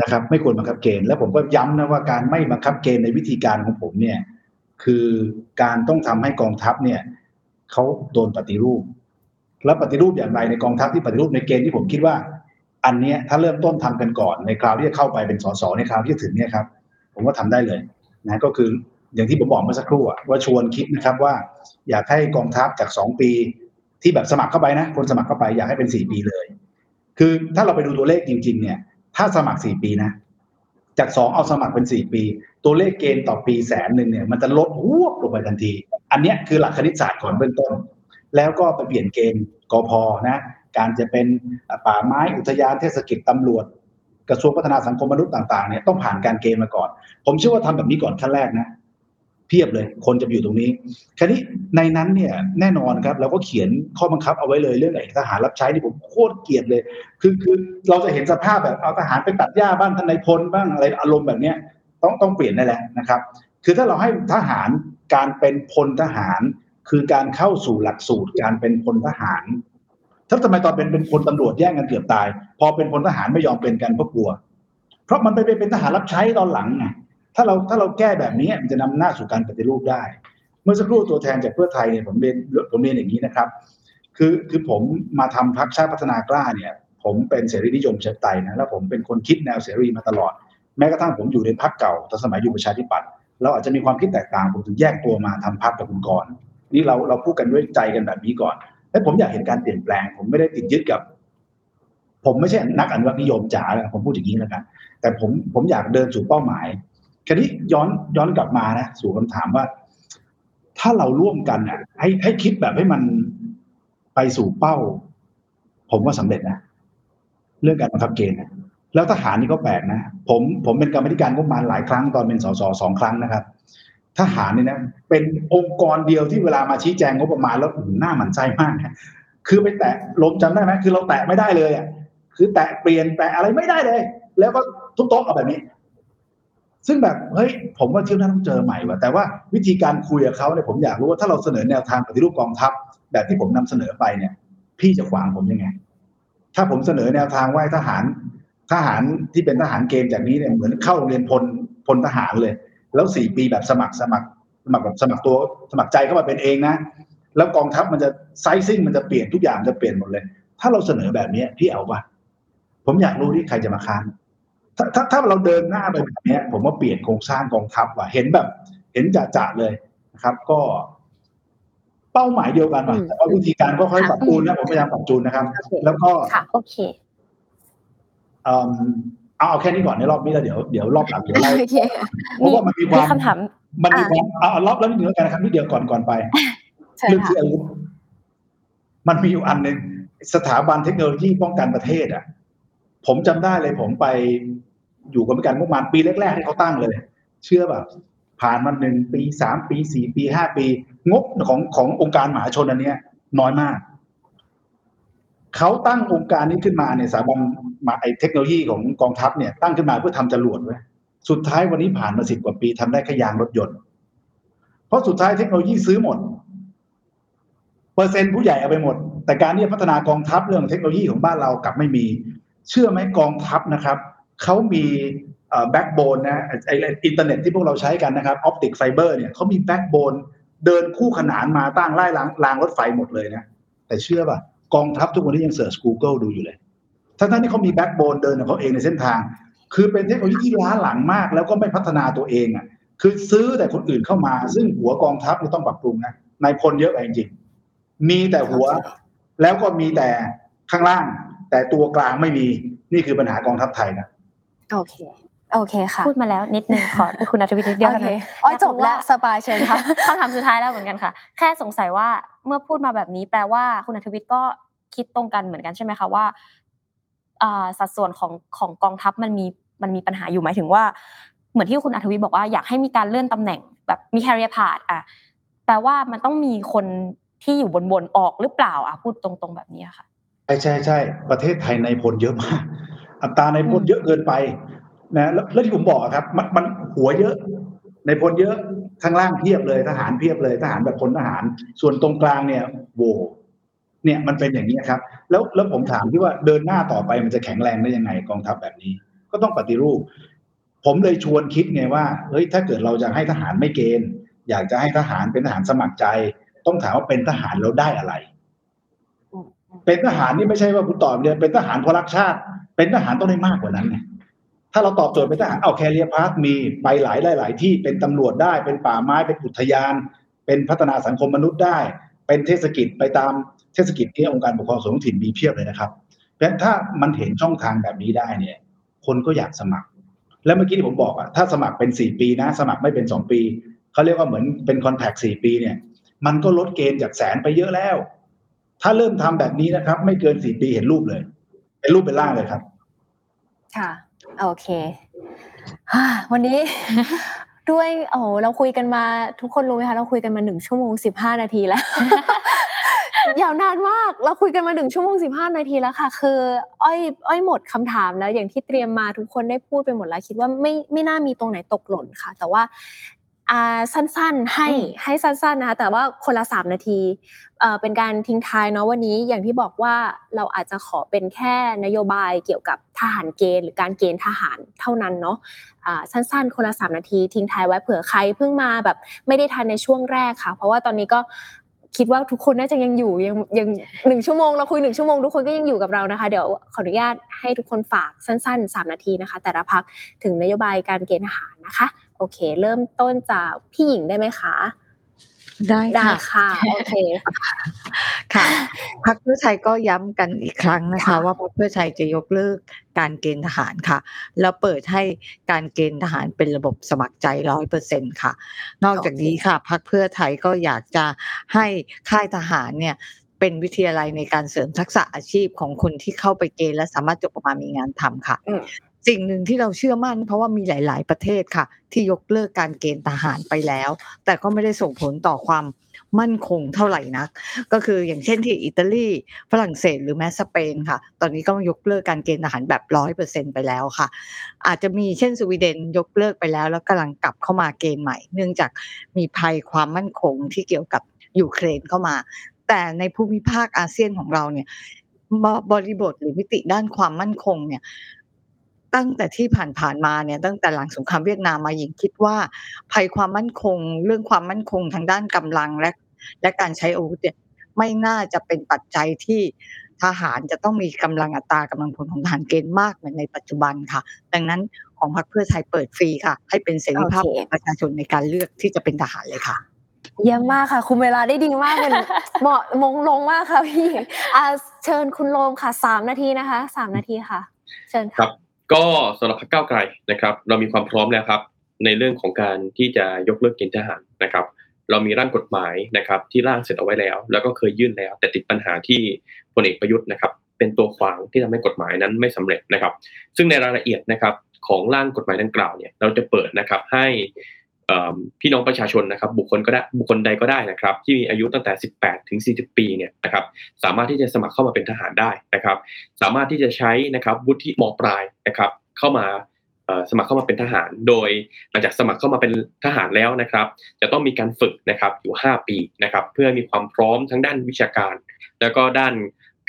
นะครับ ไม่ควรบังคับเกณฑ์ และผมก็ย้ำนะว่าการไม่บังคับเกณฑ์ในวิธีการของผมเนี่ย คือการต้องทำให้กองทัพเนี่ยเขาโดนปฏิรูป แล้วปฏิรูปอย่างไรในกองทัพที่ปฏิรูปในเกณฑ์ที่ผมคิดว่า อันนี้ถ้าเริ่มต้นทำกันก่อนในคราวที่จะเข้าไปเป็นสสในคราวที่จะถึงเนี่ยครับ ผมว่าทำได้เลยนะก็คือ อย่างที่ผมบอกเมื่อสักครู่ว่าชวนคิดนะครับว่า อยากให้กองทัพจากสองปีที่แบบสมัครเข้าไปนะ คนสมัครเข้าไปอยากให้เป็นสี่ปีเลย คือถ้าเราไปดูตัวเลขจริง ๆ เนี่ย ถ้าสมัครสี่ปีนะ จากสองเอาสมัครเป็นสี่ปี ตัวเลขเกณฑ์ต่อปีแสนหนึ่งเนี่ยมันจะลดหวบลงไปทันที อันเนี้ยคือหลักคณิตศาสตร์ก่อนเบื้องต้น แล้วก็ไปเปลี่ยนเกณฑ์กพนะ การจะเป็นป่าไม้อุทยานเทศกิจตำรวจกระทรวงพัฒนาสังคมมนุษย์ต่างๆเนี่ยต้องผ่านการเกณฑ์มาก่อน ผมเชื่อว่าทำแบบนี้ก่อนขั้นแรกนะ เพียบเลย คนจะอยู่ตรงนี้คราวนี้ในนั้นเนี่ยแน่นอนครับเราก็เขียนข้อบังคับเอาไว้เลยเรื่องไอ้ทหารรับใช้ที่ผมโคตรเกลียดเลย คือคือเราจะเห็นสภาพแบบเอาทหารไปตัดหญ้าบ้างทนายพลบ้างอะไรอารมณ์แบบเนี้ยต้องต้องเปลี่ยนได้แล้วนะครับ คือถ้าเราให้ทหารการเป็นพลทหาร คือการเข้าสู่หลักสูตรการเป็นพลทหารถ้าทำไมตอนเป็นเป็นพลตำรวจแย่งกันเกือบตาย พอเป็นพลทหารไม่ยอมเป็นกันเพราะกลัว เพราะมันไปเป็นทหารรับใช้ตอนหลังไง ถ้าเราถ้าเราแก้แบบนี้มันจะนำหน้าสู่การปฏิรูปได้ เมื่อสักครู่ตัวแทนจากเพื่อไทยเนี่ยผมเรียนผมเรียนอย่างนี้นะครับ คือคือผมมาทำพรรคชาติพัฒนากล้าเนี่ย ผมเป็นเสรีนิยมเฉยไตยนะแล้วผมเป็นคนคิดแนวเสรีมาตลอด แม้กระทั่งผมอยู่ในพรรคเก่าตอนสมัยอยู่ประชาธิปัตย์เราอาจจะมีความคิดแตกต่างผมถึงแยกตัวมาทำพรรคกับคุณกรณ์นี่เราเราพูดกันด้วยใจกันแบบนี้ก่อนและผมอยากเห็นการเปลี่ยนแปลง ผมไม่ได้ติดยึดกับ ผมไม่ใช่นักอนุรักษ์นิยมจ๋าผมพูดอย่างนี้แล้วกัน แต่ผมผมอยากเดินสู่เป้าหมาย คราวนี้ย้อนย้อนกลับมานะสู่คำถามว่า ถ้าเราร่วมกันอะ ให้ให้คิดแบบให้มันไปสู่เป้า ผมว่าสำเร็จนะเรื่องการบังคับเกณฑ์นะแล้วทหารนี่ก็แปลกนะผมผมเป็นกรรมธิการงบประมาณหลายครั้งตอนเป็นสสสองครั้งนะครับ ทหารเนี่ยนะ เป็นองค์กรเดียวที่เวลามาชี้แจงงบประมาณแล้วหน้าหมันไส้มากนะคือไปแตะลมจำได้ไหมคือเราแตะไม่ได้เลยอะคือแตะเปลี่ยนแตะอะไรไม่ได้เลย แล้วก็ทุบโต๊ะเอาแบบนี้ ซึ่งแบบเฮ้ยผมว่าเที่ยวหน้าต้องเจอใหม่ว่ะแต่ว่าวิธีการคุยกับเขาเนี่ยผมอยากรู้ว่าถ้าเราเสนอแนวทางปฏิรูปกองทัพ แบบที่ผมนำเสนอไปเนี่ย พี่จะขวางผมยังไง ถ้าผมเสนอแนวทางว่าทหารทหารที่เป็นทหารเกณฑ์จากนี้เนี่ยเหมือนเข้าเรียนพลพลทหารเลย แล้วสี่ปีแบบสมัครสมัครสมัครแบบสมัครตัวสมัครใจเข้ามาเป็นเองนะแล้วกองทัพมันจะไซซิ่งมันจะเปลี่ยนทุกอย่างจะเปลี่ยนหมดเลย ถ้าเราเสนอแบบนี้พี่เอาปะผมอยากรู้ที่ใครจะมาค้าน ถ้าถ้าถ้าเราเดินหน้าไปแบบเนี้ยผมว่าเปลี่ยนโครงสร้างกองทัพว่ะเห็นแบบ เห็นจะจะเลยนะครับ ก็ เป้าหมายเดียวกันว่ะอืมแต่ว่าวิธีการก็ค่อยปรับจูนนะผมพยายามปรับจูนนะครับโอเคแล้วก็ค่ะโอเคเอิ่มเอาเอาแค่นี้ก่อนในรอบนี้แล้วเดี๋ยวเดี๋ยวรอบหลังเดี๋ยวเราโอเคเพราะว่ามันมีความีมคำถามมันมีความเอาเอารอบแล้วนิดนึงแล้วกันนะครับนิดเดียวก่อนก่อนไปเชิญเรื่องค่ะที่อาวุธมันมีอยู่อันหนึ่งสถาบันเทคโนโลยีป้องกันประเทศอะ ผมจำได้เลย ผมไปอยู่กับการงบประมาณปีแรกๆที่เขาตั้งเลย เชื่อแบบ ผ่านมาหนึ่งปีสามปีสี่ปีห้าปี งบของขององค์การมหาชนอันเนี้ย น้อยมากเขาตั้งองค์การนี้ขึ้นมาเนี่ยสถาบันมาไอเทคโนโลยีของกองทัพเนี่ยตั้งขึ้นมาเพื่อทำจรวดไว้สุดท้ายวันนี้ผ่านมาสิบกว่าปีทำได้แค่ยางรถยนต์ เพราะสุดท้ายเทคโนโลยีซื้อหมด เปอร์เซ็นต์ผู้ใหญ่เอาไปหมด แต่การที่พัฒนากองทัพเรื่องเทคโนโลยีของบ้านเรากลับไม่มี เชื่อไหมกองทัพนะครับเขามี backbone นะไอไอ้อินเทอร์เน็ตที่พวกเราใช้กันนะครับ optic fiber เนี่ยเขามี backboneเดินคู่ขนานมาตั้งไล่รางรางรถไฟหมดเลยนะ แต่เชื่อป่ะ กองทัพทุกวันนี้ยัง search Google ดูอยู่เลย ทั้งๆที่เขามี backbone เดินของเขาเองในเส้นทาง คือเป็นเทคโนโลยีที่ล้าหลังมาก แล้วก็ไม่พัฒนาตัวเองอะคือซื้อแต่คนอื่นเข้ามา ซึ่งหัวกองทัพเนี่ยต้องปรับปรุงนะนายพลเยอะไปจริงๆมีแต่หัว แล้วก็มีแต่ข้างล่าง แต่ตัวกลางไม่มีนี่คือปัญหากองทัพไทยนะโอเคโอเคค่ะพูดมาแล้วนิดนึงขอคุณนัทวิทย์นิดเดียวโอเท่าเคนั้นอ้อยจบแล้วสบายเชิญค่ะคำถามสุดท้ายแล้วเหมือนกันค่ะ แค่สงสัยว่าเมื่อพูดมาแบบนี้แปลว่าคุณอัธวิทย์ก็คิดตรงกันเหมือนกันใช่ไหมคะว่าอ่าสัดส่วนของของกองทัพมันมีมันมีปัญหาอยู่หมายถึงว่า เหมือนที่คุณอัธวิทย์บอกว่าอยากให้มีการเลื่อนตำแหน่งแบบมี career path อะแปลว่ามันต้องมีคนที่อยู่บนบนๆออกหรือเปล่าอะพูดตรง ๆ แบบนี้ค่ะ ใช่ใช่ใช่ประเทศไทยในพลเยอะมาก อัตราในพลเยอะเกินไปนะแล้วที่ผมบอกครับ มันมันหัวเยอะในพลเยอะข้างล่างเพียบเลยทหารเพียบเลยทหารแบบพลทหาร ส่วนตรงกลางเนี่ยโวเนี่ยมันเป็นอย่างนี้ครับ แล้วแล้วผมถามที่ว่าเดินหน้าต่อไปมันจะแข็งแรงได้ยังไงกองทัพแบบนี้ ก็ต้องปฏิรูป ผมเลยชวนคิดไงว่าเฮ้ยถ้าเกิดเราจะให้ทหารไม่เกณฑ์ อยากจะให้ทหารเป็นทหารสมัครใจ ต้องถามว่าเป็นทหารแล้วได้อะไร เป็นทหารนี่ไม่ใช่ว่าคุณตอบเดียเป็นทหารเพราะรักชาติ เป็นทหารต้องได้มากกว่านั้นไงถ้าเราตอบโจทย์เป็นทหารเอาแคเรียพาร์คมีไปหลายหลายที่เป็นตำรวจได้ เป็นป่าไม้เป็นอุทยาน เป็นพัฒนาสังคมมนุษย์ได้ เป็นเทศกิจไปตามเทศกิจที่องค์การปกครองส่วนท้องถิ่นมีเพียบเลยนะครับเพราะฉะนั้นถ้ามันเห็นช่องทางแบบนี้ได้เนี่ย คนก็อยากสมัคร แล้วเมื่อกี้ที่ผมบอกอะถ้าสมัครเป็นสี่ปีนะ สมัครไม่เป็นสองปีเขาเรียกว่าเหมือนเป็นคอนแทคสี่ปีเนี่ย มันก็ลดเกณฑ์จากแสนไปเยอะแล้ว ถ้าเริ่มทำแบบนี้นะครับ ไม่เกินสี่ปีเห็นรูปเลย เป็นรูปเป็นร่างเลยครับ ค่ะ โอเค วันนี้ด้วยโอ้เราคุยกันมาทุกคนรู้ไหมคะเราคุยกันมาหนึ่งชั่วโมงสิบห้านาทีแล้วยาวนานมาก เราคุยกันมาหนึ่งชั่วโมงสิบห้านาทีแล้วค่ะ คืออ้อยอ้อยหมดคำถามแล้ว อย่างที่เตรียมมาทุกคนได้พูดไปหมดแล้ว คิดว่าไม่ไม่น่ามีตรงไหนตกหล่นค่ะ แต่ว่า สั้นๆให้ให้สั้นๆนะคะแต่ว่าคนละสามนาทีเอ่อเป็นการทิ้งท้ายเนาะวันนี้อย่างที่บอกว่าเราอาจจะขอเป็นแค่นโยบายเกี่ยวกับทหารเกณฑ์หรือการเกณฑ์ทหารเท่านั้นเนาะอ่าสั้นๆ คนละสามนาที ทิ้งท้ายไว้เผื่อใครเพิ่งมาแบบไม่ได้ทันในช่วงแรกค่ะ เพราะว่าตอนนี้ก็คิดว่าทุกคนน่าจะยังอยู่ยังยังหนึ่งชั่วโมงเราคุยหนึ่งชั่วโมงทุกคนก็ยังอยู่กับเรานะคะ เดี๋ยวขออนุญาตให้ทุกคนฝากสั้นๆสามนาทีนะคะ แต่ละพักถึงนโยบายการเกณฑ์ทหารนะคะโอเค เริ่มต้นจากพี่หญิงได้ไหมคะได้ได้ค่ะค่ะโอเคค่ะพรรคเพื่อไทยก็ย้ำกันอีกครั้งนะคะค่ะว่าพรรคเพื่อไทยจะยกเลิกการเกณฑ์ทหารค่ะ แล้วเปิดให้การเกณฑ์ทหารเป็นระบบสมัครใจร้อยเปอร์เซ็นค่ะ นอกจากนี้ค่ะพรรคเพื่อไทยก็อยากจะให้ค่ายทหารเนี่ยเป็นวิทยาลัยในการเสริมทักษะอาชีพของคนที่เข้าไปเกณฑ์และสามารถจบออกมามีงานทำค่ะอืม สิ่งหนึ่งที่เราเชื่อมั่น เพราะว่ามีหลาย ๆ ประเทศค่ะ ที่ยกเลิกการเกณฑ์ทหารไปแล้ว แต่ก็ไม่ได้ส่งผลต่อความมั่นคงเท่าไหร่นัก ก็คืออย่างเช่นที่อิตาลีฝรั่งเศสหรือแม้สเปนค่ะ ตอนนี้ก็ยกเลิกการเกณฑ์ทหารแบบร้อยเปอร์เซ็นไปแล้วค่ะ อาจจะมีเช่นสวีเดนยกเลิกไปแล้วแล้วกำลังกลับเข้ามาเกณฑ์ใหม่ เนื่องจากมีภัยความมั่นคงที่เกี่ยวกับยูเครนเข้ามา แต่ในภูมิภาคอาเซียนของเราเนี่ยบบริบทหรือมิติด้านความมั่นคงเนี่ย ตั้งแต่ที่ผ่านๆมาเนี่ยตั้งแต่หลังสงครามเวียดนามมาหญิงคิดว่าภัยความมั่นคง เรื่องความมั่นคงทางด้านกำลังและและการใช้อาวุธเนี่ยไม่น่าจะเป็นปัจจัยที่ทหารจะต้องมีกำลังอัตรากำลังพลของทหารเกณฑ์มากเหมือนในปัจจุบันค่ะ ดังนั้นของพรรคเพื่อไทยเปิดฟรีค่ะ ให้เป็นเสรีภาพโอเคของประชาชนในการเลือกที่จะเป็นทหารเลยค่ะเยี่ยมมากค่ะ คุมเวลาได้ดีมากเป็นเหมาะมงลงมากค่ะพี่อ่าเชิญคุณโรมค่ะสามนาทีนะคะสามนาทีค่ะ เชิญครัค่ะบ ก็สำหรับพรรคก้าวไกลนะครับ เรามีความพร้อมแล้วครับ ในเรื่องของการที่จะยกเลิกเกณฑ์ทหารนะครับ เรามีร่างกฎหมายนะครับ ที่ร่างเสร็จเอาไว้แล้ว แล้วก็เคยยื่นแล้ว แต่ติดปัญหาที่พลเอกประยุทธ์นะครับ เป็นตัวขวางที่ทำให้กฎหมายนั้นไม่สำเร็จนะครับ ซึ่งในรายละเอียดนะครับของร่างกฎหมายดังกล่าวเนี่ยเราจะเปิดนะครับให้ พี่น้องประชาชนนะครับ บุคคลก็ได้บุคคลใดก็ได้นะครับ ที่มีอายุตั้งแต่ 18 ถึง 40 ปีเนี่ยนะครับสามารถที่จะสมัครเข้ามาเป็นทหารได้นะครับ สามารถที่จะใช้นะครับวุฒิมปลายนะครับ เข้ามาสมัครเข้ามาเป็นทหาร โดยหลังจากสมัครเข้ามาเป็นทหารแล้วนะครับ จะต้องมีการฝึกนะครับอยู่ 5 ปีนะครับ เพื่อมีความพร้อมทั้งด้านวิชาการ แล้วก็ด้าน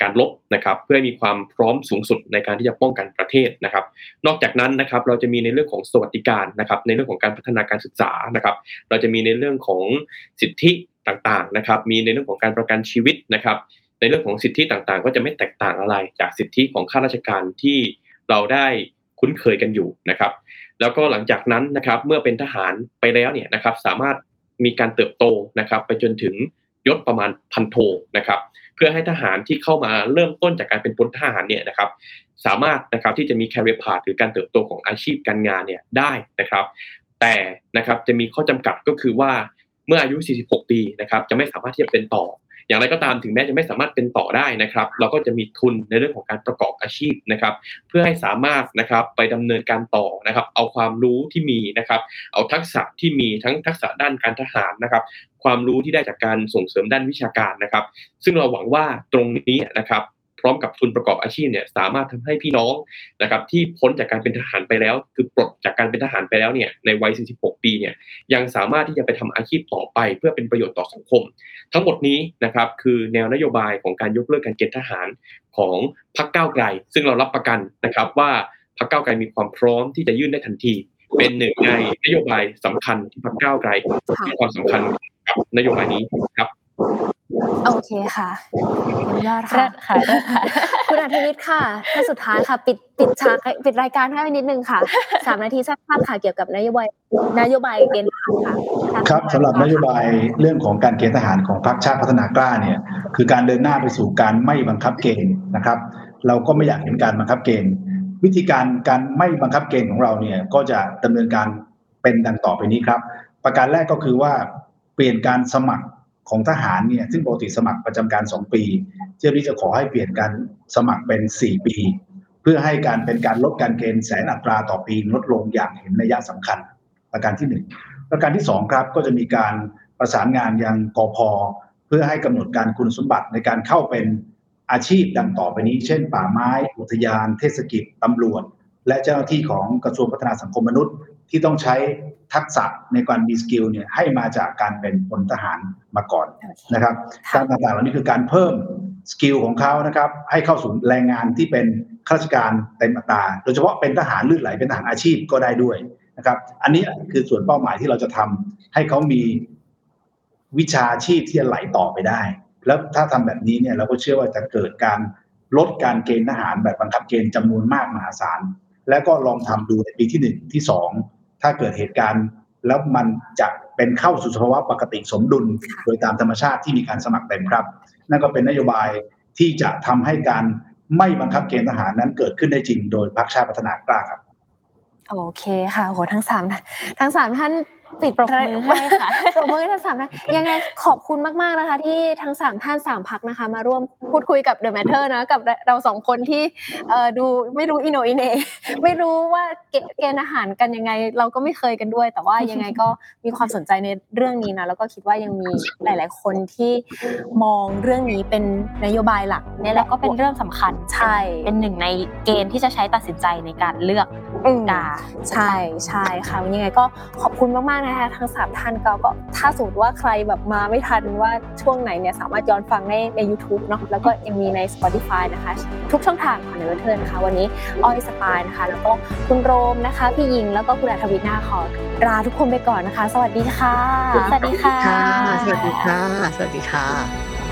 การลบนะครับเพื่อให้มีความพร้อมสูงสุดในการที่จะป้องกันประเทศนะครับ นอกจากนั้นนะครับเราจะมีในเรื่องของสวัสดิการนะครับ ในเรื่องของการพัฒนาการศึกษานะครับ เราจะมีในเรื่องของสิทธิต่างๆนะครับ มีในเรื่องของการประกันชีวิตนะครับ ในเรื่องของสิทธิต่างๆ ก็จะไม่แตกต่างอะไรจากสิทธิของข้าราชการที่เราได้คุ้นเคยกันอยู่นะครับ แล้วก็หลังจากนั้นนะครับเมื่อเป็นทหารไปแล้วเนี่ยนะครับสามารถมีการเติบโตนะครับ ไปจนถึงยศประมาณพันโทนะครับ เพื่อให้ทหารที่เข้ามาเริ่มต้นจากการเป็นพลทหารเนี่ยนะครับสามารถนะครับที่จะมี career path หรือการเติบโตของอาชีพการงานเนี่ยได้นะครับ แต่นะครับจะมีข้อจำกัดก็คือว่าเมื่ออายุ 46 ปีนะครับจะไม่สามารถที่จะเป็นต่อ อย่างไรก็ตามถึงแม้จะไม่สามารถเป็นต่อได้นะครับ เราก็จะมีทุนในเรื่องของการประกอบอาชีพนะครับ เพื่อให้สามารถนะครับไปดำเนินการต่อนะครับ เอาความรู้ที่มีนะครับ เอาทักษะที่มีทั้งทักษะด้านการทหารนะครับ ความรู้ที่ได้จากการส่งเสริมด้านวิชาการนะครับ ซึ่งเราหวังว่าตรงนี้นะครับ ร้อมกับทุนประกอบอาชีพเนี่ยสามารถทำให้พี่น้องนะครับที่พ้นจากการเป็นทหารไปแล้ว คือปลดจากการเป็นทหารไปแล้วเนี่ยในวัย 46 ปีเนี่ยยังสามารถที่จะไปทำอาชีพต่อไป เพื่อเป็นประโยชน์ต่อสังคม ทั้งหมดนี้นะครับคือแนวนโยบายของการยกเลิกการเกณฑ์ทหารของพรรคก้าวไกล ซึ่งเรารับประกันนะครับว่าพรรคก้าวไกลมีความพร้อมที่จะยื่นได้ทันที เป็นหนึ่งในนโยบายสำคัญที่พรรคก้าวไกลให้ความสำคัญกับนโยบายนี้ครับ โอเคค่ะเยี่ยมยอดเลิค่ะศค่ะเลิศค่ะคุณอาทิตย์ค่ะท่านสุดท้ายค่ะ ปิดปิดฉากให้ปิดรายการให้นิดนึงค่ะสามนาทีสั้นๆค่ะเกี่ยวกับนโยบายนโยบายเกณฑ์ทหารค่ะครับสำหรับนโยบายเรื่องของการเกณฑ์ทหารของพรรคชาติพัฒนากล้าเนี่ย คือการเดินหน้าไปสู่การไม่บังคับเกณฑ์นะครับ เราก็ไม่อยากเห็นการบังคับเกณฑ์ วิธีการการไม่บังคับเกณฑ์ของเราเนี่ยก็จะดำเนินการเป็นดังต่อไปนี้ครับ ประการแรกก็คือว่าเปลี่ยนการสมัคร ของทหารเนี่ยซึ่งปกติสมัครประจำการ 2 ปี เที่ยวนี้จะขอให้เปลี่ยนการสมัครเป็น 4 ปี เพื่อให้การเป็นการลดการเกณฑ์แสนอัตราต่อปีลดลงอย่างเห็นนัยสำคัญ ประการที่หนึ่งประการที่สองครับก็จะมีการประสานงานยังกอพเพื่อให้กำหนดการคุณสมบัติในการเข้าเป็นอาชีพดังต่อไปนี้ เช่น ป่าไม้ อุทยาน เทศกิจตำรวจ และเจ้าหน้าที่ของกระทรวงพัฒนาสังคมมนุษย์ ที่ต้องใช้ทักษะในการมี skill เนี่ยให้มาจากการเป็นพลทหารมาก่อนนะครับการต่างๆเหล่านี้คือการเพิ่ม skill ของเขานะครับ ให้เข้าสู่แรงงานที่เป็นข้าราชการเต็มอัตราโดยเฉพาะเป็นทหารลื่นไหลเป็นทหารอาชีพก็ได้ด้วยนะครับ อันนี้คือส่วนเป้าหมายที่เราจะทำให้เขามีวิชาชีพที่จะไหลต่อไปได้ แล้วถ้าทำแบบนี้เนี่ยเราก็เชื่อว่าจะเกิดการลดการเกณฑ์ทหารแบบบังคับเกณฑ์จำนวนมากมหาศาลแล้วก็ลองทำดูในปีที่หนึ่งที่สอง ถ้าเกิดเหตุการณ์แล้วมันจะเป็นเข้าสู่สภาวะปกติสมดุลโดยตามธรรมชาติที่มีการสมัครเต็มครับ นั่นก็เป็นนโยบายที่จะทำให้การไม่บังคับเกณฑ์ทหารนั้นเกิดขึ้นได้จริง โดยพรรคชาติพัฒนากล้าครับโอเคค่ะโหทั้งสามทั้งสามท่าน ปิดปรบมือให้ค่ะปรบมือให้ทั้งสามท่านยังไงขอบคุณมากๆนะคะ ที่ทั้งสามท่านสามพักนะคะ มาร่วมพูดคุยกับ The Matter นะกับเราสองคนที่เอ่อดูไม่รู้อินโนอินเนไม่รู้ว่าเกเกณฑ์อาหารกันยังไง เราก็ไม่เคยกันด้วย แต่ว่ายังไงก็มีความสนใจในเรื่องนี้นะแล้วก็คิดว่ายังมีหลาย ๆ คนที่มองเรื่องนี้เป็นนโยบายหลักเนี่ยแหแล้ละวก็เป็นเรื่องสำคัญใช่เป็นหนึ่งในเกณฑ์ที่จะใช้ตัดสินใจในการเลือกอืมดาใช่ใช่ค่ะยังไงก็ขอบคุณมากๆนะคะทั้งสามท่านก็ก็ถ้าสมมติว่าใครแบบมาไม่ทันว่าช่วงไหนเนี่ยสามารถย้อนฟังได้ใน YouTube เนาะแล้วก็ยังมีใน Spotify นะคะ ทุกช่องทางของเนเวอร์เทิร์นะคะ วันนี้อ้อยสปายนะคะ แล้วก็คุณโรมนะคะ พี่ยิงแล้วก็คุณอัธวิทย์นาขอลาทุกคนไปก่อนนะคะ สวัสดีค่ะ สวัสดีค่ะค่ะสวัสดีค่ะ สวัสดีค่ะ